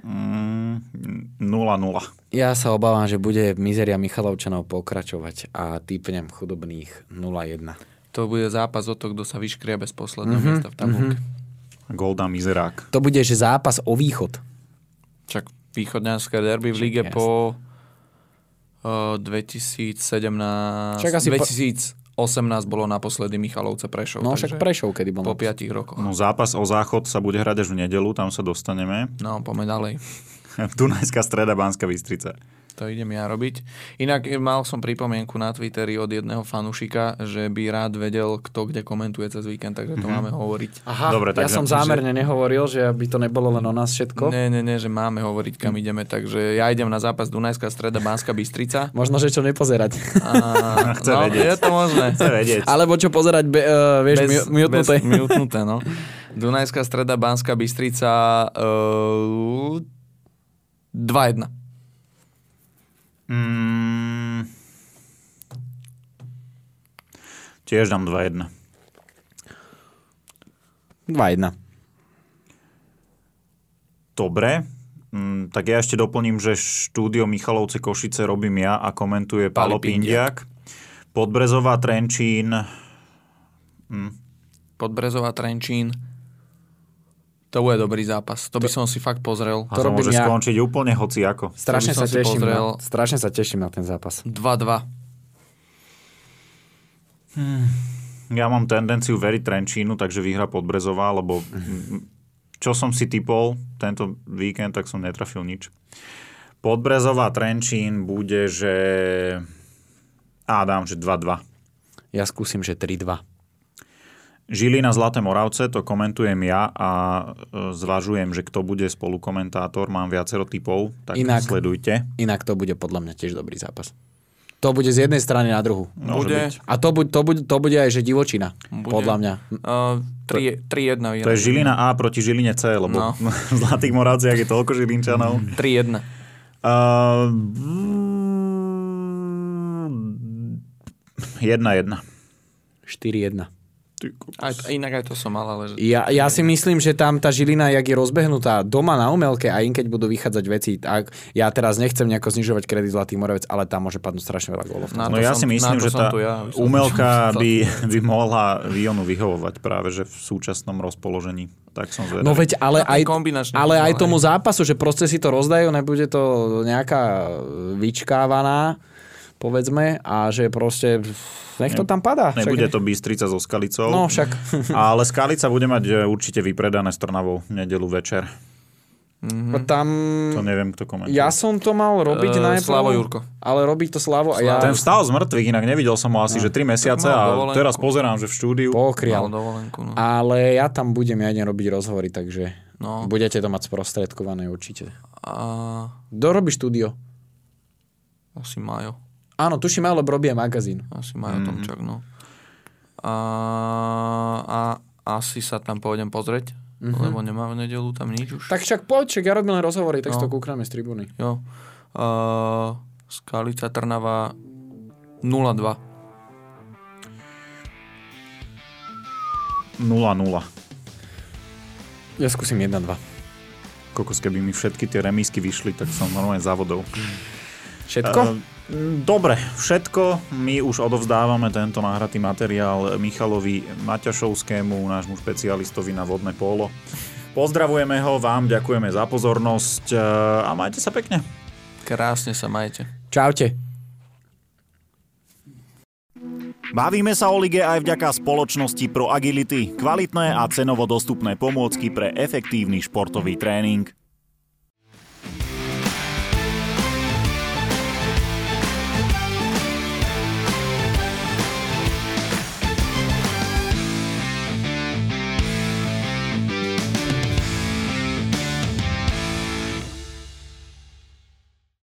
0-0. Ja sa obávam, že bude mizeria Michalovčanov pokračovať a typnem chudobných 0-1. To bude zápas o to, kto sa vyškria bez posledného mm-hmm, miesta v tabulke. Mm-hmm. Golda Mizerák. To bude, že zápas o východ. Čak východňanské derby v lige po uh, 2017... Však asi po- 2018 bolo naposledy Michalovce Prešov. No však Prešov, kedy bol. Po 5 rokoch. No, zápas o záchod sa bude hrať až v nedelu, tam sa dostaneme. No, poďme ďalej. *laughs* Dunajská streda, Banská Bystrica. To idem ja robiť. Inak e, mal som pripomienku na Twitteri od jedného fanúšika, že by rád vedel, kto kde komentuje cez víkend, takže to mm-hmm. máme hovoriť. Aha, Dobre, ja takže- som zámerne nehovoril, že aby to nebolo len o nás všetko. Ne, ne, ne, že máme hovoriť, kam ideme. Takže ja idem na zápas Dunajská streda, Banská Bystrica. *laughs* Možno, že čo nepozerať. A, *laughs* Chce no, vedieť. je to možné. Chce vedieť. Alebo čo pozerať, be, uh, vieš, bez, mutnuté. Bez, mutnuté, no. *laughs* Dunajská streda, Banská Bystrica uh, 2-1. Mm, tiež dám 2-1. 2-1. Dobre. Mm, tak ja ešte doplním, že štúdio Michalovce Košice robím ja a komentuje Palo Pindiak. Podbrezová Trenčín Podbrezová Trenčín To bude dobrý zápas. To by som si fakt pozrel. A To to môže ja. skončiť úplne hociako. Strašne by sa, teším pozrel. na, strašne sa teším na ten zápas. 2-2. Ja mám tendenciu veriť Trenčínu, takže vyhra Podbrezová, lebo mm, čo som si typol tento víkend, tak som netrafil nič. Podbrezová Trenčín bude, že... Á, dám, že 2-2. Ja skúsim, že 3-2. Žilina Zlaté Moravce, to komentujem ja a e, zvažujem, že kto bude spolukomentátor. Mám viacero typov, tak Inak- sledujte. Inak to bude podľa mňa tiež dobrý zápas. To bude z jednej strany na druhú. Môže Bude. byť. A to, buď, to, bude, to bude aj, že divočina. Bude. Podľa mňa. Uh, 3-1 vyhrá. To je Žilina A proti Žiline C, lebo No. *laughs* v Zlatých Moravciach je toľko Žilinčanov. 3-1. Uh, 1-1. 4-1. Aj, inak aj to som mal, ale... Ja, ja si myslím, že tam tá Žilina, jak je rozbehnutá doma na umelke a im keď budú vychádzať veci, tak ja teraz nechcem nejako znižovať kredit Zlatý Moravec, ale tam môže padnúť strašne veľa gólov. Na No ja som- si myslím, že tá ja, umelka *laughs* by, by mohla Vionu vyhovovať práve že v súčasnom rozpoložení. Tak som zvedavý. No veď, ale aj, ale aj tomu zápasu, že proste si to rozdajú, nebude to nejaká vyčkávaná, povedzme, a že proste nech to tam padá. Nebude to Bystrica so Skalicou. No však. *laughs* Ale Skalica bude mať e, určite vypredané s Trnavou nedelu večer. Tam... To neviem, kto komentuje. Ja som to mal robiť Eh, najprv. Slavo Jurko. Ale robí to Slavo a ja... Ten vstal z mŕtvych, inak nevidel som ho asi, že 3 mesiace a dovolenku. teraz pozerám, že v štúdiu. Pokrial. Dovolenku, no. Ale ja tam budem, ja idem robiť rozhovory, takže No. budete to mať sprostredkované určite. A Kto robí štúdio? asi Majo. Áno, tuším, ale robí aj magazín. Asi Majo Mhm. Tomčak, no. A, a asi sa tam pôjdem pozrieť, lebo nemám v nedelu tam nič už. Tak však poď, však ja robím len rozhovory, tak si No. to kúkneme z tribúny. Jo. Uh, Skalica Trnava 0-2. 0-0. Ja skúsim 1-2. Kokos, keby mi všetky tie remísky vyšli, tak som normálne závodov. Všetko? Eh, Dobre, všetko. My už odovzdávame tento nahratý materiál Michalovi Maťašovskému, nášmu špecialistovi na vodné pólo. Pozdravujeme ho, vám ďakujeme za pozornosť eh, a majte sa pekne. Krásne sa majte. Čaute. Bavíme sa o lige aj vďaka spoločnosti Pro Agility, kvalitné a cenovo dostupné pomôcky pre efektívny športový tréning.